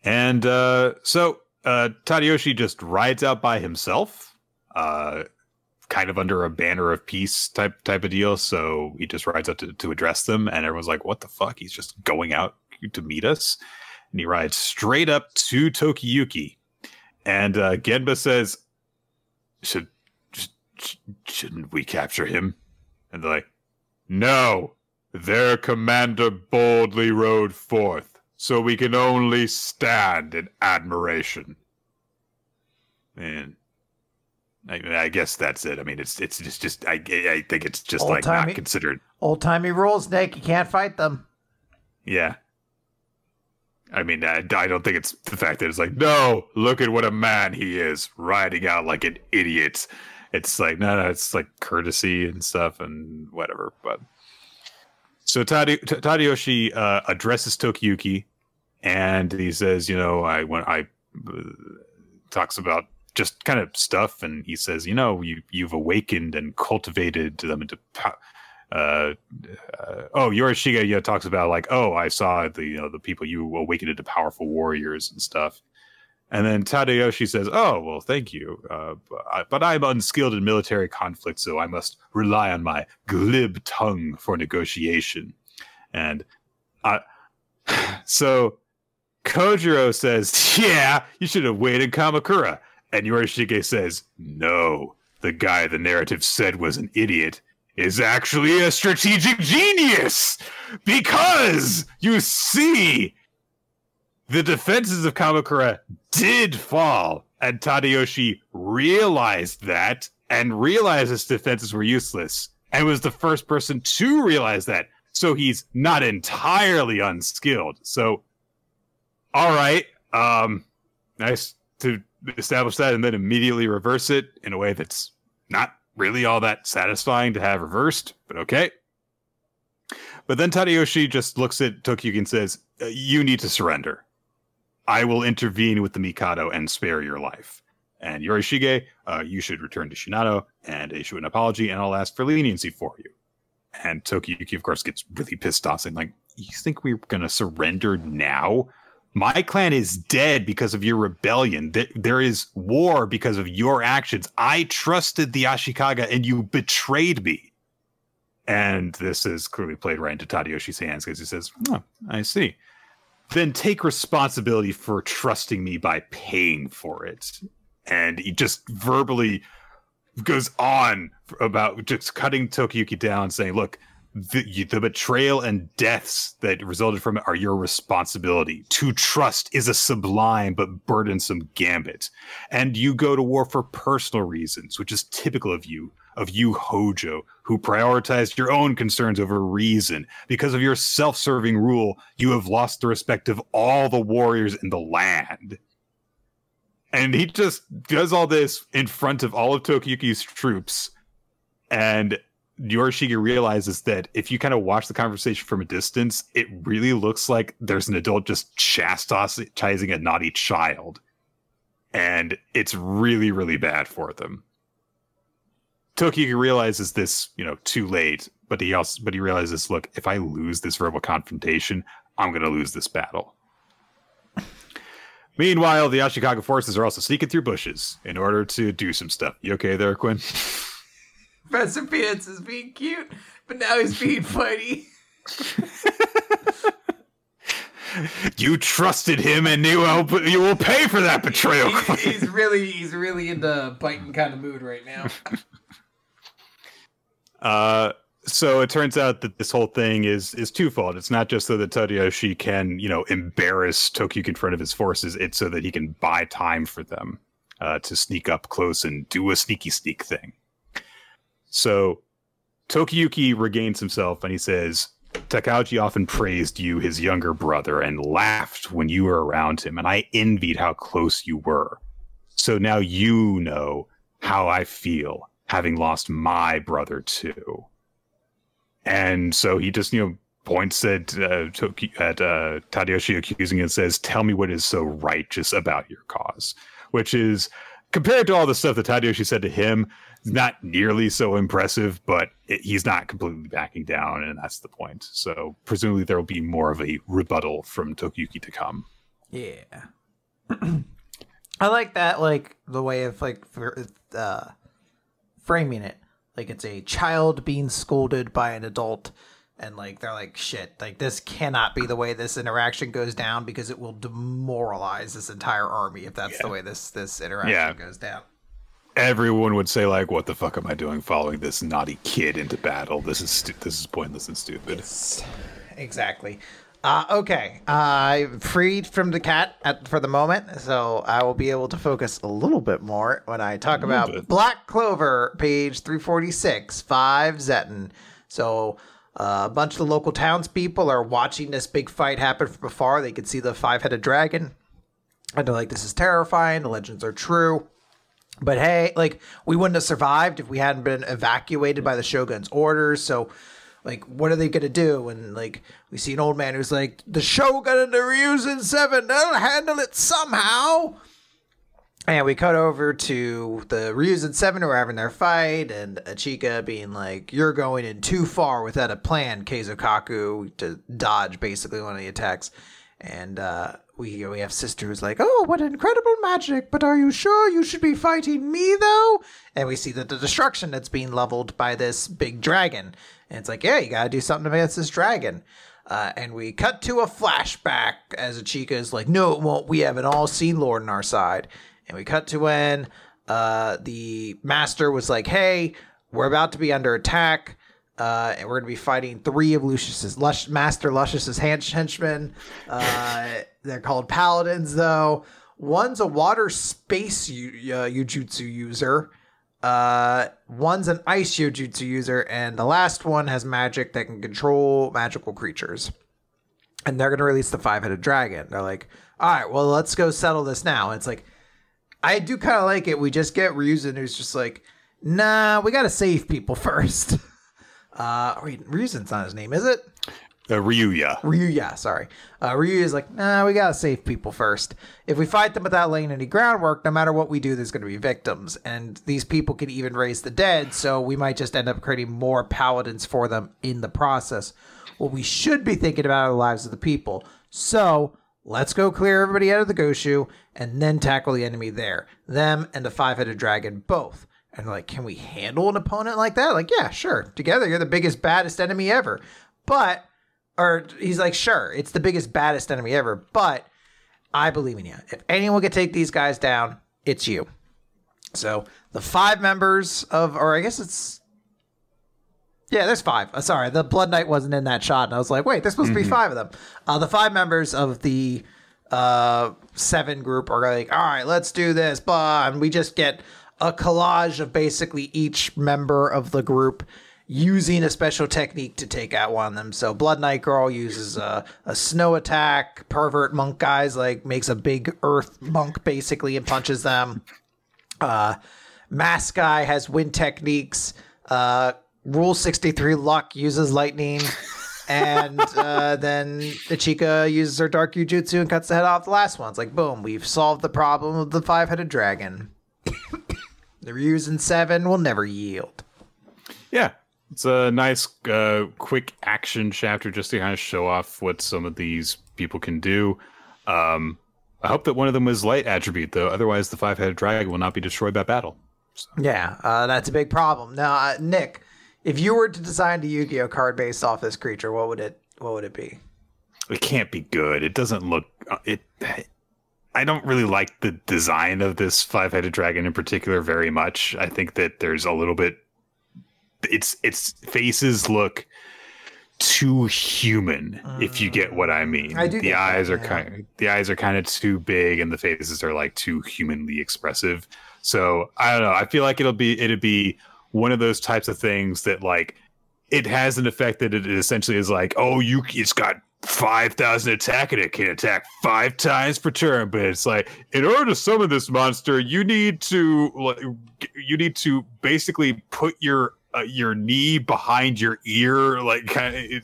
And uh, so uh, Tadayoshi just rides out by himself, uh, kind of under a banner of peace type type of deal. So he just rides out to, to address them, and everyone's like, "What the fuck? He's just going out to meet us." And he rides straight up to Tokiyuki, and uh, Genba says, "Should shouldn't we capture him?" And they're like, "No." Their commander boldly rode forth so we can only stand in admiration. And I, I guess that's it. I mean, it's it's just just I I think it's just old like not considered old timey rules, Nick. You can't fight them. Yeah. I mean, I, I don't think it's the fact that it's like, no, look at what a man he is, riding out like an idiot. It's like, no, no, it's like courtesy and stuff and whatever. But so Tadi- Tadayoshi uh, addresses Tokiyuki, and he says, you know, I when I uh, talks about just kind of stuff, and he says, you know, you you've awakened and cultivated them into. Uh, uh, oh, Yorishige yeah, talks about like, oh, I saw the you know the people you awakened into powerful warriors and stuff. And then Tadayoshi says, "Oh, well, thank you, uh, but I'm unskilled in military conflict, so I must rely on my glib tongue for negotiation." And I, so Kojiro says, "Yeah, you should have waited Kamakura." And Yorishige says, "No, the guy the narrative said was an idiot." Is actually a strategic genius because you see the defenses of Kamakura did fall, and Tadayoshi realized that and realized his defenses were useless, and was the first person to realize that. So he's not entirely unskilled. So, all right, um, nice to establish that, and then immediately reverse it in a way that's not really all that satisfying to have reversed, but okay. But then Tadayoshi just looks at Tokiyuki and says, uh, "You need to surrender." I will intervene with the Mikado and spare your life. And Yorishige, uh, you should return to Shinano and issue an apology, and I'll ask for leniency for you. And Tokiyuki, of course, gets really pissed off, saying, like, you think we're going to surrender now? My clan is dead because of your rebellion. There is war because of your actions. I trusted the Ashikaga and you betrayed me. And this is clearly played right into Tadayoshi's hands because he says, Oh, I see then take responsibility for trusting me by paying for it. And he just verbally goes on about just cutting Tokiyuki down, saying, Look, the, the, betrayal and deaths that resulted from it are your responsibility. To trust is a sublime but burdensome gambit. And you go to war for personal reasons, which is typical of you of you Hojo, who prioritized your own concerns over reason. Because of your self serving rule, you have lost the respect of all the warriors in the land. And he just does all this in front of all of Tokiyuki's troops. And Yorishige realizes that if you kind of watch the conversation from a distance, it really looks like there's an adult just chastising a naughty child. And it's really, really bad for them. Tokiyuki realizes this, you know, too late, but he also but he realizes, look, if I lose this verbal confrontation, I'm gonna lose this battle. Meanwhile, the Ashikaga forces are also sneaking through bushes in order to do some stuff. You okay there, Quinn? Professor Peanuts is being cute, but now he's being funny. you trusted him, and you will, you will pay for that betrayal. He's, he's really, he's really in the biting kind of mood right now. Uh, so it turns out that this whole thing is is twofold. It's not just so that Tadayoshi can, you know, embarrass Tokiyuki in front of his forces. It's so that he can buy time for them uh, to sneak up close and do a sneaky sneak thing. So Tokiyuki regains himself and he says, Takauji often praised you, his younger brother, and laughed when you were around him, and I envied how close you were. So now you know how I feel having lost my brother too. And so he just, you know, points at uh, at uh, Tadayoshi accusing and says, "Tell me what is so righteous about your cause," which is compared to all the stuff that Tadayoshi said to him, not nearly so impressive. But it, he's not completely backing down, and that's the point. So presumably there will be more of a rebuttal from Tokiyuki to come. Yeah, I like that. Like the way of like uh, framing it like it's a child being scolded by an adult and like they're like shit like this cannot be the way this interaction goes down because it will demoralize this entire army if that's yeah. the way this this interaction yeah. goes down everyone would say like what the fuck am i doing following this naughty kid into battle this is stu- this is pointless and stupid yes. exactly uh, okay, I'm freed from the cat at, for the moment, so I will be able to focus a little bit more when I talk about bit. Black Clover, page 346, 5 Zeton. So uh, a bunch of the local townspeople are watching this big fight happen from afar. They can see the five headed dragon. And they're like, this is terrifying. The legends are true. But hey, like, we wouldn't have survived if we hadn't been evacuated by the Shogun's orders. So like what are they gonna do? And like we see an old man who's like the shogun and the ryuzen seven they'll handle it somehow. And we cut over to the ryuzen seven who are having their fight and Ichika being like you're going in too far without a plan keizokaku to dodge basically one of the attacks. And uh we we have sister who's like, "Oh, what incredible magic! But are you sure you should be fighting me though?" And we see that the destruction that's being leveled by this big dragon, and it's like, yeah, you gotta do something against this dragon. Uh, and we cut to a flashback as Ichika is like, no, it won't. We have an all seen Lord on our side. And we cut to when uh, the master was like, hey, we're about to be under attack. Uh, and we're going to be fighting three of Lucius's Lush, Master Lucius's henchmen. Uh, they're called paladins, though. One's a water space u- uh, Yujutsu user, uh, one's an ice Yojutsu user, and the last one has magic that can control magical creatures. And they're gonna release the five headed dragon. They're like, all right, well, let's go settle this now. And it's like, I do kind of like it. We just get Ryuzen who's just like, nah, we gotta save people first. Uh, wait, Ryuzen's not his name, is it? Uh, Ryuya. Ryuya, sorry. Uh, Ryuya's like, nah, we gotta save people first. If we fight them without laying any groundwork, no matter what we do, there's gonna be victims. And these people can even raise the dead, so we might just end up creating more paladins for them in the process. What we should be thinking about are the lives of the people. So let's go clear everybody out of the Goshu and then tackle the enemy there. Them and the five headed dragon both. And like, can we handle an opponent like that? Like, yeah, sure. Together, you're the biggest, baddest enemy ever. But or he's like, sure, it's the biggest, baddest enemy ever, but I believe in you. If anyone could take these guys down, it's you. So the five members of, or I guess it's, yeah, there's five. Uh, sorry, the Blood Knight wasn't in that shot, and I was like, wait, there's supposed mm-hmm. to be mm-hmm. five of them. Uh, the five members of the uh, seven group are like, all right, let's do this, blah, and we just get a collage of basically each member of the group using a special technique to take out one of them. So Blood Knight Girl uses a, a snow attack. Pervert Monk guys like makes a big earth monk basically and punches them. Uh, Mask guy has wind techniques. Uh, Rule 63 Luck uses lightning. and uh, then Ichika uses her dark Jutsu and cuts the head off the last one. It's like, boom, we've solved the problem of the five headed dragon. The Ryuzen 7 will never yield. Yeah. It's a nice, uh, quick action chapter just to kind of show off what some of these people can do. Um, I hope that one of them is light attribute, though. Otherwise, the five headed dragon will not be destroyed by battle. So. Yeah, uh, that's a big problem. Now, uh, Nick, if you were to design a Yu-Gi-Oh card based off this creature, what would it what would it be? It can't be good. It doesn't look uh, it. I don't really like the design of this five-headed dragon in particular very much. I think that there's a little bit. Its its faces look too human, if you get what I mean. I do. The eyes that, are yeah. kind. Of, the eyes are kind of too big, and the faces are like too humanly expressive. So I don't know. I feel like it'll be it'd be one of those types of things that like it has an effect that it essentially is like, oh, you it's got five thousand attack and it can attack five times per turn. But it's like, in order to summon this monster, you need to like you need to basically put your uh, your knee behind your ear, like kind of it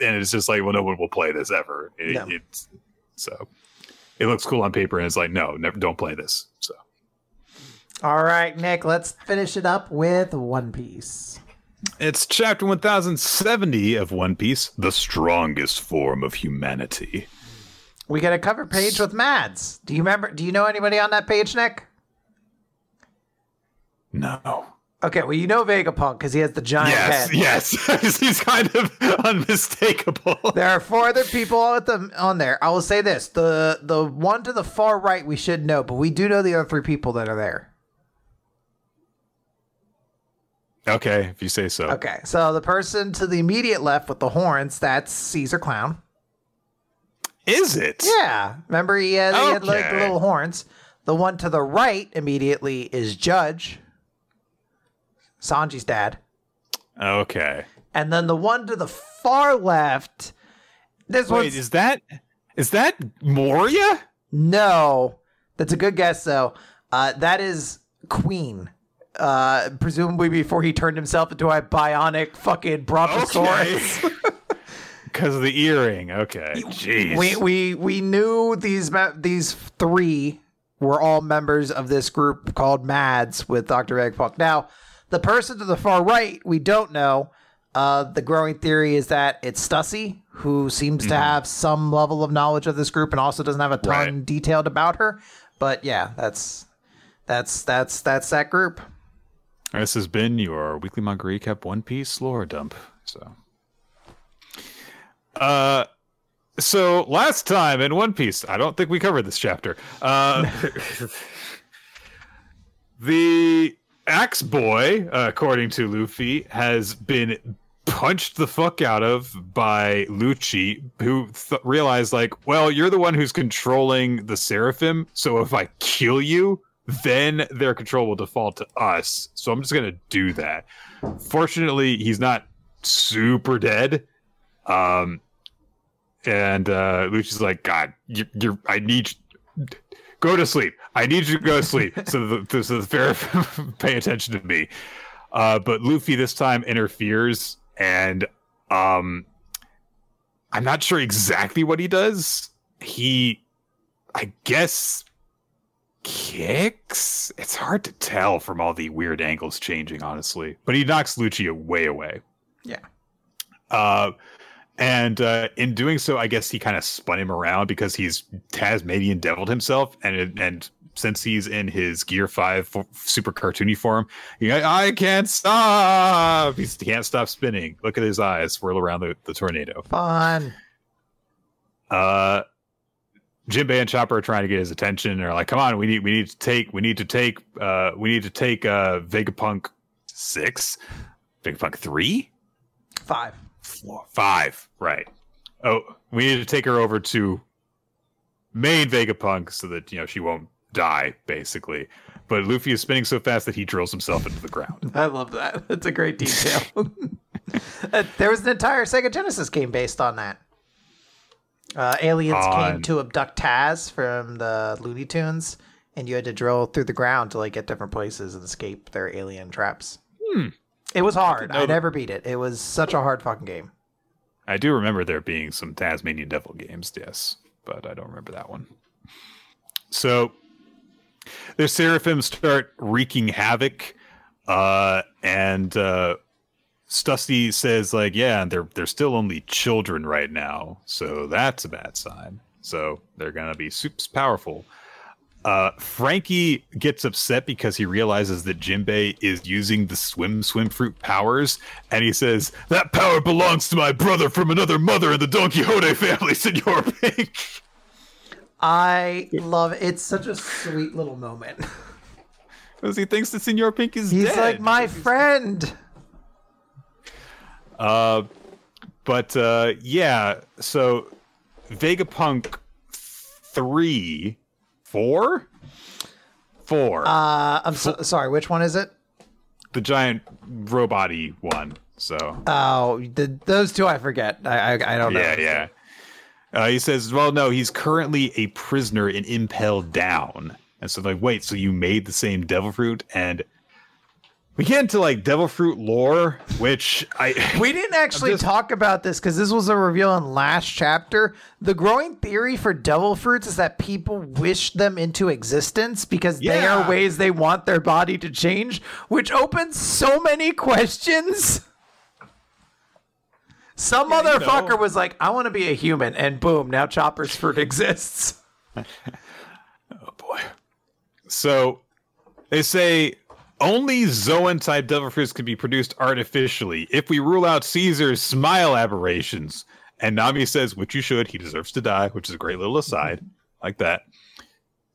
and it's just like, well, no one will play this ever. It, No. It's so it looks cool on paper, and it's like, no, never, don't play this. So. All right, Nick, let's finish it up with One Piece. It's chapter 1070 of One Piece, the strongest form of humanity. We get a cover page with Mads. Do you remember? Do you know anybody on that page, Nick? No. Okay, well, you know Vegapunk because he has the giant Yes, head. yes. He's kind of unmistakable. There are four other people on the on there. I will say this: the the one to the far right we should know, but we do know the other three people that are there. Okay, if you say so. Okay, so the person to the immediate left with the horns, that's Caesar Clown. Is it? Yeah, remember he had, he had like the little horns. The one to the right immediately is Judge, Sanji's dad, Okay. and then the one to the far left. This Wait, is that is that Moria? no. That's a good guess though. Uh, that is Queen. Uh, presumably before he turned himself into a bionic fucking brontosaurus. Because of the earring. Okay. Jeez. we we we knew these these three were all members of this group called Mads with Dr. Eggpunk. Now, the person to the far right, we don't know. Uh, the growing theory is that it's Stussy, who seems to have some level of knowledge of this group and also doesn't have a ton Right. detailed about her. But yeah, that's that's that's that's that group. This has been your weekly manga recap One Piece lore dump. So uh so last time in One Piece, I don't think we covered this chapter. Uh the Axe Boy, uh, according to Luffy, has been punched the fuck out of by Lucci, who th- realized, like, well, you're the one who's controlling the Seraphim, so if I kill you, then their control will default to us. So I'm just gonna do that. Fortunately, he's not super dead. Um, and uh, Lucci's like, God, you, you're. I need. You, go to sleep. I need you to go to sleep. so the so the fair pay attention to me. Uh, but Luffy this time interferes, and um, I'm not sure exactly what he does. He, I guess, kicks. It's hard to tell from all the weird angles changing, honestly. But he knocks Lucci way away. Yeah. Uh, and uh, in doing so, I guess he kind of spun him around because he's Tasmanian deviled himself, and and since he's in his Gear Five super cartoony form, he, I can't stop. He's, he can't stop spinning. Look at his eyes swirl around the, the tornado. Fun. Uh, Jinbei and Chopper are trying to get his attention. They're like, "Come on, we need we need to take we need to take uh we need to take uh Vegapunk six, Vegapunk three." Five. Four, five, right? Oh, we need to take her over to main Vegapunk so that you know she won't die, basically. But Luffy is spinning so fast that he drills himself into the ground. I love that. That's a great detail. uh, there was an entire Sega Genesis game based on that. Uh, aliens on... came to abduct Taz from the Looney Tunes, and you had to drill through the ground to like get different places and escape their alien traps. Hmm. It was hard. I, I never beat it. It was such a hard fucking game. I do remember there being some Tasmanian Devil games, yes, but I don't remember that one. So the seraphim start wreaking havoc, uh, and uh, Stussy says, like, yeah, they're they're still only children right now, so that's a bad sign. So they're gonna be super powerful. Uh, Franky gets upset because he realizes that Jinbei is using the swim swim fruit powers, and he says that power belongs to my brother from another mother in the Don Quixote family, Senor Pink. I love it. It's such a sweet little moment. Because he thinks that Senor Pink is He's dead. like my friend. Uh, but uh, yeah. So Vegapunk three Four? Four. Uh, I'm so, sorry. Which one is it? The giant robot one. So. Oh, the, those two I forget. I I, I don't know. Yeah, yeah. Uh, he says, "Well, no, he's currently a prisoner in Impel Down." And so, like, wait, so you made the same devil fruit and we get into like devil fruit lore, which I we didn't actually just, talk about this because this was a reveal in last chapter. The growing theory for devil fruits is that people wish them into existence because yeah. they are ways they want their body to change, which opens so many questions. Some yeah, motherfucker you know. was like, "I want to be a human," and boom, now Chopper's fruit exists. oh boy! So they say only Zoan type devil fruits can be produced artificially if we rule out Caesar's smile aberrations. And Nami says, which you should, he deserves to die, which is a great little aside, like that.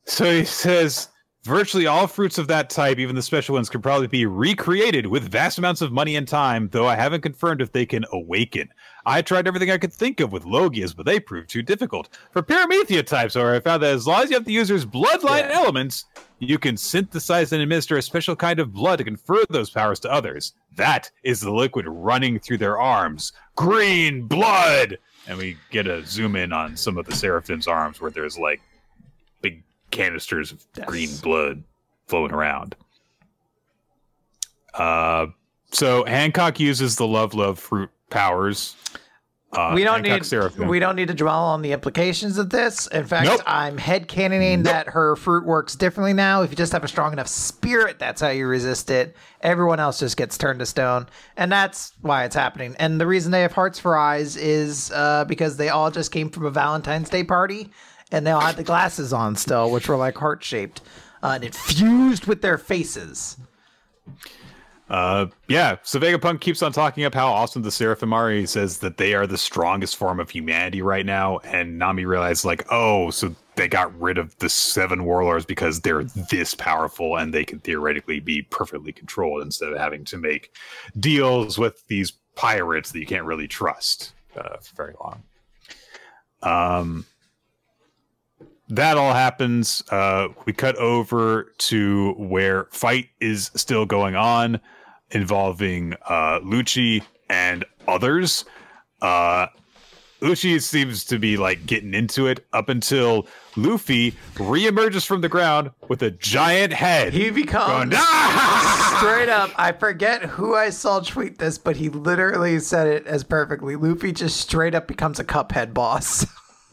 So he says, virtually all fruits of that type, even the special ones, can probably be recreated with vast amounts of money and time, though I haven't confirmed if they can awaken. I tried everything I could think of with Logias, but they proved too difficult. For Paramecia types, however, I found that as long as you have the user's bloodline yeah. elements, you can synthesize and administer a special kind of blood to confer those powers to others. That is the liquid running through their arms. Green blood! And we get a zoom in on some of the Seraphim's arms where there's like big canisters of yes. green blood flowing around. Uh, so Hancock uses the love love fruit powers. Uh, we don't need we don't need to dwell on the implications of this. In fact, nope. I'm headcanoning nope. that her fruit works differently now. If you just have a strong enough spirit, that's how you resist it. Everyone else just gets turned to stone, and that's why it's happening. And the reason they have hearts for eyes is uh, because they all just came from a Valentine's Day party, and they all had the glasses on still, which were like heart shaped, uh, and it fused with their faces. Uh, yeah. So Vegapunk keeps on talking up how awesome the Seraphim are. He says that they are the strongest form of humanity right now, and Nami realizes like, oh, so they got rid of the seven warlords because they're this powerful and they can theoretically be perfectly controlled instead of having to make deals with these pirates that you can't really trust uh, for very long. Um, that all happens. Uh, we cut over to where fight is still going on involving uh, Lucci and others. Uh, Lucci seems to be like getting into it up until Luffy reemerges from the ground with a giant head. He becomes going, ah! straight up. I forget who I saw tweet this, but he literally said it as perfectly. Luffy just straight up becomes a Cuphead boss.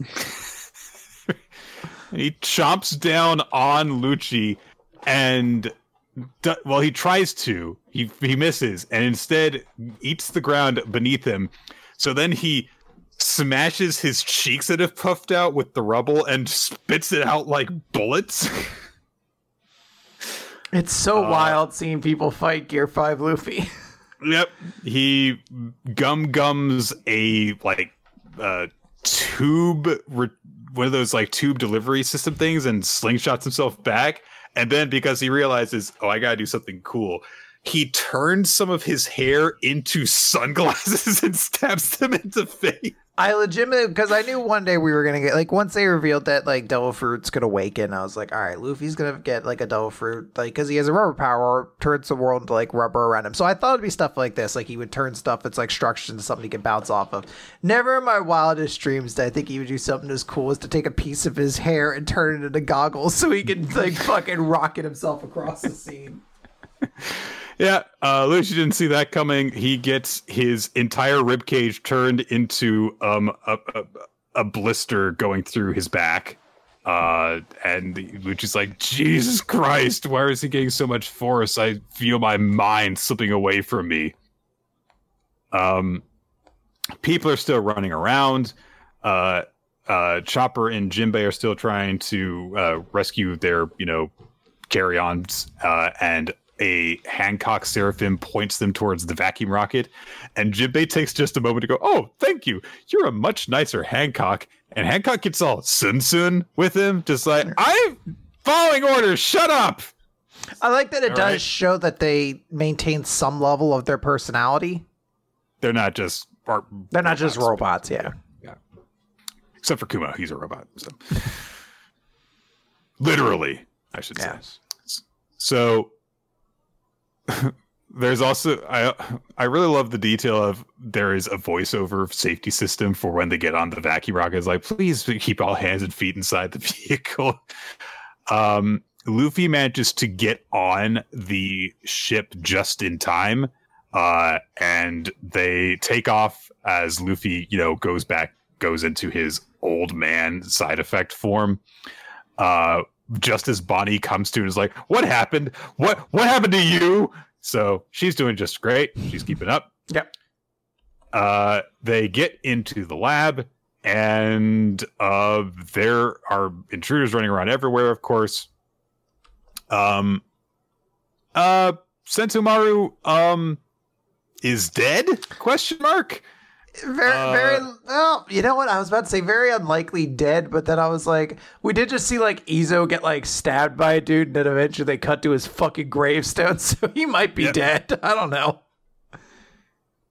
he chomps down on Lucci and well, he tries to. He he misses, and instead eats the ground beneath him. So then he smashes his cheeks that have puffed out with the rubble and spits it out like bullets. it's so uh, wild seeing people fight Gear Five Luffy. yep, he gum gums a like uh, tube. Re- one of those like tube delivery system things and slingshots himself back and then because he realizes, oh, I gotta do something cool, he turns some of his hair into sunglasses and stabs them into face. I legitimately because I knew one day we were gonna get like once they revealed that like devil fruit's gonna awaken, I was like, all right, Luffy's gonna get like a devil fruit, like because he has a rubber power, turns the world into like rubber around him. So I thought it'd be stuff like this, like he would turn stuff that's like structured into something he can bounce off of. Never in my wildest dreams did I think he would do something as cool as to take a piece of his hair and turn it into goggles so he can like fucking rocket himself across the scene. Yeah, uh, Lucci didn't see that coming. He gets his entire rib cage turned into um, a, a, a blister going through his back. Uh, and Lucci's like, Jesus Christ, why is he getting so much force? I feel my mind slipping away from me. Um, people are still running around. Uh, uh, Chopper and Jinbei are still trying to uh, rescue their, you know, carry-ons, uh, and a Hancock Seraphim points them towards the vacuum rocket, and Jinbei takes just a moment to go, "Oh, thank you. You're a much nicer Hancock." And Hancock gets all sun sun with him, just like I'm following orders. Shut up. I like that it all does right? show that they maintain some level of their personality. They're not just they're robots. not just robots. Yeah. yeah. Except for Kuma, he's a robot. So literally, I should yeah. say. So there's also I I really love the detail of there is a voiceover safety system for when they get on the vacuum rocket. It's like please keep all hands and feet inside the vehicle. Um, Luffy manages to get on the ship just in time, uh, and they take off as Luffy, you know, goes back goes into his old man side effect form. Uh, just as Bonnie comes to and is like, "What happened? What what happened to you?" So she's doing just great. She's keeping up. Yep. Uh, they get into the lab, and uh, there are intruders running around everywhere. Of course. Um. Uh, Sentomaru um is dead? Question mark. Very, uh, very. Well, you know what? I was about to say very unlikely dead, but then I was like, we did just see like Izo get like stabbed by a dude, and then eventually they cut to his fucking gravestone, so he might be dead. I don't know.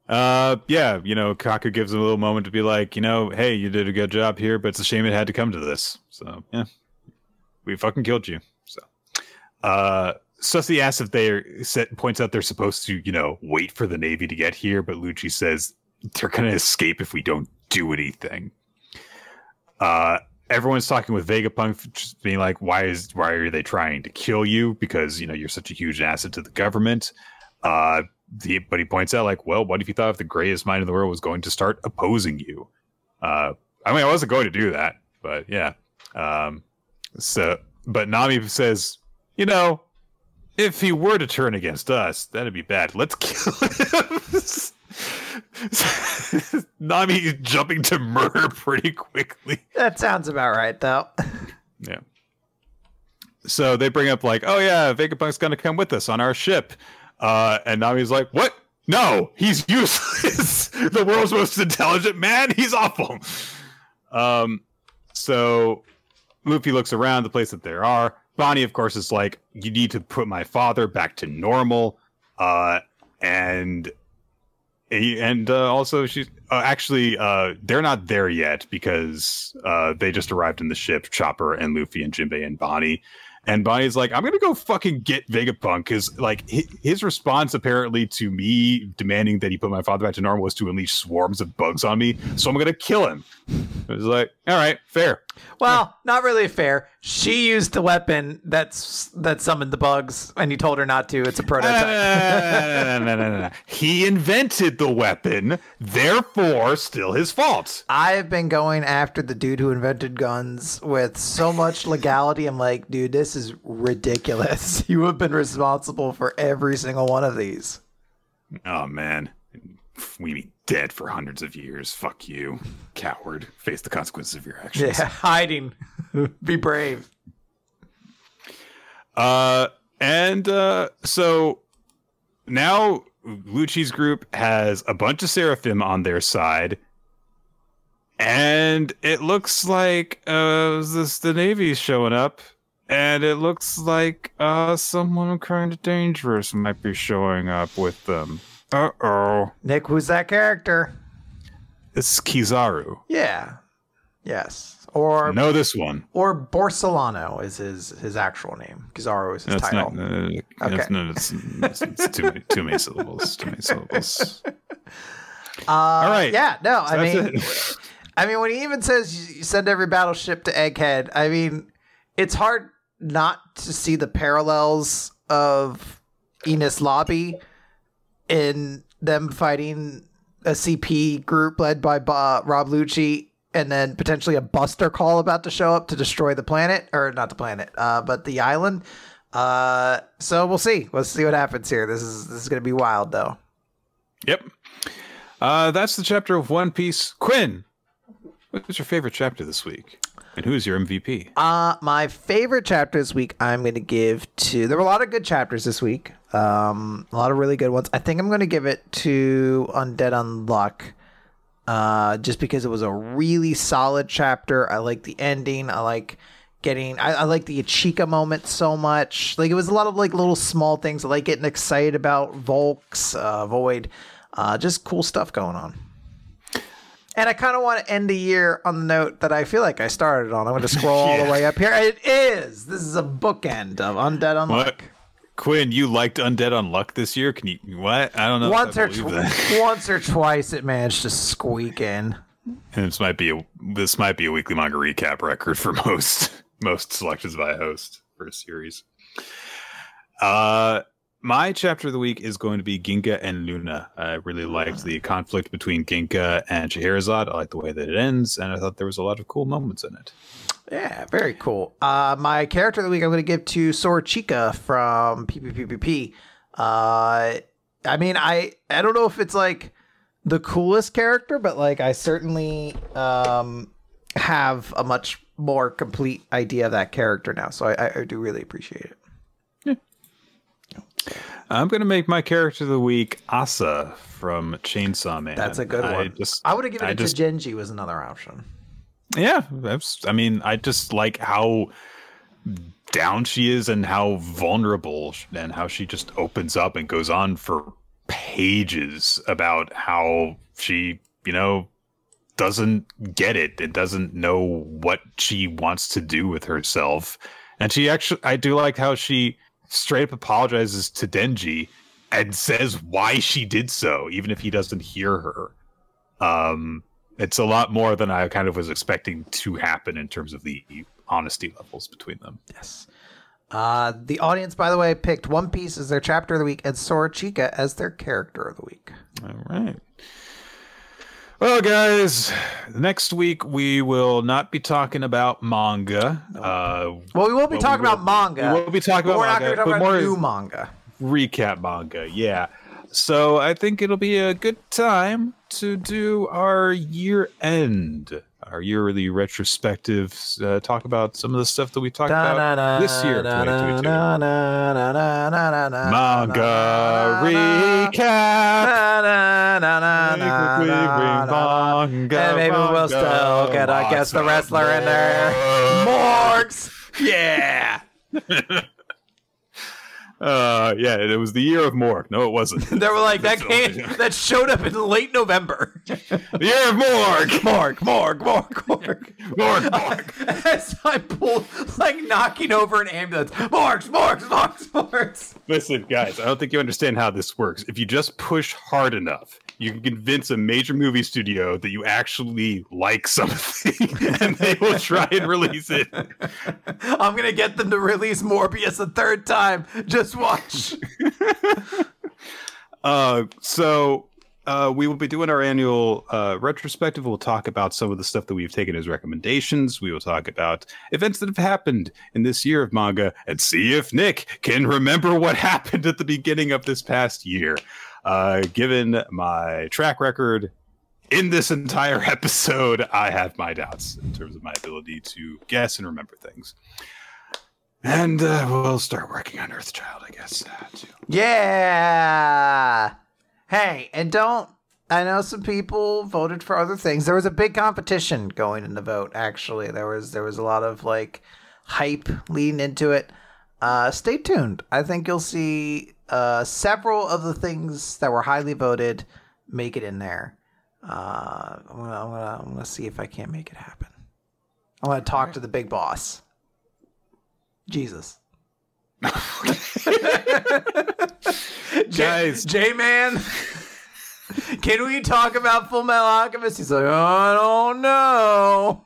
Uh, yeah, you know, Kaku gives him a little moment to be like, you know, hey, you did a good job here, but it's a shame it had to come to this. So yeah, we fucking killed you. So, uh. Stussy asks if they set, points out they're supposed to, you know, wait for the Navy to get here, but Lucci says they're going to escape if we don't do anything. Uh, everyone's talking with Vegapunk, just being like, "Why is why are they trying to kill you? Because you know you're such a huge asset to the government." Uh, the, but he points out, like, "Well, what if you thought if the greatest mind in the world was going to start opposing you?" Uh, I mean, I wasn't going to do that, but yeah. Um, so, but Nami says, "You know, if he were to turn against us, that'd be bad. Let's kill him." Nami jumping to murder pretty quickly. That sounds about right, though. yeah. So they bring up like, oh yeah, Vegapunk's gonna come with us on our ship, uh, and Nami's like, what? No, he's useless. the world's most intelligent man. He's awful. Um, so Luffy looks around the place that there are. Bonnie, of course, is like, you need to put my father back to normal. Uh, and and uh, also she's uh, actually uh, they're not there yet because uh, they just arrived in the ship chopper and luffy and jinbei and bonnie and Bonnie's like, I'm gonna go fucking get Vegapunk because like his response apparently to me demanding that he put my father back to normal was to unleash swarms of bugs on me. So I'm gonna kill him. It was like, all right, fair. Well, not really fair. She used the weapon that's that summoned the bugs, and he told her not to. It's a prototype. no, no, no, no, no, He invented the weapon, therefore, still his fault. I've been going after the dude who invented guns with so much legality. I'm like, dude, this is ridiculous. You have been responsible for every single one of these. Oh man, we dead for hundreds of years. Fuck you, coward. Face the consequences of your actions. Yeah, hiding. be brave. Uh, and uh, so now Lucci's group has a bunch of seraphim on their side and it looks like uh this the navy's showing up and it looks like uh someone kind of dangerous might be showing up with them. Uh oh. Nick, who's that character? It's Kizaru. Yeah. Yes. Or know this one. Or Borsalino is his his actual name. Kizaru is his That's title. not. Uh, Okay. It's, no, it's, it's, it's too many too many syllables. Too many syllables. Uh, All right. Yeah. No. I mean. I mean, when he even says you send every battleship to Egghead, I mean, it's hard not to see the parallels of Enies Lobby in them fighting a CP group led by Rob Lucci, and then potentially a Buster call about to show up to destroy the planet, or not the planet, uh, but the island. Uh, so we'll see. Let's see what happens here. This is this is gonna be wild, though. Yep. Uh, that's the chapter of One Piece. Quinn, what's your favorite chapter this week? And who's your MVP? Uh, my favorite chapter this week, I'm going to give to. There were a lot of good chapters this week. Um, a lot of really good ones. I think I'm going to give it to Undead Unluck. Uh, just because it was a really solid chapter. I like the ending. I like getting. I, I like the Ichika moment so much. Like it was a lot of like little small things. I like getting excited about Volks, uh, Void. Uh, just cool stuff going on. And I kind of want to end the year on the note that I feel like I started on. I'm going to scroll all the way up here. It is. This is a bookend of Undead Unluck. What? Quinn, you liked Undead Unluck this year? Can you what? I don't know. Once or tw- once or twice, it managed to squeak in. And this might be a this might be a weekly manga recap record for most most selections by a host for a series. Uh my chapter of the week is going to be Ginka and Luna. I really liked the conflict between Ginka and Scheherazade. I like the way that it ends, and I thought there was a lot of cool moments in it. Yeah, very cool. Uh, my character of the week, I'm going to give to Sorachika from PPPPP. Uh, I mean, I I don't know if it's like the coolest character, but like I certainly um, have a much more complete idea of that character now. So I, I do really appreciate it. I'm going to make my character of the week Asa from Chainsaw Man. That's a good I one. Just, I would have given I it just- to Denji was another option. Yeah, that's. I mean, I just like how down she is and how vulnerable and how she just opens up and goes on for pages about how she, you know, doesn't get it and doesn't know what she wants to do with herself. And she actually, I do like how she straight up apologizes to Denji and says why she did so, even if he doesn't hear her. Um, it's a lot more than I kind of was expecting to happen in terms of the honesty levels between them. Yes. Uh, the audience, by the way, picked One Piece as their chapter of the week and Sorachika as their character of the week. All right. Well, guys, next week we will not be talking about manga. Uh, Well, we won't be Well, we talking will- about manga. we will be talking about we're not manga, going to talk but about more- new manga. recap manga, yeah. So I think it'll be a good time to do our year end, our yearly retrospective. Uh, talk about some of the stuff that we talked about this year, 2022. Manga recap. And maybe we'll still get, I guess, the wrestler in there. Morgs! Yeah! Uh, yeah, it was the year of Morg. No, it wasn't. They were like, that came, that showed up in late November. the year of Morg. Morg, Morg, Morg, Morg. Morg, Morg. As I pulled, like knocking over an ambulance. Morgs, Morgs, Morgs, Morgs. Listen, guys, I don't think you understand how this works. If you just push hard enough, you can convince a major movie studio that you actually like something, and they will try and release it. I'm gonna get them to release Morbius a third time. Just watch. Uh, so uh, we will be doing our annual uh, retrospective. We'll talk about some of the stuff that we've taken as recommendations. We will talk about events that have happened in this year of manga and see if Nick can remember what happened at the beginning of this past year. Uh, given my track record in this entire episode, I have my doubts in terms of my ability to guess and remember things. And uh, we'll start working on Earthchild, I guess. Uh, too. Yeah. Hey, and don't. I know some people voted for other things. There was a big competition going in the vote. Actually, there was there was a lot of like hype leading into it. Uh, stay tuned. I think you'll see uh, several of the things that were highly voted make it in there. Uh, I'm gonna, I'm gonna, I'm gonna see if I can't make it happen. I want to talk to the big boss, Jesus. Guys. J Man, can we talk about Full Metal Alchemist? He's like, I don't know.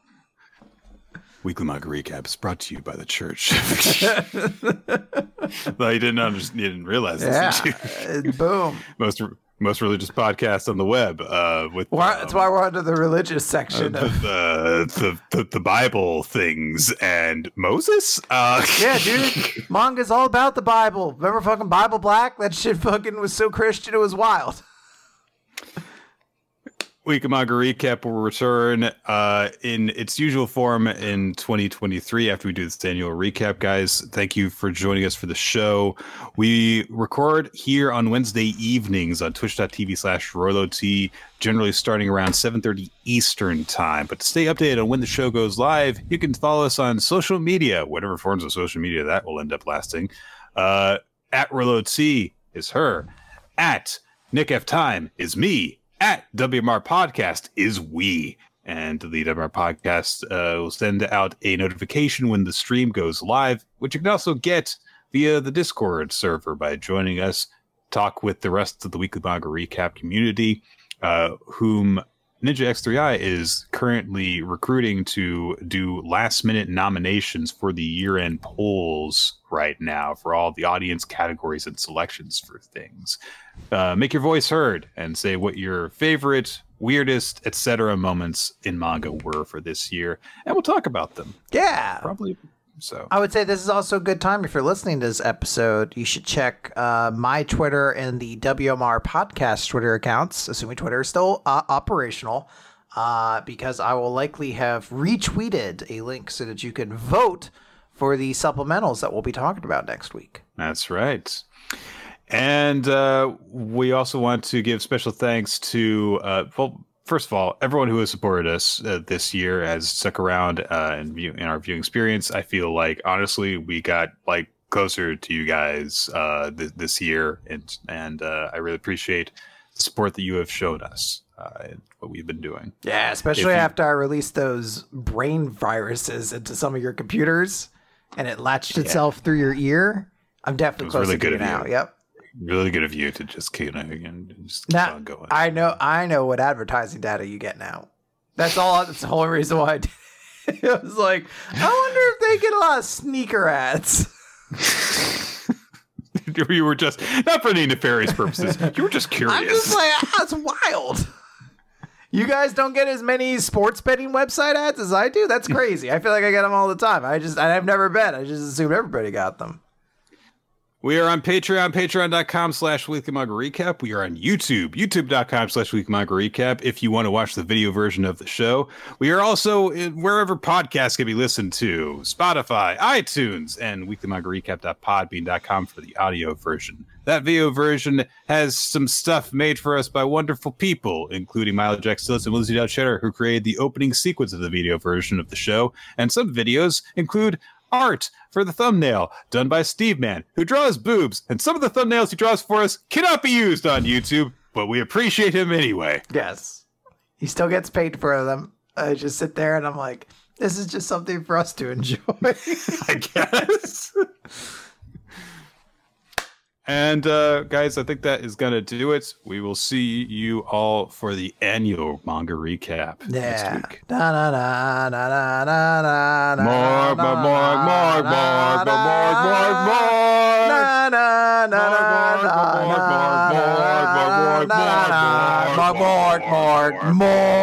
Weekly Manga Recap is brought to you by the church. well, you didn't understand, you didn't realize this. Yeah? Uh, boom. most most religious podcast on the web. Uh, with Why, um, that's why we're under the religious uh, section. the, of, the, the, the the Bible things and Moses. Uh, yeah, dude, manga's all about the Bible. Remember fucking Bible Black? That shit fucking was so Christian, it was wild. Week of Manga Recap will return uh, in its usual form in 2023 after we do this annual recap, guys. Thank you for joining us for the show. We record here on Wednesday evenings on twitch.tv slash T, generally starting around 7.30 Eastern time. But to stay updated on when the show goes live, you can follow us on social media, whatever forms of social media that will end up lasting. Uh, at T is her. At Nick F. Time is me at WMR Podcast is we. And the WMR Podcast uh, will send out a notification when the stream goes live, which you can also get via the Discord server by joining us, talk with the rest of the Weekly Manga Recap community, uh, whom Ninja X3i is currently recruiting to do last minute nominations for the year end polls right now for all the audience categories and selections for things. Uh, make your voice heard and say what your favorite, weirdest, etc. moments in manga were for this year, and we'll talk about them. Yeah. Probably so. I would say this is also a good time if you're listening to this episode. You should check uh, my Twitter and the WMR podcast Twitter accounts, assuming Twitter is still uh, operational, uh, because I will likely have retweeted a link so that you can vote for the supplementals that we'll be talking about next week. That's right. And uh, we also want to give special thanks to, uh, well, first of all, everyone who has supported us uh, this year has stuck around uh, in, view, in our viewing experience. I feel like, honestly, we got like closer to you guys uh, th- this year, and and uh, I really appreciate the support that you have shown us. Uh, what we've been doing. Yeah, especially you- after I released those brain viruses into some of your computers and it latched itself through your ear. I'm definitely close really to doing now. you. Yep. Really good of you to just keep again, just keep Now on going. I know I know what advertising data you get now. That's all. That's the whole reason why I did. It. I was like, I wonder if they get a lot of sneaker ads. you were just not for any nefarious purposes. You were just curious. I'm just like, that's wild. You guys don't get as many sports betting website ads as I do. That's crazy. I feel like I get them all the time. I just I've never bet. I just assumed everybody got them. We are on Patreon, patreon.com slash weekly recap. We are on YouTube, youtube.com slash weekly recap if you want to watch the video version of the show. We are also wherever podcasts can be listened to, Spotify, iTunes, and weeklymanga.recap.podbean.com for the audio version. That video version has some stuff made for us by wonderful people, including Milo Jack Stillis and Lizzie Dow Cheddar, who created the opening sequence of the video version of the show. And some videos include art for the thumbnail done by Steve Man, who draws boobs, and some of the thumbnails he draws for us cannot be used on YouTube, but we appreciate him anyway. Yes. He still gets paid for them. I just sit there and I'm like, this is just something for us to enjoy. I guess. And uh, guys, I think that is going to do it. We will see you all for the annual manga recap yeah. next week. Da, da, da, da, da, da, da, more, more, more, more, more, more, more.